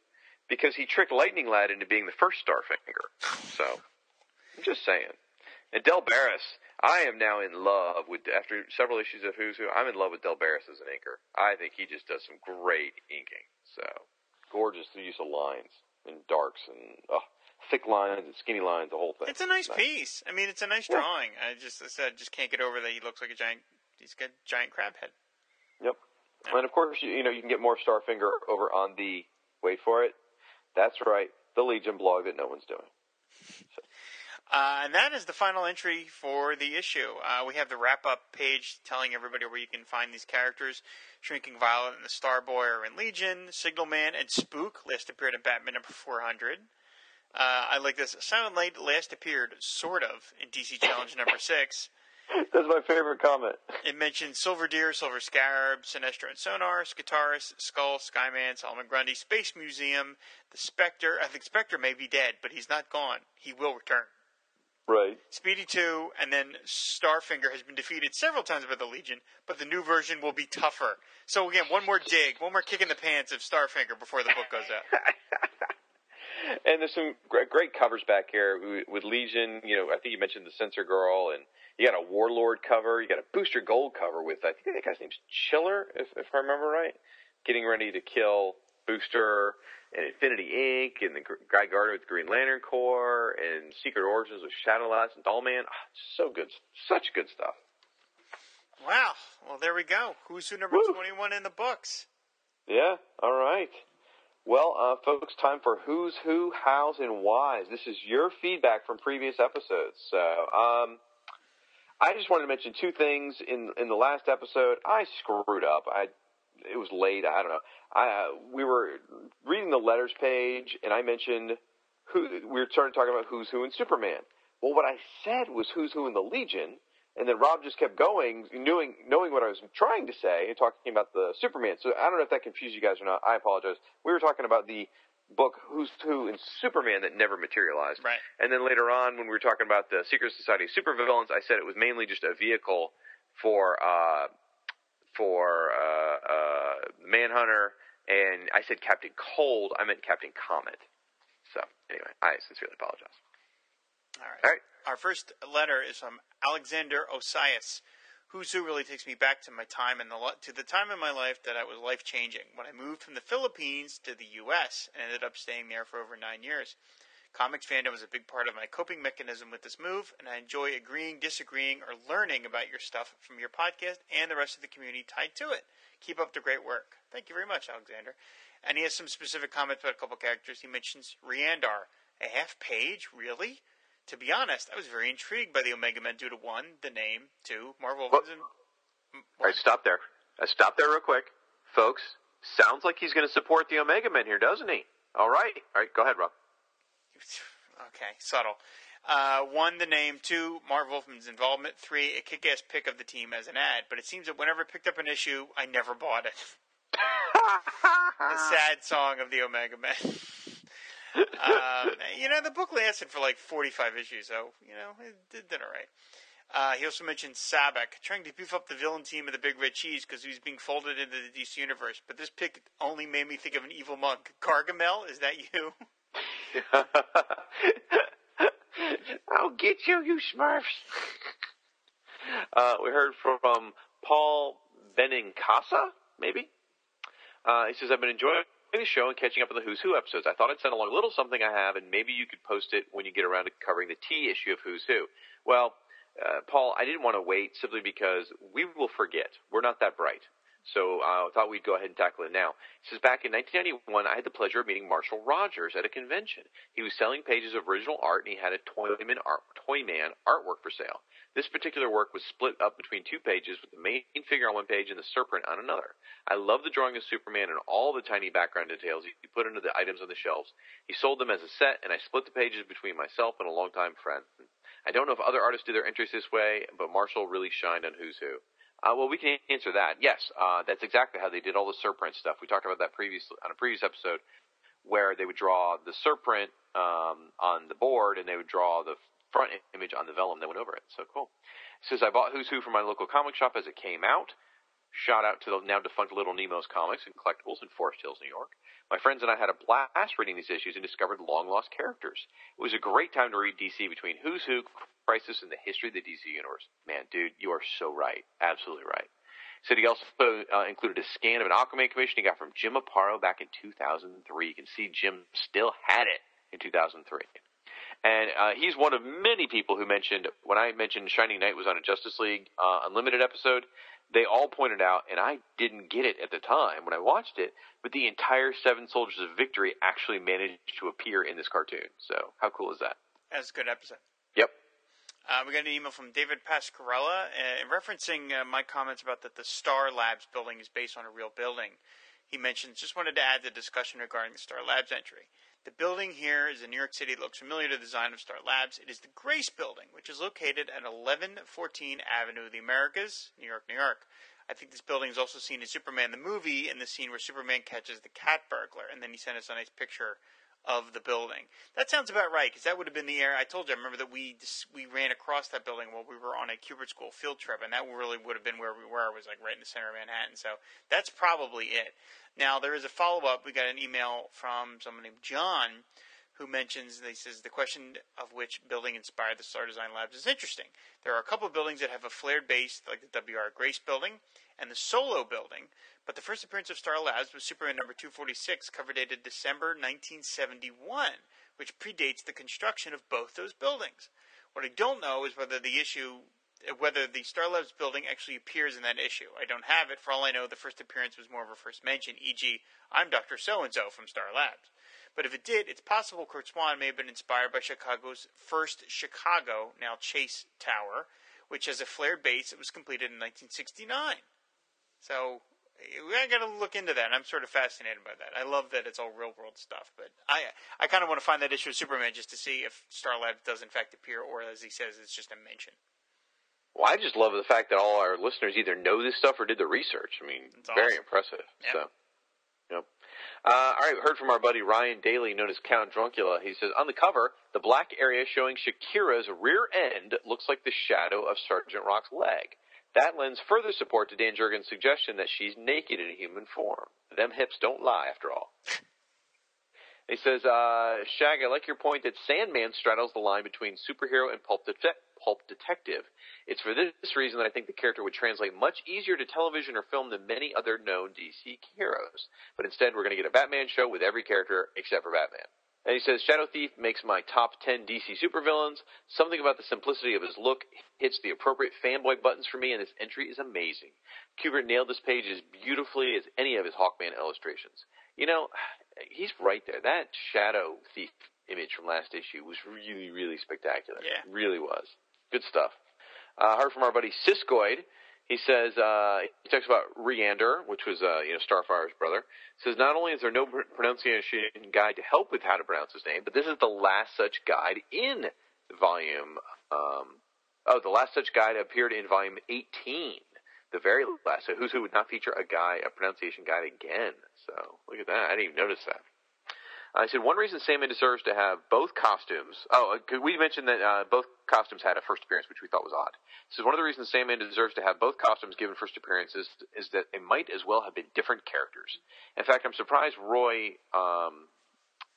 because he tricked Lightning Lad into being the first Starfinger. So I'm just saying. And Dell Barras, I am now in love with. After several issues of Who's Who, I'm in love with Dell Barras as an inker. I think he just does some great inking. So gorgeous use of lines and darks and oh, thick lines and skinny lines, the whole thing. It's a nice piece. I mean, it's a nice drawing. I just I said just can't get over that he looks like a giant. He's got a giant crab head. Yep. And of course, you, you know, you can get more Starfinger over on the, wait for it, that's right, the Legion blog that no one's doing. Uh, and that is the final entry for the issue. Uh, we have the wrap up page telling everybody where you can find these characters. Shrinking Violet and the Starboy are in Legion. Signalman and Spook last appeared in Batman number 400. Uh, I like this. Silent Knight last appeared, sort of, in DC Challenge number 6. That's my favorite comment. It mentions Silver Deer, Silver Scarab, Sinestro and Sonar, Skartaris, Skull, Skyman, Solomon Grundy, Space Museum, the Spectre. I think Spectre may be dead, but he's not gone. He will return. Right. Speedy 2, and then Starfinger has been defeated several times by the Legion, but the new version will be tougher. So again, one more dig, one more kick in the pants of Starfinger before the book goes out. and there's some great, great covers back here with- Legion. You know, I think you mentioned the Sensor Girl, and you got a Warlord cover. You got a Booster Gold cover with I think that guy's name's Chiller, if, if I remember right. Getting ready to kill Booster and Infinity Inc. and the Guy Gardner with Green Lantern Corps and Secret Origins with Shadowlands and Dollman. Ah, so good, such good stuff. Wow. Well, there we go. Who's who number Woo. 21 in the books? Yeah, all right. Well, uh, folks, time for who's who, how's, and why's. This is your feedback from previous episodes. So, um, I just wanted to mention two things in in the last episode. I screwed up. I it was late. I don't know. I uh, we were reading the letters page, and I mentioned who we were starting talking about who's who in Superman. Well, what I said was who's who in the Legion, and then Rob just kept going, knowing knowing what I was trying to say, and talking about the Superman. So I don't know if that confused you guys or not. I apologize. We were talking about the book Who's Who in Superman that never materialized. Right. And then later on, when we were talking about the Secret Society of Supervillains, I said it was mainly just a vehicle for uh, for uh, uh, Manhunter, and I said Captain Cold. I meant Captain Comet. So anyway, I sincerely apologize. All right. All right. Our first letter is from Alexander Osias. Who really takes me back to my time in the to the time in my life that I was life changing when I moved from the Philippines to the U.S. and ended up staying there for over nine years. Comics fandom was a big part of my coping mechanism with this move, and I enjoy agreeing, disagreeing, or learning about your stuff from your podcast and the rest of the community tied to it. Keep up the great work. Thank you very much, Alexander. And he has some specific comments about a couple characters. He mentions Ryand'r. A half page? Really? To be honest, I was very intrigued by the Omega Men due to one, the name, two, Marvel and All right, stop there. Uh, stop there real quick, folks. Sounds like he's going to support the Omega Men here, doesn't he? All right. All right. Go ahead, Rob. Okay, subtle. Uh, one, the name. Two, Marv Wolfman's involvement. Three, a kick-ass pick of the team as an ad. But it seems that whenever I picked up an issue, I never bought it. the sad song of the Omega Men. um, you know, the book lasted for like 45 issues, so, you know, it did, did all right. Uh, he also mentioned Sabbac, trying to beef up the villain team of the Big Red Cheese because he's being folded into the DC universe. But this pick only made me think of an evil monk. Gargamel, is that you? I'll get you, you Smurfs. uh, we heard from Paul Benincasa, maybe. Uh, he says, I've been enjoying the show and catching up on the Who's Who episodes. I thought I'd send along a little something I have, and maybe you could post it when you get around to covering the T issue of Who's Who. Well, uh, Paul, I didn't want to wait simply because we will forget. We're not that bright. So uh, I thought we'd go ahead and tackle it now. He says, back in 1991, I had the pleasure of meeting Marshall Rogers at a convention. He was selling pages of original art, and he had a Toyman, art, Toyman artwork for sale. This particular work was split up between two pages, with the main figure on one page and the surprint on another. I love the drawing of Superman and all the tiny background details he put into the items on the shelves. He sold them as a set, and I split the pages between myself and a longtime friend. I don't know if other artists do their entries this way, but Marshall really shined on Who's Who. Uh, well, we can answer that. Yes, uh, that's exactly how they did all the surprint stuff. We talked about that previous on a previous episode, where they would draw the surprint um, on the board and they would draw the front image on the vellum that went over it. So cool. It says I bought Who's Who from my local comic shop as it came out. Shout out to the now defunct Little Nemo's Comics and Collectibles in Forest Hills, New York. My friends and I had a blast reading these issues and discovered long lost characters. It was a great time to read DC between Who's Who, Crisis, and the history of the DC Universe. Man, dude, you are so right. Absolutely right. He also uh, included a scan of an Aquaman commission he got from Jim Aparo back in 2003. You can see Jim still had it in 2003. And uh, he's one of many people who mentioned when I mentioned Shining Knight was on a Justice League uh, Unlimited episode. They all pointed out, and I didn't get it at the time when I watched it, but the entire Seven Soldiers of Victory actually managed to appear in this cartoon. So how cool is that? That's a good episode. Yep. Uh, we got an email from David Pascarella uh, referencing uh, my comments about that the Star Labs building is based on a real building. He mentions, just wanted to add the discussion regarding the Star Labs entry. The building here is in New York City. It looks familiar to the design of Star Labs. It is the Grace Building, which is located at 1114 Avenue of the Americas, New York, New York. I think this building is also seen in Superman the movie in the scene where Superman catches the cat burglar, and then he sent us a nice picture of the building. That sounds about right because that would have been the area. I told you. I remember that we we ran across that building while we were on a Kubert School field trip, and that really would have been where we were. It was like right in the center of Manhattan. So that's probably it. Now there is a follow up. We got an email from someone named John, who mentions, he says, the question of which building inspired the Star Design Labs is interesting. There are a couple of buildings that have a flared base, like the W.R. Grace building and the Solow building, but the first appearance of Star Labs was Superman number 246, cover dated December 1971, which predates the construction of both those buildings. What I don't know is whether the issue uh, whether the Star Labs building actually appears in that issue. I don't have it. For all I know, the first appearance was more of a first mention, e.g., I'm Dr. So and so from Star Labs. But if it did, it's possible Curt Swan may have been inspired by Chicago's first Chicago, now Chase Tower, which has a flared base that was completed in 1969. So I got to look into that. I'm sort of fascinated by that. I love that it's all real world stuff, but I I kind of want to find that issue of Superman just to see if Star Labs does in fact appear, or as he says, it's just a mention. Well, I just love the fact that all our listeners either know this stuff or did the research. I mean, It's very impressive. Yep. So, yep. Uh, all right, we heard from our buddy Ryan Daly, known as Count Druncula. He says, on the cover, the black area showing Shakira's rear end looks like the shadow of Sergeant Rock's leg. That lends further support to Dan Jurgens' suggestion that she's naked in human form. Them hips don't lie, after all. He says, uh, Shag, I like your point that Sandman straddles the line between superhero and pulp, det- pulp detective. It's for this reason that I think the character would translate much easier to television or film than many other known DC heroes. But instead, we're going to get a Batman show with every character except for Batman. And he says, Shadow Thief makes my top 10 DC supervillains. Something about the simplicity of his look hits the appropriate fanboy buttons for me, and this entry is amazing. Kubert nailed this page as beautifully as any of his Hawkman illustrations. You know, he's right there. That Shadow Thief image from last issue was really, really spectacular. Yeah. It really was. Good stuff. Uh, heard from our buddy Siskoid. He says uh, he talks about Ryand'r, which was uh, you know Starfire's brother. Says not only is there no pronunciation guide to help with how to pronounce his name, but this is the last such guide in volume. Um, oh, the last such guide appeared in volume 18, the very last. So who's who would not feature a guy a pronunciation guide again? So look at that. I didn't even notice that. I said one reason Sandman deserves to have both costumes. Oh, uh, we mentioned that uh, both costumes had a first appearance, which we thought was odd. So one of the reasons Sandman deserves to have both costumes given first appearances is that they might as well have been different characters. In fact, I'm surprised Roy um,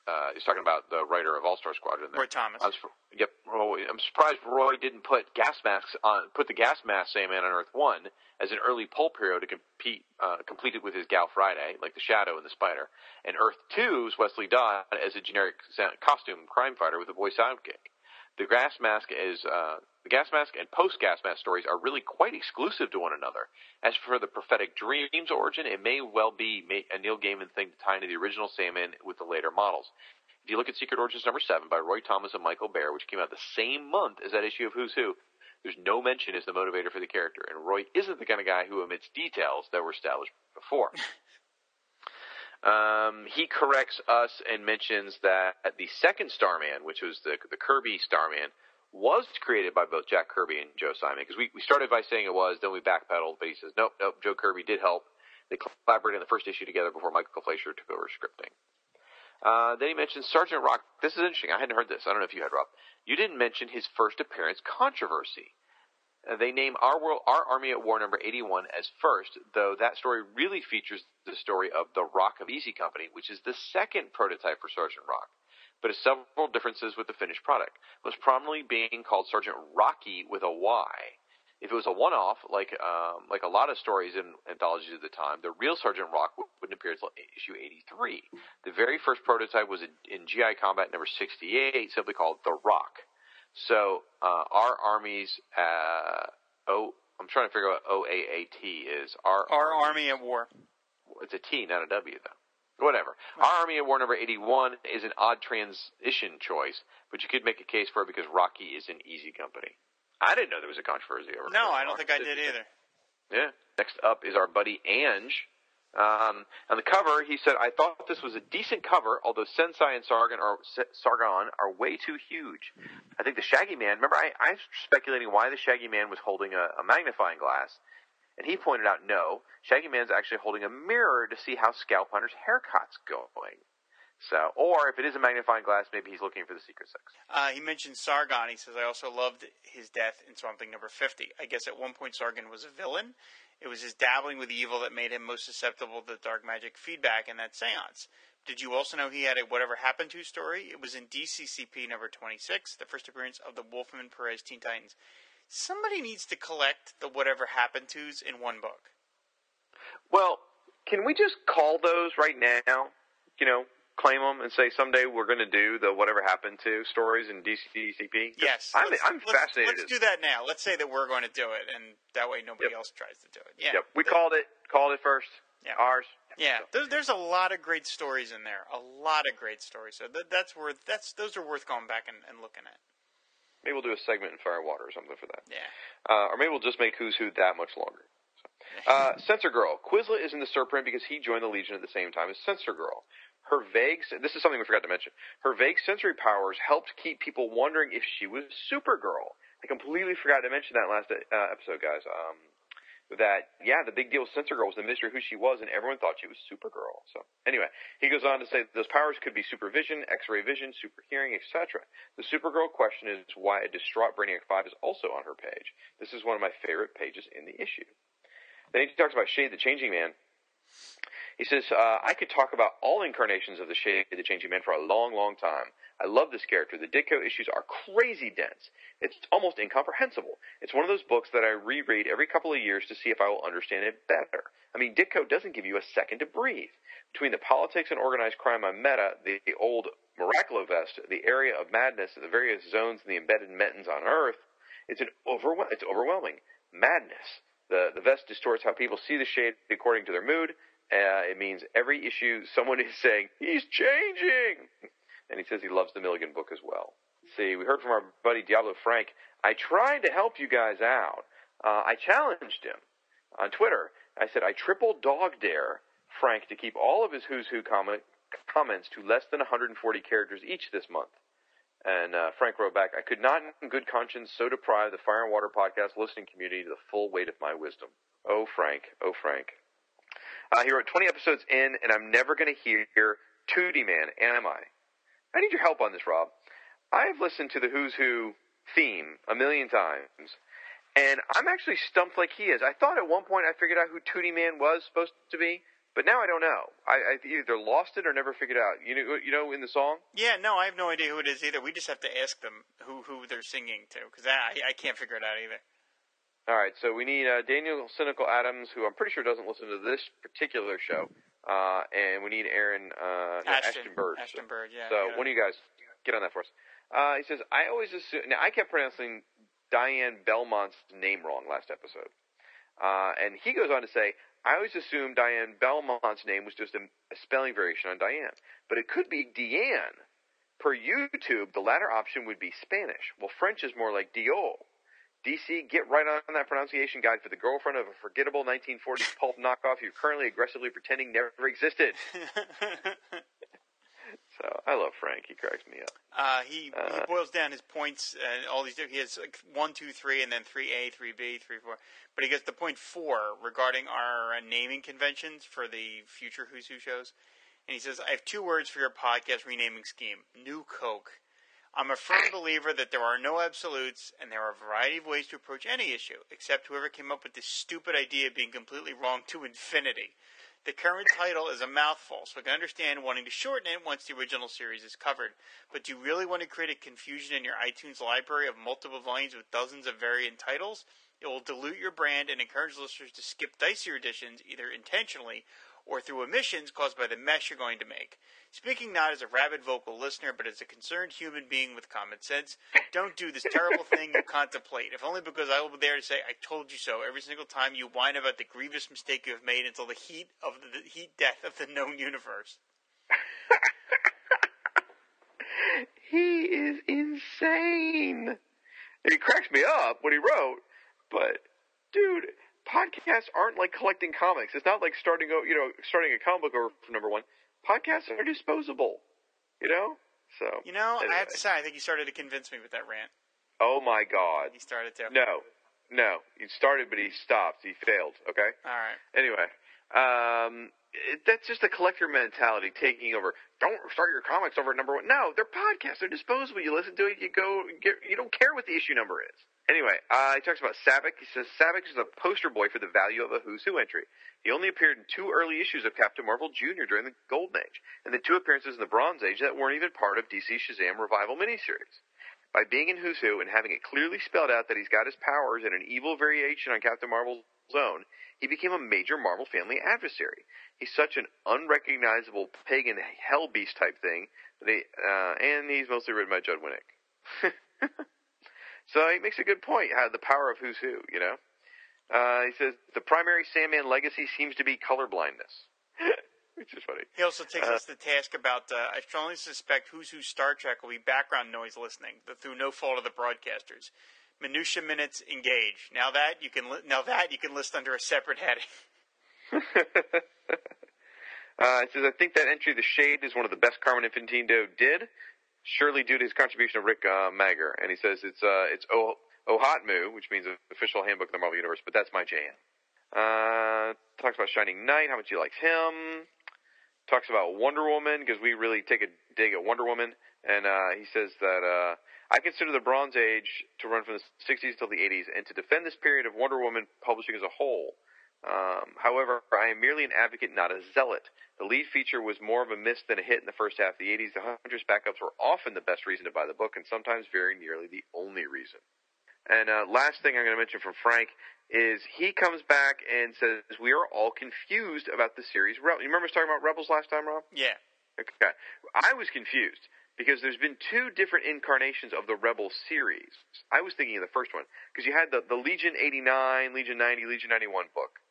uh, is talking about the writer of All Star Squadron. There. Roy Thomas. I'm, yep, Roy, I'm surprised Roy didn't put gas masks on, put the gas mask Sandman on Earth One as an early pulp hero to compete, uh, complete it with his Gal Friday, like the Shadow and the Spider, and Earth 2's Wesley Dodd as a generic costume crime fighter with a boy sidekick. The gas mask is uh, the gas mask and post gas mask stories are really quite exclusive to one another. As for the prophetic dreams origin, it may well be a Neil Gaiman thing to tie into the original Sandman with the later models. If you look at Secret Origins number seven by Roy Thomas and Michael Bair, which came out the same month as that issue of Who's Who, there's no mention as the motivator for the character, and Roy isn't the kind of guy who omits details that were established before. Um, he corrects us and mentions that the second Starman, which was the the Kirby Starman, was created by both Jack Kirby and Joe Simon. Because we, we started by saying it was, then we backpedaled, but he says, nope, nope, Joe Kirby did help. They collaborated in the first issue together before Michael Fleisher took over scripting. Uh, then he mentions Sergeant Rock. This is interesting. I hadn't heard this. I don't know if you had, Rob. You didn't mention his first appearance controversy. Uh, they name our world, our Army at War number 81 as first, though that story really features the story of the Rock of Easy Company, which is the second prototype for Sergeant Rock, but has several differences with the finished product. Most prominently being called Sergeant Rocky with a Y. If it was a one-off, like um, like a lot of stories in anthologies at the time, the real Sergeant Rock wouldn't appear until issue 83. The very first prototype was in, in GI Combat number 68, simply called the Rock. So uh, our armies, uh, oh, I'm trying to figure out what OAAT is. Our Our Army at War. it's a T, not a W, though. Whatever. Our Army at War number 81 is an odd transition choice, but you could make a case for it because Rocky is an easy company. I didn't know there was a controversy over that. No, I don't think I did either. Yeah. Next up is our buddy Anj. Um, on the cover, he said, "I thought this was a decent cover, although Sensei and Sargon are Sargon are way too huge. I think the Shaggy Man. Remember, I, I was speculating why the Shaggy Man was holding a, a magnifying glass, and he pointed out, no, Shaggy Man's actually holding a mirror to see how Scalp Hunter's haircut's going. So, or if it is a magnifying glass, maybe he's looking for the secret sex. Uh, he mentioned Sargon. He says, I also loved his death in Swamp Thing number 50. I guess at one point Sargon was a villain. It was his dabbling with evil that made him most susceptible to dark magic feedback in that seance. Did you also know he had a Whatever Happened to story? It was in DCCP number 26, the first appearance of the Wolfman Perez Teen Titans. Somebody needs to collect the Whatever Happened to's in one book. Well, can we just call those right now? You know, claim them and say someday we're going to do the whatever happened to stories in DCCP? Yes. I'm, let's- I'm let's- fascinated. Let's do that now. Let's say that we're going to do it, and that way nobody Yep. else tries to do it. Yeah. Yep, we called it. Called it first. Yeah. Ours. Yeah, So, there's, there's a lot of great stories in there. A lot of great stories. So that, that's worth that's those are worth going back and, and looking at. maybe we'll do a segment in Firewater or something for that. Yeah. Uh, or maybe we'll just make Who's Who that much longer. Uh, Sensor Girl. Quislet is in the surprint because he joined the Legion at the same time as Sensor Girl. Her vague, this is something we forgot to mention. Her vague sensory powers helped keep people wondering if she was Supergirl. I completely forgot to mention that last uh, episode, guys. Um, that yeah, the big deal with Sensor Girl was the mystery of who she was, and everyone thought she was Supergirl. So anyway, he goes on to say those powers could be supervision, X-ray vision, super hearing, etc. The Supergirl question is why a distraught Brainiac Five is also on her page. This is one of my favorite pages in the issue. Then he talks about Shade the Changing Man. He says, uh, I could talk about all incarnations of the Shade the Changing Man for a long, long time. I love this character. The Ditko issues are crazy dense. It's almost incomprehensible. It's one of those books that I reread every couple of years to see if I will understand it better. I mean, Ditko doesn't give you a second to breathe. Between the politics and organized crime on Meta, the, the old Miraculovest, the area of madness, the various zones and the embedded metans on Earth, it's an overwhel- it's overwhelming. Madness. The, the vest distorts how people see the shade according to their mood. Uh, it means every issue someone is saying, he's changing! And he says he loves the Milligan book as well. See, we heard from our buddy Diablo Frank. I tried to help you guys out. Uh, I challenged him on Twitter. I said, I triple dog dare Frank to keep all of his Who's Who comment, comments to less than 140 characters each this month. And uh, Frank wrote back, I could not in good conscience so deprive the Fire and Water podcast listening community to the full weight of my wisdom. Oh, Frank. Oh, Frank. Uh, he wrote 20 episodes in, and I'm never going to hear Tootie Man, am I? I need your help on this, Rob. I've listened to the Who's Who theme a million times, and I'm actually stumped like he is. I thought at one point I figured out who Tootie Man was supposed to be, but now I don't know. I, I either lost it or never figured out. You know, you know, in the song. Yeah, no, I have no idea who it is either. We just have to ask them who who they're singing to because I I can't figure it out either. All right, so we need uh, Daniel Cynical Adams, who I'm pretty sure doesn't listen to this particular show, uh, and we need Aaron uh, no, Ashton, Ashton Bird. Ashton Bird, yeah. So one of you guys get on that for us. Uh, he says, I always assume. Now I kept pronouncing Dian Belmont's name wrong last episode, uh, and he goes on to say, I always assumed Dian Belmont's name was just a, a spelling variation on Diane, but it could be Deanne. Per YouTube, the latter option would be Spanish. Well, French is more like Dio. DC, get right on that pronunciation guide for the girlfriend of a forgettable 1940s pulp knockoff you're currently aggressively pretending never existed. So I love Frank. He cracks me up. Uh, he Uh, he boils down his points and all these. He has like one, two, three, and then three A, three B, three four. But he gets to point four regarding our uh, naming conventions for the future Who's Who shows. And he says, "I have two words for your podcast renaming scheme: New Coke." I'm a firm believer that there are no absolutes, and there are a variety of ways to approach any issue, except whoever came up with this stupid idea of being completely wrong to infinity. The current title is a mouthful, so I can understand wanting to shorten it once the original series is covered. But do you really want to create a confusion in your iTunes library of multiple volumes with dozens of variant titles? It will dilute your brand and encourage listeners to skip dicier editions either intentionally or through emissions caused by the mess you're going to make. Speaking not as a rabid vocal listener, but as a concerned human being with common sense, don't do this terrible thing you contemplate, if only because I will be there to say, I told you so, every single time you whine about the grievous mistake you have made until the heat of the, the heat death of the known universe. He is insane. He cracks me up what he wrote, but dude, podcasts aren't like collecting comics. It's not like starting, you know, starting a comic book over for number one. Podcasts are disposable, you know. So You know, I have to say, I think you started to convince me with that rant. Oh my God! he started to. No, no. He started, but he stopped. He failed. Okay. All right. Anyway, um, it, that's just a collector mentality taking over. Don't start your comics over at number one. No, they're podcasts. They're disposable. You listen to it. You go. Get, you don't care what the issue number is. Anyway, uh, he talks about Sabbac. He says Sabbac is a poster boy for the value of a Who's Who entry. He only appeared in two early issues of Captain Marvel Jr. during the Golden Age, and the two appearances in the Bronze Age that weren't even part of DC Shazam Revival miniseries. By being in Who's Who and having it clearly spelled out that he's got his powers in an evil variation on Captain Marvel's own, he became a major Marvel family adversary. He's such an unrecognizable pagan hell beast type thing, that he, uh, and he's mostly written by Judd Winick. So he makes a good point. How the power of who's who, you know. Uh, he says the primary Sandman legacy seems to be colorblindness, which is funny. He also takes Uh, us to task about. Uh, I strongly suspect Who's Who Star Trek will be background noise listening, but through no fault of the broadcasters. Minutia minutes engage. Now that you can li- now that you can list under a separate heading. Uh, it says I think that entry, the Shade, is one of the best Carmen Infantino did, surely due to his contribution of Rick uh, Magyar. And he says it's uh, it's oh OHOTMU, which means official handbook of the Marvel Universe, but that's my jam. Uh, talks about Shining Knight, how much he likes him. Talks about Wonder Woman because we really take a dig at Wonder Woman, and uh, he says that uh, I consider the Bronze Age to run from the 60s till the 80s, and to defend this period of Wonder Woman publishing as a whole. Um, however, I am merely an advocate, not a zealot. The lead feature was more of a miss than a hit in the first half of the 80s. The Huntress backups were often the best reason to buy the book, and sometimes very nearly the only reason. And uh, last thing I'm going to mention from Frank is he comes back and says we are all confused about the series. Re- you remember us talking about Rebels last time, Rob? Yeah. Okay. I was confused because there's been two different incarnations of the Rebel series. I was thinking of the first one because you had the, the Legion 89, Legion 90, Legion 91 book,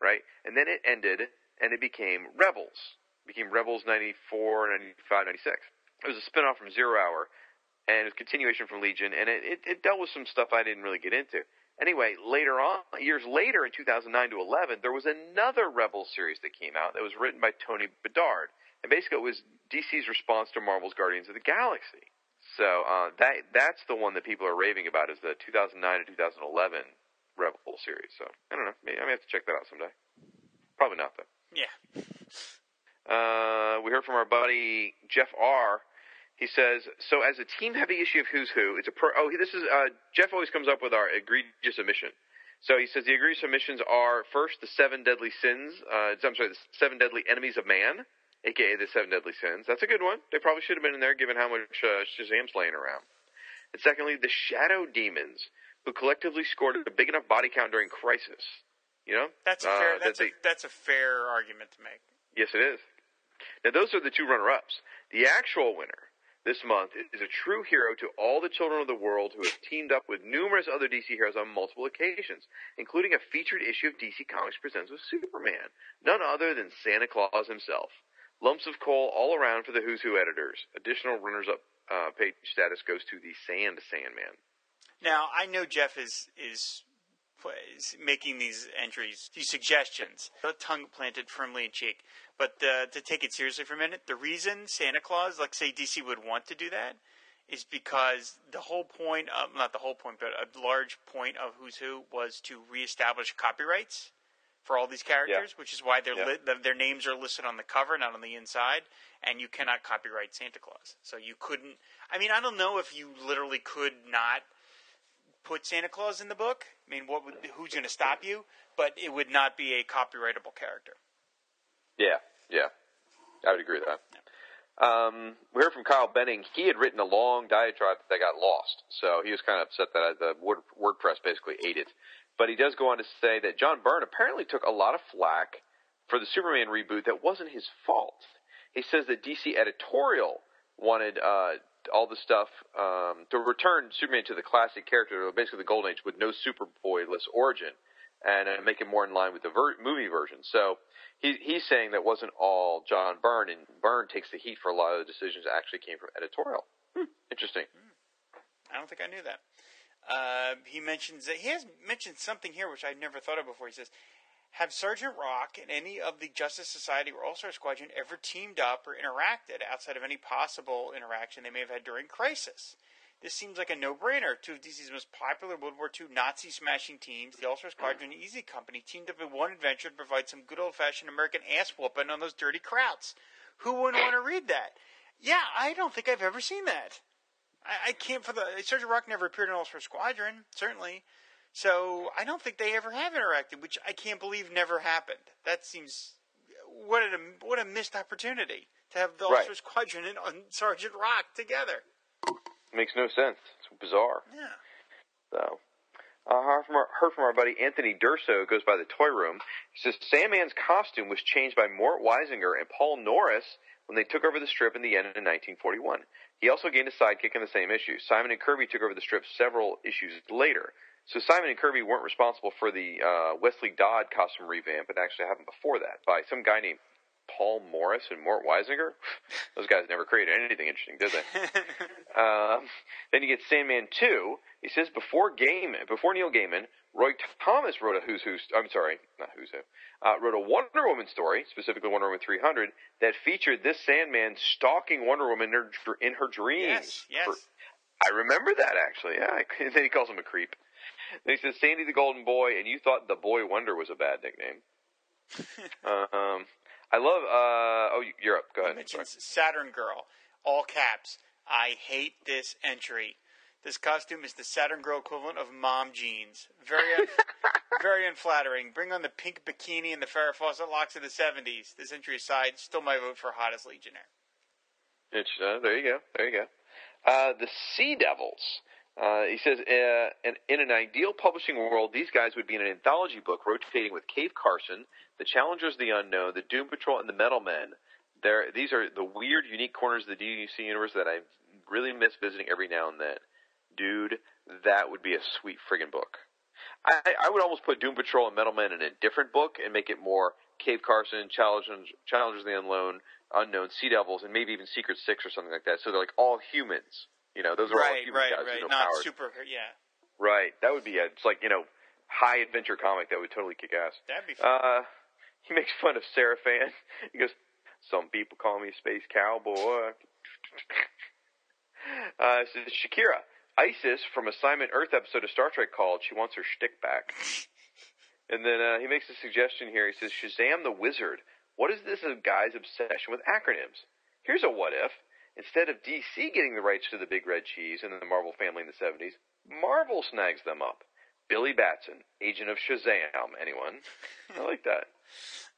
right? And then it ended and it became Rebels. It became Rebels 94, 95, 96. It was a spin-off from Zero Hour and it was a continuation from Legion and it, it, it dealt with some stuff I didn't really get into. Anyway, later on, years later in 2009 to 11, there was another Rebels series that came out that was written by Tony Bedard. And basically it was DC's response to Marvel's Guardians of the Galaxy. So uh, that that's the one that people are raving about is the 2009 to 2011 Rebel series. So I don't know. Maybe I may have to check that out someday. Probably not though. Yeah. Uh, we heard from our buddy Jeff R. He says, "So as a team-heavy issue of Who's Who, it's a pro- oh this is uh, Jeff always comes up with our egregious omission. So he says the egregious omissions are first the seven deadly sins. Uh, I'm sorry, the seven deadly enemies of man, aka the seven deadly sins. That's a good one. They probably should have been in there given how much uh, Shazam's laying around. And secondly, the shadow demons who collectively scored a big enough body count during Crisis. You know, That's a Uh, fair. that That's a, they- that's a fair argument to make. Yes, it is. Now, those are the two runner ups. The actual winner this month is a true hero to all the children of the world who have teamed up with numerous other DC heroes on multiple occasions, including a featured issue of DC Comics Presents with Superman. None other than Santa Claus himself. Lumps of coal all around for the Who's Who editors. Additional runners up uh, page status goes to the Sand Sandman. Now I know Jeff is is is making these entries, these suggestions, a tongue planted firmly in cheek. But uh, to take it seriously for a minute, the reason Santa Claus, like say DC, would want to do that is because the whole point of not the whole point, but a large point of Who's Who was to reestablish copyrights for all these characters, which is why their Yeah. li- their names are listed on the cover, not on the inside, and you cannot copyright Santa Claus. So you couldn't. I mean, I don't know if you literally could not put Santa Claus in the book. I mean, what would, who's going to stop you? But it would not be a copyrightable character. Yeah, yeah. I would agree with that. Um, we heard from Kyle Benning. He had written a long diatribe that got lost, so he was kind of upset that the Word, WordPress basically ate it. But he does go on to say that John Byrne apparently took a lot of flack for the Superman reboot that wasn't his fault. He says that DC editorial wanted uh, all the stuff um, to return Superman to the classic character, basically the Golden Age, with no Superboy-less origin, and uh, make it more in line with the ver- movie version. So he, he's saying that wasn't all John Byrne, and Byrne takes the heat for a lot of the decisions that actually came from editorial. Hmm, interesting. I don't think I knew that. Uh, he mentions that he has mentioned something here which I've never thought of before. He says, "Have Sergeant Rock and any of the Justice Society or All Star Squadron ever teamed up or interacted outside of any possible interaction they may have had during Crisis?" This seems like a no-brainer. Two of DC's most popular World War II Nazi-smashing teams, the All Star Squadron and Easy Company, teamed up in one adventure to provide some good old-fashioned American ass whooping on those dirty krauts. Who wouldn't want to read that? Yeah, I don't think I've ever seen that. I, I can't for the Sergeant Rock never appeared in All Star Squadron, certainly. So I don't think they ever have interacted, which I can't believe never happened. That seems what a what a missed opportunity to have the Right. Star Squadron and Sergeant Rock together. Makes no sense. It's bizarre. Yeah. So, uh, heard, from our, heard from our buddy Anthony Durso, goes by the Toy Room. He says Sandman's costume was changed by Mort Weisinger and Paul Norris when they took over the strip in the end in 1941. He also gained a sidekick in the same issue. Simon and Kirby took over the strip several issues later. So Simon and Kirby weren't responsible for the uh, Wesley Dodd costume revamp. It actually happened before that by some guy named Paul Morris and Mort Weisinger. Those guys never created anything interesting, did they? Um, then you get Sandman 2. He says before Gaiman, before Neil Gaiman, Roy Thomas wrote a Who's Who. I'm sorry, not Who's Who. Uh, wrote a Wonder Woman story, specifically Wonder Woman 300, that featured this Sandman stalking Wonder Woman in her, in her dreams. Yes. Yes. For- I remember that actually. Yeah. And then he calls him a creep. He says Sandy the Golden Boy, and you thought the Boy Wonder was a bad nickname. um, I love. Uh, oh, you're up. Go ahead. Saturn Girl, all caps. I hate this entry. This costume is the Saturn Girl equivalent of mom jeans. Very, un- very unflattering. Bring on the pink bikini and the Farrah Fawcett locks of the '70s. This entry aside, still my vote for hottest Legionnaire. It's, uh, there you go. There you go. Uh, the Sea Devils. Uh, he says, uh, in, in an ideal publishing world, these guys would be in an anthology book rotating with Cave Carson, the Challengers of the Unknown, the Doom Patrol, and the Metal Men. They're, these are the weird, unique corners of the DDC universe that I really miss visiting every now and then. Dude, that would be a sweet friggin' book. I, I would almost put Doom Patrol and Metal Men in a different book and make it more Cave Carson, Challengers, Challengers of the Unknown, Unknown, Sea Devils, and maybe even Secret Six or something like that. So they're like all humans. You know, those are all Right, human right, guys right. no Not powers. super. Yeah, Right. That would be a, it's like, you know, high adventure comic that would totally kick ass. that'd be fun. Uh, he makes fun of Serifan. He goes, Some people call me Space Cowboy. uh, says Shakira. Isis from Assignment Earth episode of Star Trek called She Wants Her Shtick Back. and then uh, he makes a suggestion here. He says, Shazam the Wizard. What is this guy's obsession with acronyms? Here's a what if. Instead of DC getting the rights to the Big Red Cheese and the Marvel family in the 70s, Marvel snags them up. Billy Batson, agent of Shazam. Anyone? I like that.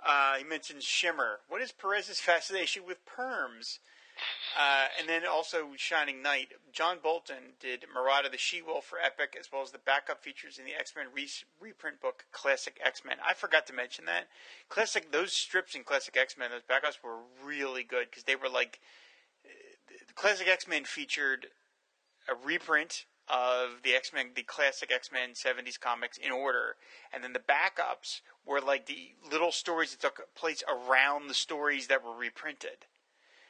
Uh, he mentions Shimmer. What is Perez's fascination with perms? Uh, and then also Shining Knight. John Bolton did Marada the She-Wolf for Epic, as well as the backup features in the X-Men re- reprint book Classic X-Men. I forgot to mention that. Classic, those strips in Classic X-Men, those backups were really good because they were like Classic X-Men featured a reprint of the X Men, the classic X Men '70s comics in order, and then the backups were like the little stories that took place around the stories that were reprinted.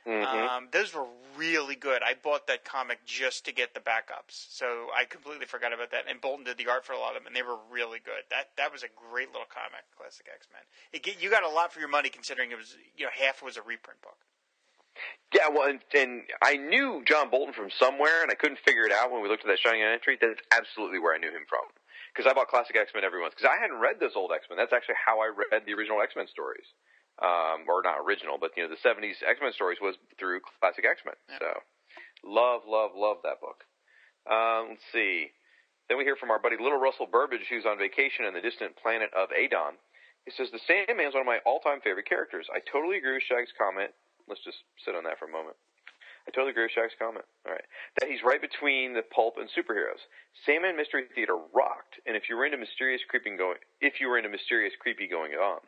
Mm-hmm. Um, those were really good. I bought that comic just to get the backups, so I completely forgot about that. And Bolton did the art for a lot of them, and they were really good. That that was a great little comic, classic X Men. You got a lot for your money considering it was you know half was a reprint book. Yeah, well, and, and I knew John Bolton from somewhere, and I couldn't figure it out when we looked at that Shining entry. That's absolutely where I knew him from. Because I bought classic X Men every month. Because I hadn't read those old X Men. That's actually how I read the original X Men stories. Um, or not original, but you know the '70s X Men stories was through classic X Men. So, love, love, love that book. Um, let's see. Then we hear from our buddy Little Russell Burbage, who's on vacation in the distant planet of Adon. He says the Sandman's one of my all-time favorite characters. I totally agree with Shag's comment. Let's just sit on that for a moment. I totally agree with Shag's comment. All right, that he's right between the pulp and superheroes. Sandman Mystery Theater rocked, and if you were into mysterious creeping going, if you were into mysterious creepy going on,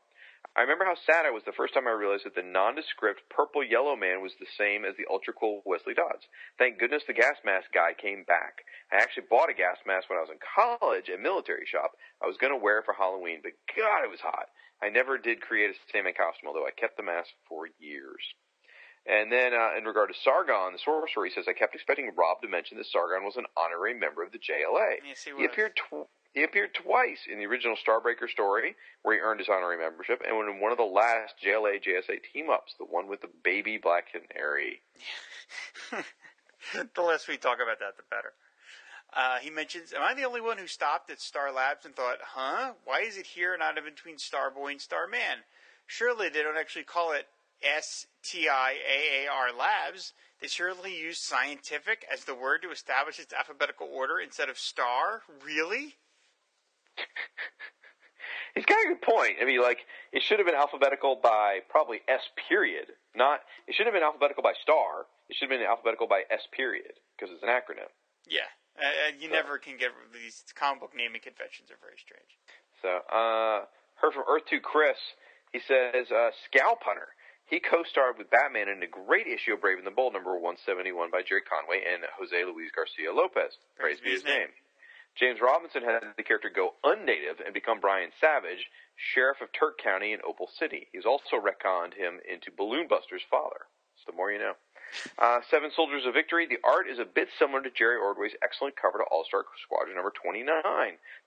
I remember how sad I was the first time I realized that the nondescript purple yellow man was the same as the ultra cool Wesley Dodds. Thank goodness the gas mask guy came back. I actually bought a gas mask when I was in college at military shop. I was going to wear it for Halloween, but God, it was hot. I never did create a Sandman costume, although I kept the mask for years. And then, uh, in regard to Sargon, the sorcerer, he says, I kept expecting Rob to mention that Sargon was an honorary member of the JLA. Yes, he he appeared tw- he appeared twice in the original Starbreaker story, where he earned his honorary membership, and in one of the last JLA JSA team ups, the one with the baby Black Canary. the less we talk about that, the better. Uh, he mentions, "Am I the only one who stopped at Star Labs and thought, huh? Why is it here, and not in between Starboy and Starman? Surely they don't actually call it S-T-I-A-A-R Labs, they surely used scientific as the word to establish its alphabetical order instead of star? Really? He's got a good point. I mean, like, it should have been alphabetical by probably S period. Not, it should have been alphabetical by star. It should have been alphabetical by S period, because it's an acronym. Yeah. Uh, you never can get these comic book naming conventions are very strange. So, uh, heard from Earth 2 Chris. He says, uh, Scalp Hunter. He co-starred with Batman in a great issue of Brave and the Bold, number 171 by Gerry Conway and Jose Luis Garcia Lopez. Praise, be his name. James Robinson had the character go unnative and become Brian Savage, sheriff of Turk County in Opal City. He's also retconned him into Balloon Buster's father. So the more you know. Uh, Seven Soldiers of Victory. The art is a bit similar to Jerry Ordway's excellent cover to All Star Squadron number 29.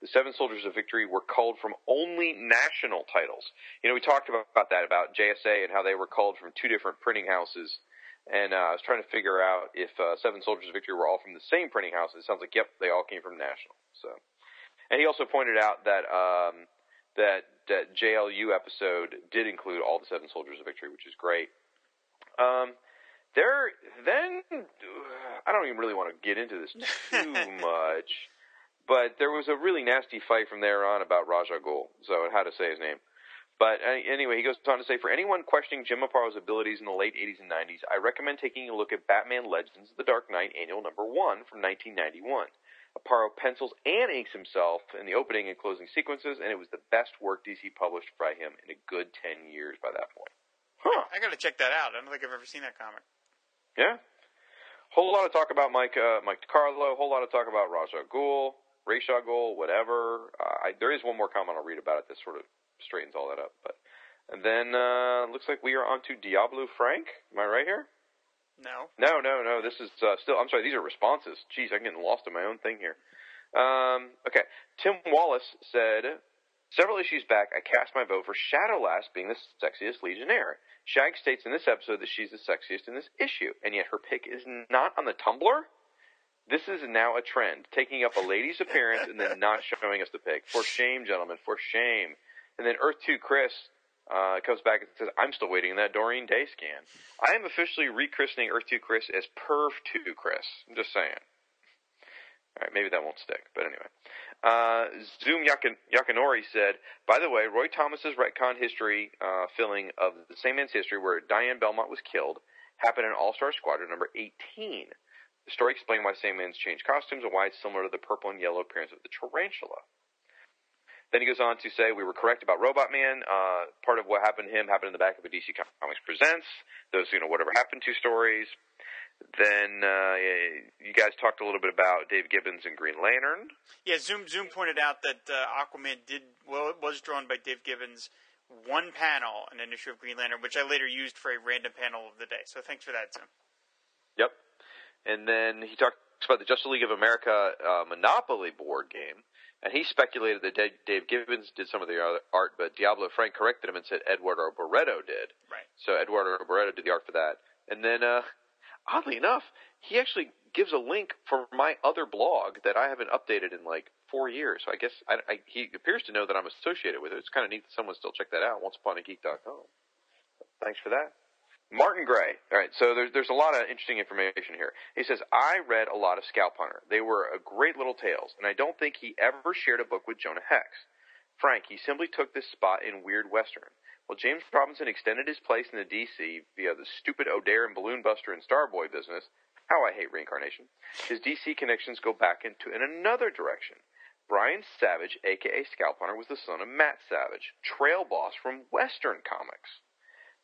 The Seven Soldiers of Victory were culled from only national titles. You know, we talked about, about that, about JSA and how they were culled from two different printing houses. And uh, I was trying to figure out if uh, Seven Soldiers of Victory were all from the same printing house. It sounds like, yep, they all came from National. So, and he also pointed out that um, that that JLU episode did include all the Seven Soldiers of Victory, which is great. Um, there, then I don't even really want to get into this too much, but there was a really nasty fight from there on about Ra's al Ghul, so how to say his name. But uh, anyway, he goes on to say, for anyone questioning Jim Aparo's abilities in the late 80s and 90s, I recommend taking a look at Batman Legends of the Dark Knight Annual Number 1 from 1991. Aparo pencils and inks himself in the opening and closing sequences, and it was the best work DC published by him in a good 10 years by that point. Huh. I gotta check that out. I don't think I've ever seen that comic. Yeah. Whole lot of talk about Mike uh, Mike DeCarlo. Whole lot of talk about Ra's al Ghul, Raisha Ghul, whatever. Uh, I, there is one more comment I'll read about it that sort of straightens all that up. But and then uh, looks like we are on to Diabolu Frank. Am I right here? No. No, no, no. This is uh, still. I'm sorry. These are responses. Jeez, I'm getting lost in my own thing here. Um, okay. Tim Wallace said several issues back, I cast my vote for Shadowlass being the sexiest Legionnaire. Shag states in this episode that she's the sexiest in this issue, and yet her pick is not on the Tumblr. This is now a trend, taking up a lady's appearance and then not showing us the pic. For shame, gentlemen, for shame. And then Earth 2 Chris uh, comes back and says, I'm still waiting on that Doreen Day scan. I am officially rechristening Earth 2 Chris as Perv 2 Chris. I'm just saying. All right, maybe that won't stick, but anyway. Uh, Zoom Yakin- Yakinori said, by the way, Roy Thomas's retcon history uh, filling of the Sandman's history where Dian Belmont was killed happened in All Star Squadron number 18. The story explained why Sandman's changed costumes and why it's similar to the purple and yellow appearance of the tarantula. Then he goes on to say, we were correct about Robot Man. Uh, part of what happened to him happened in the back of a DC Comics Presents. Those, you know, whatever happened to stories. Then uh, you guys talked a little bit about Dave Gibbons and Green Lantern. Yeah, Zoom Zoom pointed out that uh, Aquaman did well. It was drawn by Dave Gibbons. One panel in an issue of Green Lantern, which I later used for a random panel of the day. So thanks for that, Zoom. Yep. And then he talks about the Justice League of America uh, Monopoly board game, and he speculated that Dave Gibbons did some of the art, but Diabolu Frank corrected him and said Eduardo Barreto did. Right. So Eduardo Barreto did the art for that. And then uh, oddly enough, he actually gives a link for my other blog that I haven't updated in like four years. So I guess I, I, he appears to know that I'm associated with it. It's kind of neat that someone still check that out. OnceUponAGeek.com. Thanks for that. Martin Gray. All right, so there's there's a lot of interesting information here. He says I read a lot of Scalp Hunter. They were a great little tales, and I don't think he ever shared a book with Jonah Hex. Frank, he simply took this spot in Weird Western. Well, James Robinson extended his place in the DC via the stupid O'Dare and Balloon Buster and Starboy business. How I hate reincarnation. His DC connections go back into in another direction. Brian Savage, aka Scalp Hunter, was the son of Matt Savage, trail boss from Western Comics.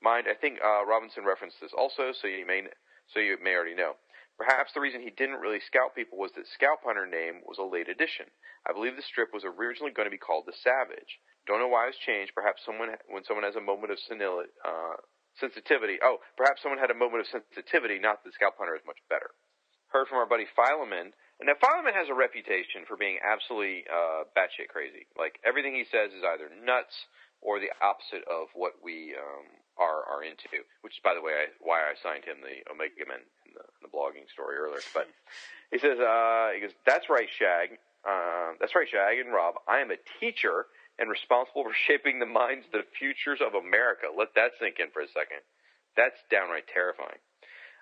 Mind, I think uh, Robinson referenced this also, so you may so you may already know. Perhaps the reason he didn't really scalp people was that Scalp Hunter name was a late addition. I believe the strip was originally going to be called The Savage. Don't know why it's changed. Perhaps someone, when someone has a moment of senility, uh, sensitivity. Oh, perhaps someone had a moment of sensitivity. Not that Scalp Hunter is much better. Heard from our buddy Fileman. And now Fileman has a reputation for being absolutely uh, batshit crazy. Like everything he says is either nuts or the opposite of what we um, are are into. Which is, by the way, I, why I signed him the Omega Man in the, in the blogging story earlier. But he says, uh, he goes, "That's right, Shag. Uh, that's right, Shag and Rob. I am a teacher and responsible for shaping the minds, the futures of America. Let that sink in for a second. That's downright terrifying.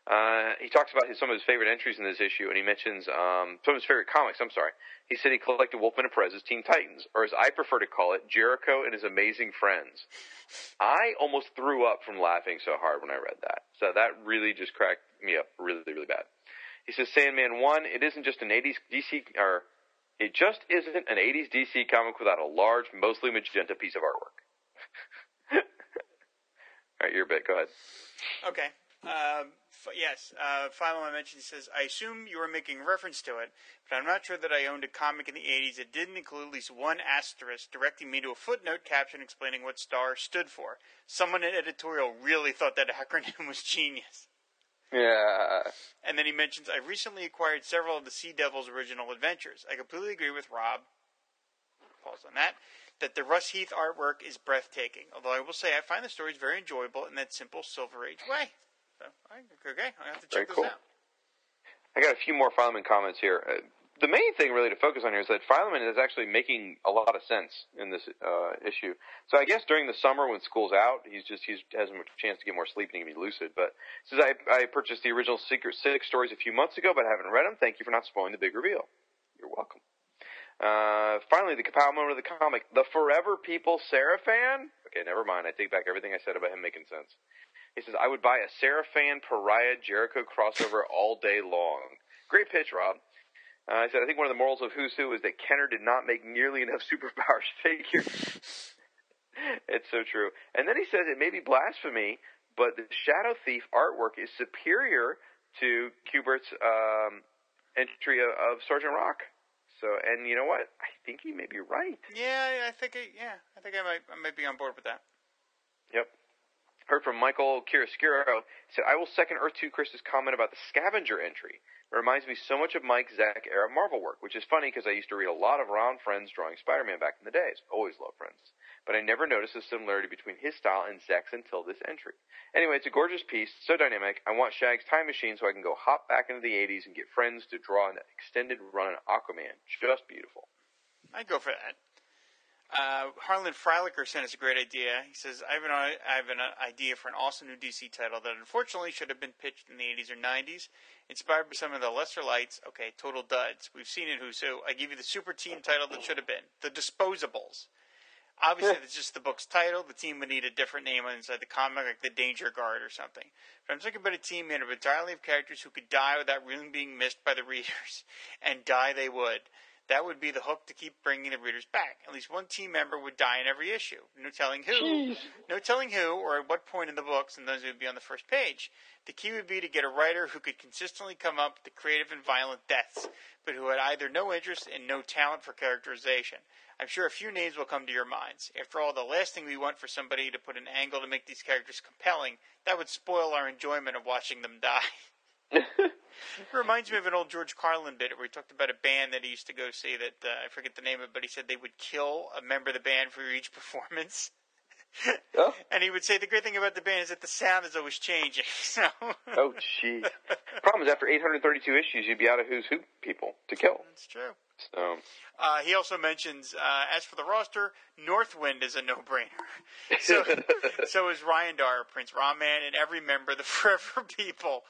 Uh, he talks about his, some of his favorite entries in this issue, and he mentions um, some of his favorite comics. I'm sorry. He said he collected Wolfman and Perez's Teen Titans, or as I prefer to call it, Jericho and his Amazing Friends. I almost threw up from laughing so hard when I read that. So that really just cracked me up really, really bad. He says Sandman 1, it isn't just an 80s DC, or it just isn't an 80s DC comic without a large, mostly magenta piece of artwork. All right, your bit. Go ahead. Okay. Um, f- yes. Uh, final I mentioned. Says, "I assume you were making reference to it, but I'm not sure that I owned a comic in the '80s that didn't include at least one asterisk directing me to a footnote caption explaining what star stood for. Someone in editorial really thought that acronym was genius." Yeah. And then he mentions, I recently acquired several of the Sea Devils original adventures. I completely agree with Rob, pause on that, that the Russ Heath artwork is breathtaking. Although I will say I find the stories very enjoyable in that simple Silver Age way. So, okay, I have to Very check cool. those out. I got a few more Fileman comments here. Uh, the main thing really to focus on here is that Fileman is actually making a lot of sense in this uh, issue. So I guess during the summer when school's out, he's just he's has a chance to get more sleep and he can be lucid. But since I, I purchased the original Secret Six stories a few months ago, but I haven't read them. Thank you for not spoiling the big reveal. You're welcome. Uh, finally, the kapow moment of the comic: the Forever People Serifan. Okay, never mind. I take back everything I said about him making sense. He says I would buy a Serifan Pariah Jericho crossover all day long. Great pitch, Rob. Uh, I said, I think one of the morals of Who's Who is that Kenner did not make nearly enough superpowers figures. it's so true. And then he says it may be blasphemy, but the Shadow Thief artwork is superior to Kubert's um, entry of, of Sergeant Rock. So, and you know what? I think he may be right. Yeah, I think I, yeah, I think I might I might be on board with that. Yep. Heard from Michael Chiaroscuro. Said, I will second Earth 2 Chris's comment about the scavenger entry. It reminds me so much of Mike Zeck era Marvel work, which is funny because I used to read a lot of Ron Frenz drawing Spider-Man back in the days. Always loved Frenz. But I never noticed the similarity between his style and Zeck's until this entry. Anyway, it's a gorgeous piece, so dynamic. I want Shag's time machine so I can go hop back into the 80s and get Frenz to draw an extended run on Aquaman. Just beautiful. I'd go for that. Uh, Harlan Freilicher sent us a great idea. He says, I have, an, I have an idea for an awesome new DC title that unfortunately should have been pitched in the 80s or 90s. Inspired by some of the lesser lights. Okay, total duds. We've seen it, Who's Who. I give you the super team title that should have been The Disposables. Obviously, it's just the book's title. The team would need a different name inside the comic, like the Danger Guard or something. But I'm thinking about a team made up entirely of characters who could die without really being missed by the readers. And die they would. That would be the hook to keep bringing the readers back. At least one team member would die in every issue. No telling who. No telling who or at what point in the books, and those would be on the first page. The key would be to get a writer who could consistently come up with the creative and violent deaths, but who had either no interest and no talent for characterization. I'm sure a few names will come to your minds. After all, the last thing we want for somebody to put an angle to make these characters compelling, that would spoil our enjoyment of watching them die. It reminds me of an old George Carlin bit where he talked about a band that he used to go see that uh, I forget the name of it, but he said they would kill a member of the band for each performance. Oh, And he would say the great thing about the band is that the sound is always changing. So oh, jeez. Problem is, after 832 issues, you'd be out of Who's Who people to kill. That's true. So, Uh, he also mentions, uh, as for the roster, Northwind is a no-brainer. So, so is Ryand'r, Prince Ra-Man, and every member of the Forever People.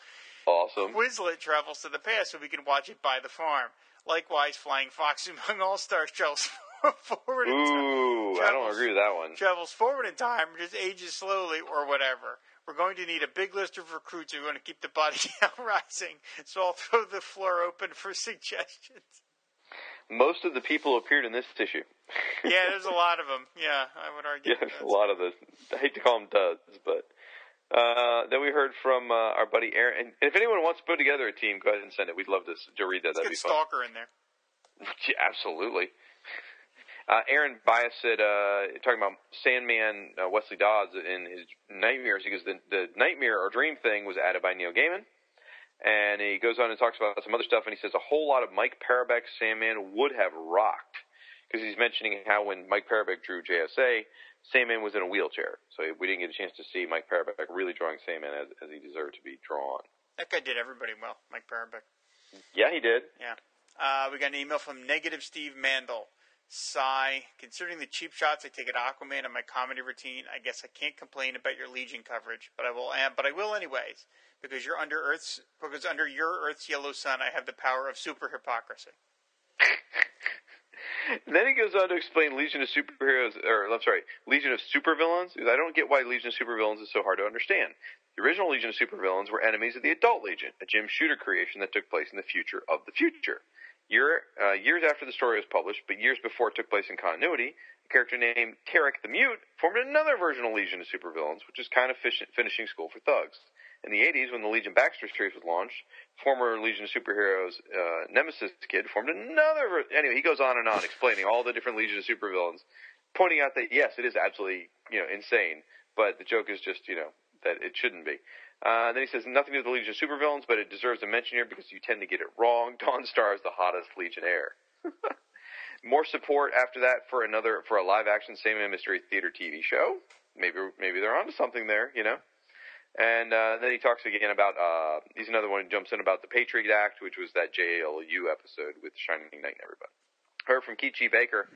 Awesome. Quislet travels to the past so we can watch it by the farm. Likewise, Flying Fox among All Stars travels forward in time. Ooh, I don't agree with that one. Travels forward in time, just ages slowly, or whatever. We're going to need a big list of recruits who are going to keep the body count rising. So I'll throw the floor open for suggestions. Most of the people who appeared in this issue. Yeah, there's a lot of them. Yeah, I would argue. Yeah, a lot of the. I hate to call them duds, but. Uh, then we heard from uh, our buddy Aaron. And if anyone wants to put together a team, go ahead and send it. We'd love to, to read that. Let's That'd be fun. Stalker in there. Yeah, absolutely. Uh, Aaron Bias said, uh, talking about Sandman, uh, Wesley Dodds in his nightmares, because the, the nightmare or dream thing was added by Neil Gaiman. And he goes on and talks about some other stuff, and he says a whole lot of Mike Parobeck's Sandman would have rocked. Because he's mentioning how when Mike Parobeck drew JSA, Sandman was in a wheelchair. So we didn't get a chance to see Mike Parobeck really drawing Sandman as, as he deserved to be drawn. That guy did everybody well, Mike Parobeck. Yeah, he did. Yeah. Uh, we got an email from Negative Steve Mandel. Sigh. Considering the cheap shots I take at Aquaman in my comedy routine, I guess I can't complain about your Legion coverage, but I will. But I will anyways, because you're under Earth's because under your Earth's yellow sun, I have the power of super hypocrisy. then he goes on to explain Legion of Superheroes, or I'm sorry, Legion of Supervillains. I don't get why Legion of Supervillains is so hard to understand. The original Legion of Supervillains were enemies of the Adult Legion, a Jim Shooter creation that took place in the future of the future. Year, uh, years after the story was published, but years before it took place in continuity, a character named Tarik the Mute formed another version of Legion of Supervillains, which is kind of fish- finishing school for thugs. In the 80s, when the Legion Baxter series was launched, former Legion of Superheroes uh, Nemesis kid formed another. Anyway, he goes on and on explaining all the different Legion of Supervillains, pointing out that yes, it is absolutely you know insane, but the joke is just you know that it shouldn't be. Uh, then he says nothing to the Legion of Supervillains, but it deserves a mention here because you tend to get it wrong. Dawnstar is the hottest Legionnaire. More support after that for another for a live action Sandman Mystery Theater TV show. Maybe maybe they're onto something there, you know. And uh, then he talks again about uh, he's another one who jumps in about the Patriot Act, which was that JLU episode with Shining Knight and everybody. Heard from Kichi Baker.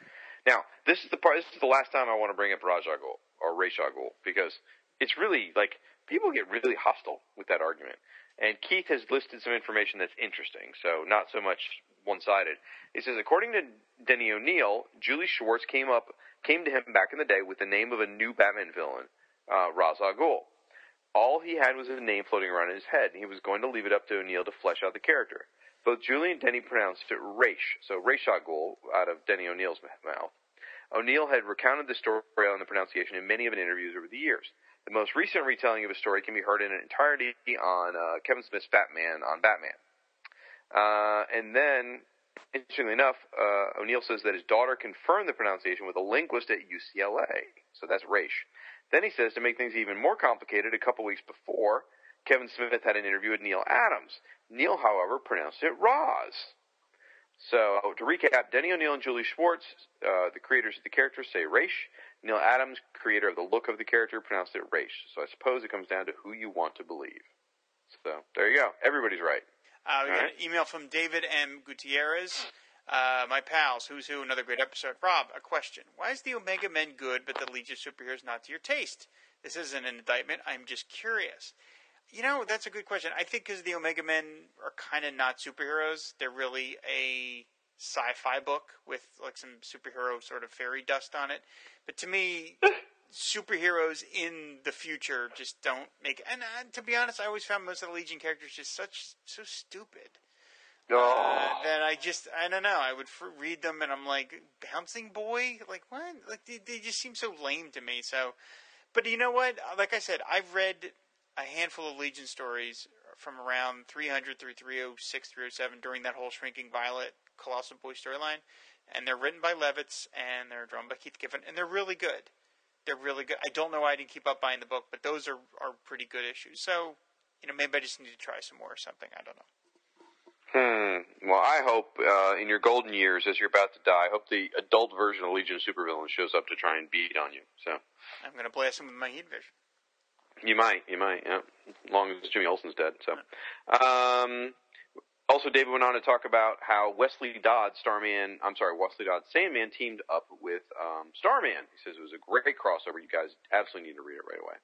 Now this is the part. This is the last time I want to bring up Ra's al Ghul or Ghul because it's really like people get really hostile with that argument. And Keith has listed some information that's interesting, so not so much one-sided. He says, according to Denny O'Neil, Julie Schwartz came up, came to him back in the day with the name of a new Batman villain, uh, Ra's al Ghul. All he had was a name floating around in his head, and he was going to leave it up to O'Neil to flesh out the character. Both Julie and Denny pronounced it Raish, so Raish al out of Denny O'Neil's mouth. O'Neil had recounted the story on the pronunciation in many of his interviews over the years. The most recent retelling of his story can be heard in an entirety on uh, Kevin Smith's Batman on Batman. Uh, and then, interestingly enough, uh, O'Neil says that his daughter confirmed the pronunciation with a linguist at UCLA. So that's Raish. Then he says to make things even more complicated, a couple weeks before, Kevin Smith had an interview with Neal Adams. Neal, however, pronounced it Roz. So to recap, Denny O'Neil and Julie Schwartz, uh, the creators of the character, say Raish. Neal Adams, creator of the look of the character, pronounced it Raish. So I suppose it comes down to who you want to believe. So there you go. Everybody's right. Uh, we All got right. an email from David M. Gutierrez. Uh, my pals, who's who, another great episode. Rob, a question. Why is the Omega Men good, but the Legion of Superheroes not to your taste? This isn't an indictment. I'm just curious. You know, that's a good question. I think because the Omega Men are kind of not superheroes. They're really a sci-fi book with like some superhero sort of fairy dust on it. But to me, superheroes in the future just don't make. And uh, to be honest, I always found most of the Legion characters just such so stupid. Oh, that I just I don't know. I would f- read them and I'm like bouncing boy, like what? Like they, they just seem so lame to me. So, but you know what? Like I said, I've read a handful of Legion stories from around 300 through 306, 307 during that whole Shrinking Violet Colossal Boy storyline, and they're written by Levitz and they're drawn by Keith Giffen, and they're really good. They're really good. I don't know why I didn't keep up buying the book, but those are are pretty good issues. So, you know, maybe I just need to try some more or something. I don't know. Hmm. Well, I hope uh, in your golden years, as you're about to die, I hope the adult version of Legion of Supervillains shows up to try and beat on you. So I'm going to blast him with my heat vision. you might, you might, yeah. As long as Jimmy Olsen's dead. So, um, also David went on to talk about how Wesley Dodd, Starman, I'm sorry, Wesley Dodd, Sandman teamed up with um, Starman. He says it was a great crossover. You guys absolutely need to read it right away.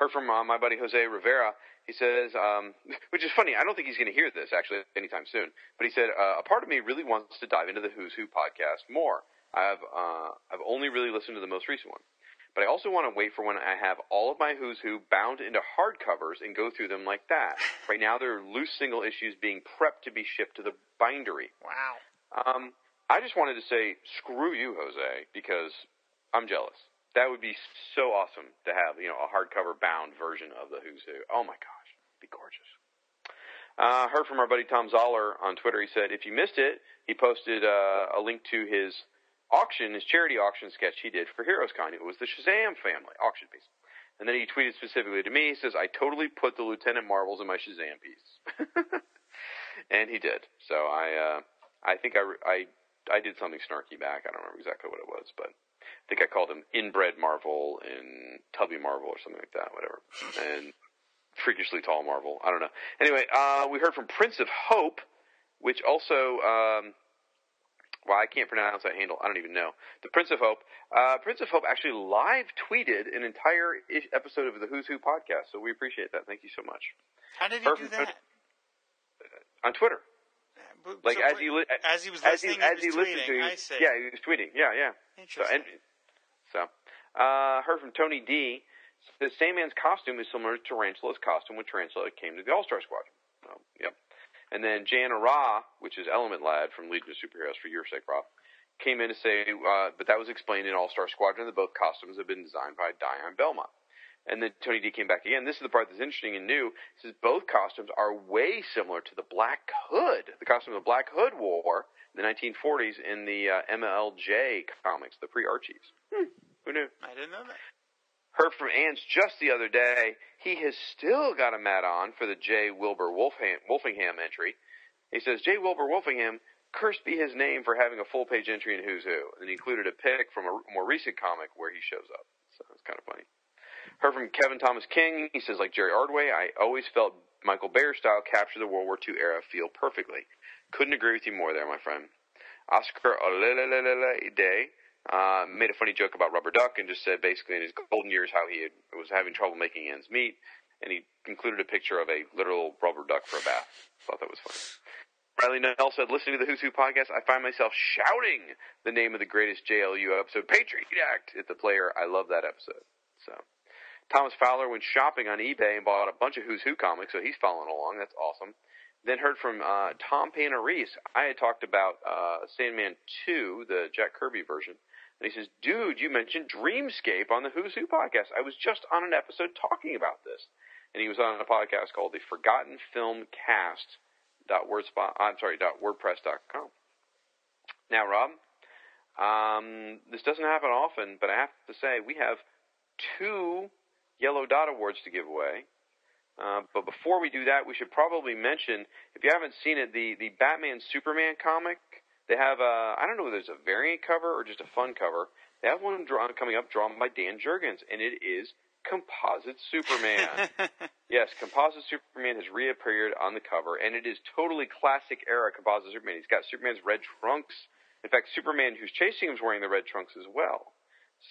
Heard from uh, my buddy Jose Rivera. He says, um, which is funny. I don't think he's going to hear this actually anytime soon. But he said, uh, a part of me really wants to dive into the Who's Who podcast more. I've uh, I've only really listened to the most recent one, but I also want to wait for when I have all of my Who's Who bound into hardcovers and go through them like that. Right now, there are loose single issues being prepped to be shipped to the bindery. Wow. Um, I just wanted to say, screw you, Jose, because I'm jealous. That would be so awesome to have, you know, a hardcover bound version of the Who's Who. Oh my gosh, be gorgeous. Uh, heard from our buddy Thom Zahler on Twitter. He said if you missed it, he posted uh, a link to his auction, his charity auction sketch he did for HeroesCon. It was the Shazam family auction piece. And then he tweeted specifically to me. He says, "I totally put the Lieutenant Marvels in my Shazam piece," and he did. So I, uh, I think I, I, I did something snarky back. I don't remember exactly what it was, but I think I called him Inbred Marvel and Tubby Marvel or something like that, whatever. And freakishly tall Marvel. I don't know. Anyway, uh, we heard from Prince of Hope, which also um, well, I can't pronounce that handle. I don't even know. The Prince of Hope. Uh, Prince of Hope actually live tweeted an entire ish episode of the Who's Who podcast, so we appreciate that. Thank you so much. How did he do that? On Twitter. But- Like so as he li- as he was as he, as he was listened tweeting. to, I see. yeah, he was tweeting. Yeah, yeah. So, Interesting. and, so uh, heard from Tony D. The Sandman's costume is similar to Tarantula's costume when Tarantula came to the All Star Squadron. Oh, yep. And then Jan Arrah, which is Element Lad from Legion of Superheroes for your sake, Rob, came in to say, uh, but that was explained in All Star Squadron that both costumes have been designed by Dian Belmont. And then Tony D came back again. This is the part that's interesting and new. He says both costumes are way similar to the Black Hood, the costume the Black Hood wore in the 1940s in the uh, MLJ comics, the pre Archies. Hmm, who knew? I didn't know that. Heard from Ants just the other day. He has still got a mat on for the J. Wilbur Wolfham, Wolfingham entry. He says, J. Wilbur Wolfingham, cursed be his name for having a full page entry in Who's Who. And he included a pic from a more recent comic where he shows up. So it's kind of funny. Heard from Kevin Thomas King. He says, like Jerry Ordway, I always felt Michael Bayer style captured the World War II era feel perfectly. Couldn't agree with you more there, my friend. Oscar Olelelelele Day uh, made a funny joke about Rubber Duck and just said basically in his golden years how he had, was having trouble making ends meet, and he included a picture of a literal rubber duck for a bath. Thought that was funny. Riley Nell said, listening to the Who's Who podcast, I find myself shouting the name of the greatest JLU episode, Patriot Act, at the player. I love that episode. So, Thomas Fowler went shopping on eBay and bought a bunch of Who's Who comics, so he's following along. That's awesome. Then heard from uh, Tom Panarese. I had talked about uh, Sandman 2, the Jack Kirby version. And he says, dude, you mentioned Dreamscape on the Who's Who podcast. I was just on an episode talking about this. And he was on a podcast called the Forgotten Film Cast dot wordspot I'm sorry dot wordpress dot com. Now, Rob, um, this doesn't happen often, but I have to say we have two Yellow Dot awards to give away. Uh, but before we do that, we should probably mention if you haven't seen it, the the Batman Superman comic. They have a I don't know whether it's a variant cover or just a fun cover. They have one drawn coming up, drawn by Dan Jurgens, and it is Composite Superman. Yes, Composite Superman has reappeared on the cover, and it is totally classic era Composite Superman. He's got Superman's red trunks. In fact, Superman who's chasing him is wearing the red trunks as well.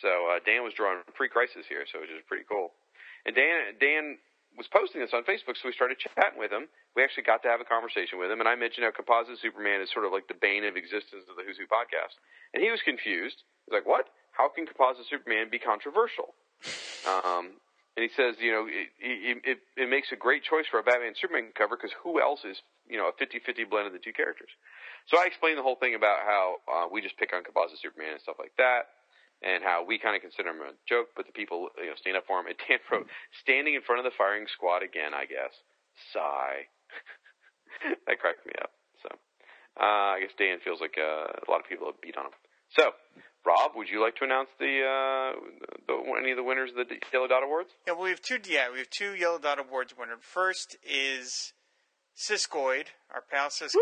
So uh, Dan was drawing pre-crisis here, so which is pretty cool. And Dan Dan was posting this on Facebook, so we started chatting with him. We actually got to have a conversation with him, and I mentioned how Composite Superman is sort of like the bane of existence of the Who's Who podcast. And he was confused. He's like, "What? How can Composite Superman be controversial?" Um, and he says, you know, it, it, it, makes a great choice for a Batman Superman cover because who else is, you know, a 50-50 blend of the two characters. So I explained the whole thing about how uh, we just pick on Composite Superman and stuff like that, and how we kind of consider him a joke, but the people, you know, stand up for him. And Dan wrote, standing in front of the firing squad again, I guess. Sigh. that cracked me up. So uh, I guess Dan feels like uh, a lot of people have beat on him. So, Rob, would you like to announce the, uh, the any of the winners of the Yellow Dot Awards? Yeah, well, we have two. Yeah, we have two Yellow Dot Awards winner. First is Siskoid, our pal Siskoid,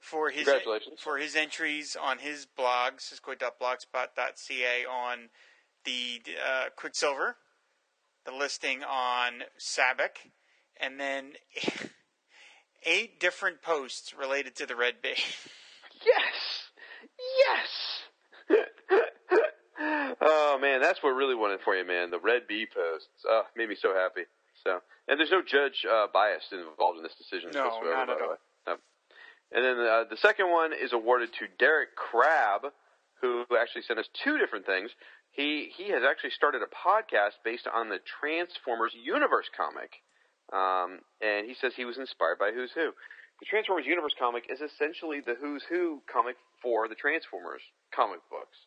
for his Congratulations. for his entries on his blog siskoid.blogspot.ca on the uh, Quicksilver, the listing on Sabbac, and then eight different posts related to the Red Bee. Yes, yes. oh man, that's what really won it for you, man. The Red Bee posts. Oh, made me so happy. So, and there's no judge uh, bias involved in this decision No, whatsoever. not at all. And then uh, the second one is awarded to Derek Crabb, who actually sent us two different things. He he has actually started a podcast based on the Transformers Universe comic, um, and he says he was inspired by Who's Who. The Transformers Universe comic is essentially the Who's Who comic for the Transformers comic books.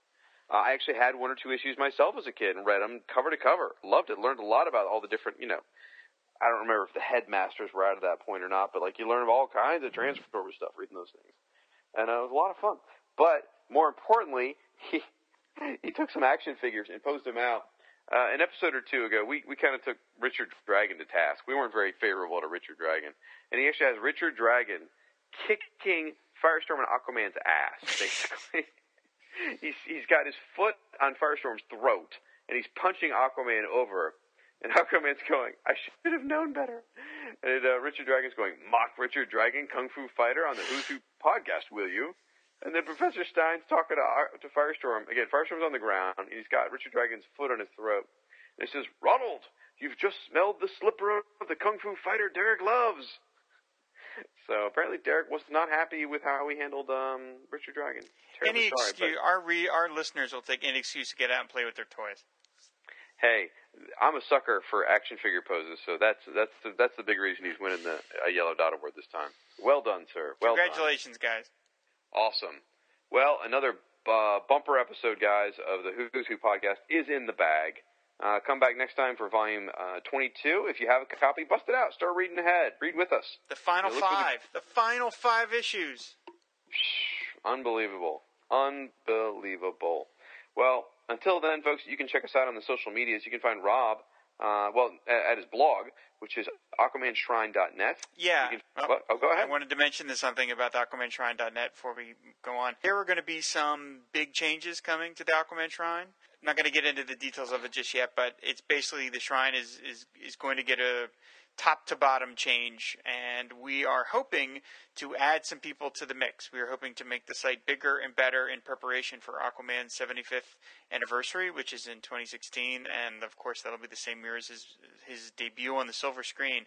Uh, I actually had one or two issues myself as a kid and read them cover to cover. Loved it. Learned a lot about all the different, you know. I don't remember if the headmasters were out at that point or not, but like you learn all kinds of Transformers stuff reading those things, and uh, it was a lot of fun. But more importantly, he he took some action figures and posed them out. Uh, an episode or two ago, we, we kind of took Richard Dragon to task. We weren't very favorable to Richard Dragon. And he actually has Richard Dragon kicking Firestorm and Aquaman's ass, basically. he's, he's got his foot on Firestorm's throat, and he's punching Aquaman over. And Aquaman's going, I should have known better. And uh, Richard Dragon's going, mock Richard Dragon, Kung Fu Fighter on the Who's Who podcast, will you? And then Professor Stein's talking to, to Firestorm. Again, Firestorm's on the ground, and he's got Richard Dragon's foot on his throat. And he says, Ronald, you've just smelled the slipper of the Kung Fu fighter Derek loves. So apparently Derek was not happy with how we handled um, Richard Dragon. Terribly Any sorry, excuse, our re, our listeners will take any excuse to get out and play with their toys. Hey, I'm a sucker for action figure poses, so that's that's the, that's the big reason he's winning the uh, Yellow Dot Award this time. Well done, sir. Well done. Congratulations, guys. Awesome. Well, another uh, bumper episode, guys, of the Who's Who podcast is in the bag. Uh, come back next time for volume uh, 22. If you have a copy, bust it out. Start reading ahead. Read with us. The final Yeah, look for the- five. The final five issues. Unbelievable. Unbelievable. Well, until then, folks, you can check us out on the social medias. You can find Rob, uh, well, at, at his blog, which is aquamanshrine.net. Yeah. Can- what? Oh, go ahead. I wanted to mention this something about the AquamanShrine.net before we go on. There are going to be some big changes coming to the Aquaman Shrine. I'm not going to get into the details of it just yet, but it's basically the shrine is, is, is going to get a top to bottom change, and we are hoping to add some people to the mix. We are hoping to make the site bigger and better in preparation for Aquaman's 75th anniversary, which is in 2016, and of course that'll be the same year as his, his debut on the silver screen.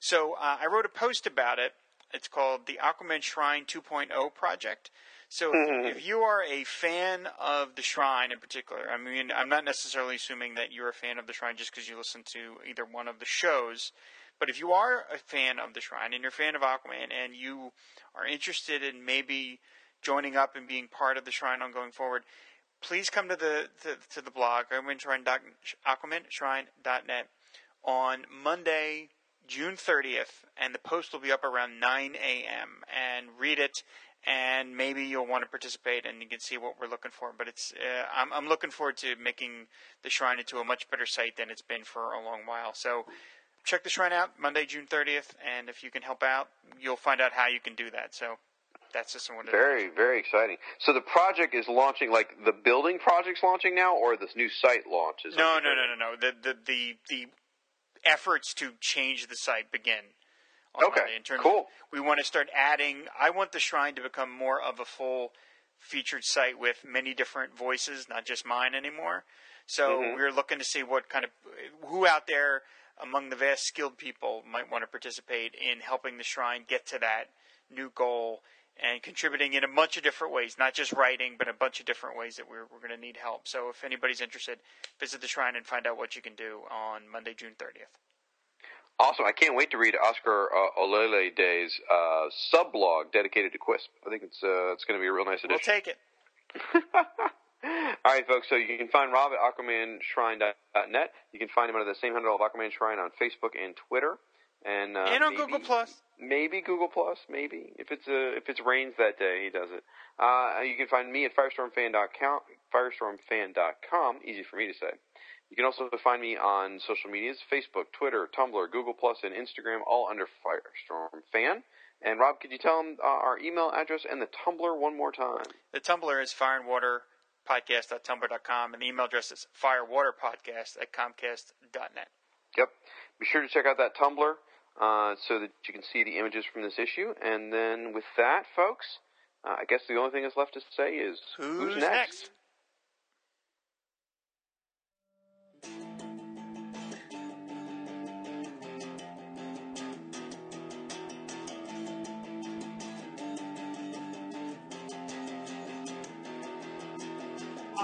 So uh, I wrote a post about it. It's called the Aquaman Shrine 2.0 project. So if, if you are a fan of the shrine in particular, I mean, I'm not necessarily assuming that you're a fan of the shrine just because you listen to either one of the shows. But if you are a fan of the shrine and you're a fan of Aquaman and you are interested in maybe joining up and being part of the shrine on going forward, please come to the to, to the blog aquamanshrine.net on Monday, June 30th, and the post will be up around 9 a.m. and read it. And maybe you'll want to participate, and you can see what we're looking for. But it's uh, I'm, I'm looking forward to making the shrine into a much better site than it's been for a long while. So check the shrine out Monday, June 30th, and if you can help out, you'll find out how you can do that. So that's just is. Very, very exciting. So the project is launching, like the building project's launching now, or this new site launches? No, no, no, no, no. The the the the efforts to change the site begin. Okay, Monday in terms cool. Of, we want to start adding. I want the shrine to become more of a full featured site with many different voices, not just mine anymore. So Mhm. we're looking to see what kind of who out there among the vast skilled people might want to participate in helping the shrine get to that new goal and contributing in a bunch of different ways, not just writing, but a bunch of different ways that we're, we're going to need help. So if anybody's interested, visit the shrine and find out what you can do on Monday, June 30th. Awesome. I can't wait to read Oscar uh, Olele Day's uh, sub-blog dedicated to Quisp. I think it's uh, it's going to be a real nice addition. We'll take it. All right, folks. So you can find Rob at AquamanShrine.net. You can find him under the same handle of Aquaman Shrine on Facebook and Twitter, and uh, and on maybe- Google Plus. Maybe Google Plus. Maybe if it's uh, if it's rains that day, he does it. Uh, you can find me at firestormfan.com. Firestormfan.com. Easy for me to say. You can also find me on social medias: Facebook, Twitter, Tumblr, Google Plus, and Instagram, all under Firestorm Fan. And Rob, could you tell them uh, our email address and the Tumblr one more time? The Tumblr is fireandwaterpodcast.tumblr.com, and the email address is firewaterpodcast at comcast.net. Yep. Be sure to check out that Tumblr uh, so that you can see the images from this issue. And then with that, folks, uh, I guess the only thing that's left to say is Who's, next? next?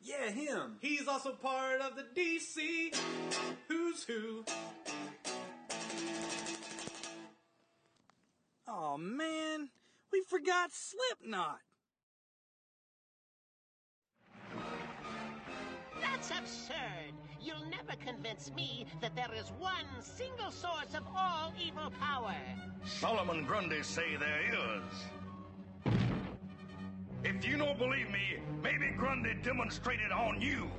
Yeah, him. He's also part of the DC Who's Who. Oh man, we forgot Slipknot. That's absurd. You'll never convince me that there is one single source of all evil power. Solomon Grundy say there is. If If you don't believe me, maybe Grundy demonstrated on you.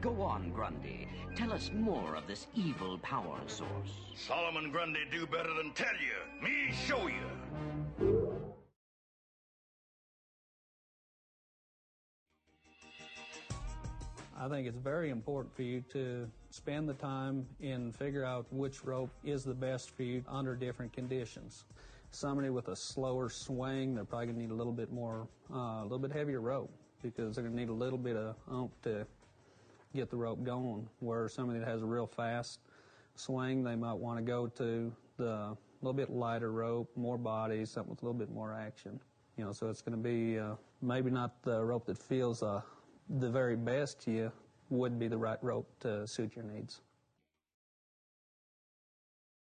Go on, Grundy. Tell us more of this evil power source. Solomon Grundy do better than tell you. Me show you. I think it's very important for you to spend the time and figure out which rope is the best for you under different conditions. Somebody with a slower swing, they're probably gonna need a little bit more, uh, a little bit heavier rope because they're gonna need a little bit of oomph to get the rope going. Where somebody that has a real fast swing, they might want to go to the little bit lighter rope, more body, something with a little bit more action. You know, so it's going to be uh, maybe not the rope that feels uh, the very best to you would be the right rope to suit your needs.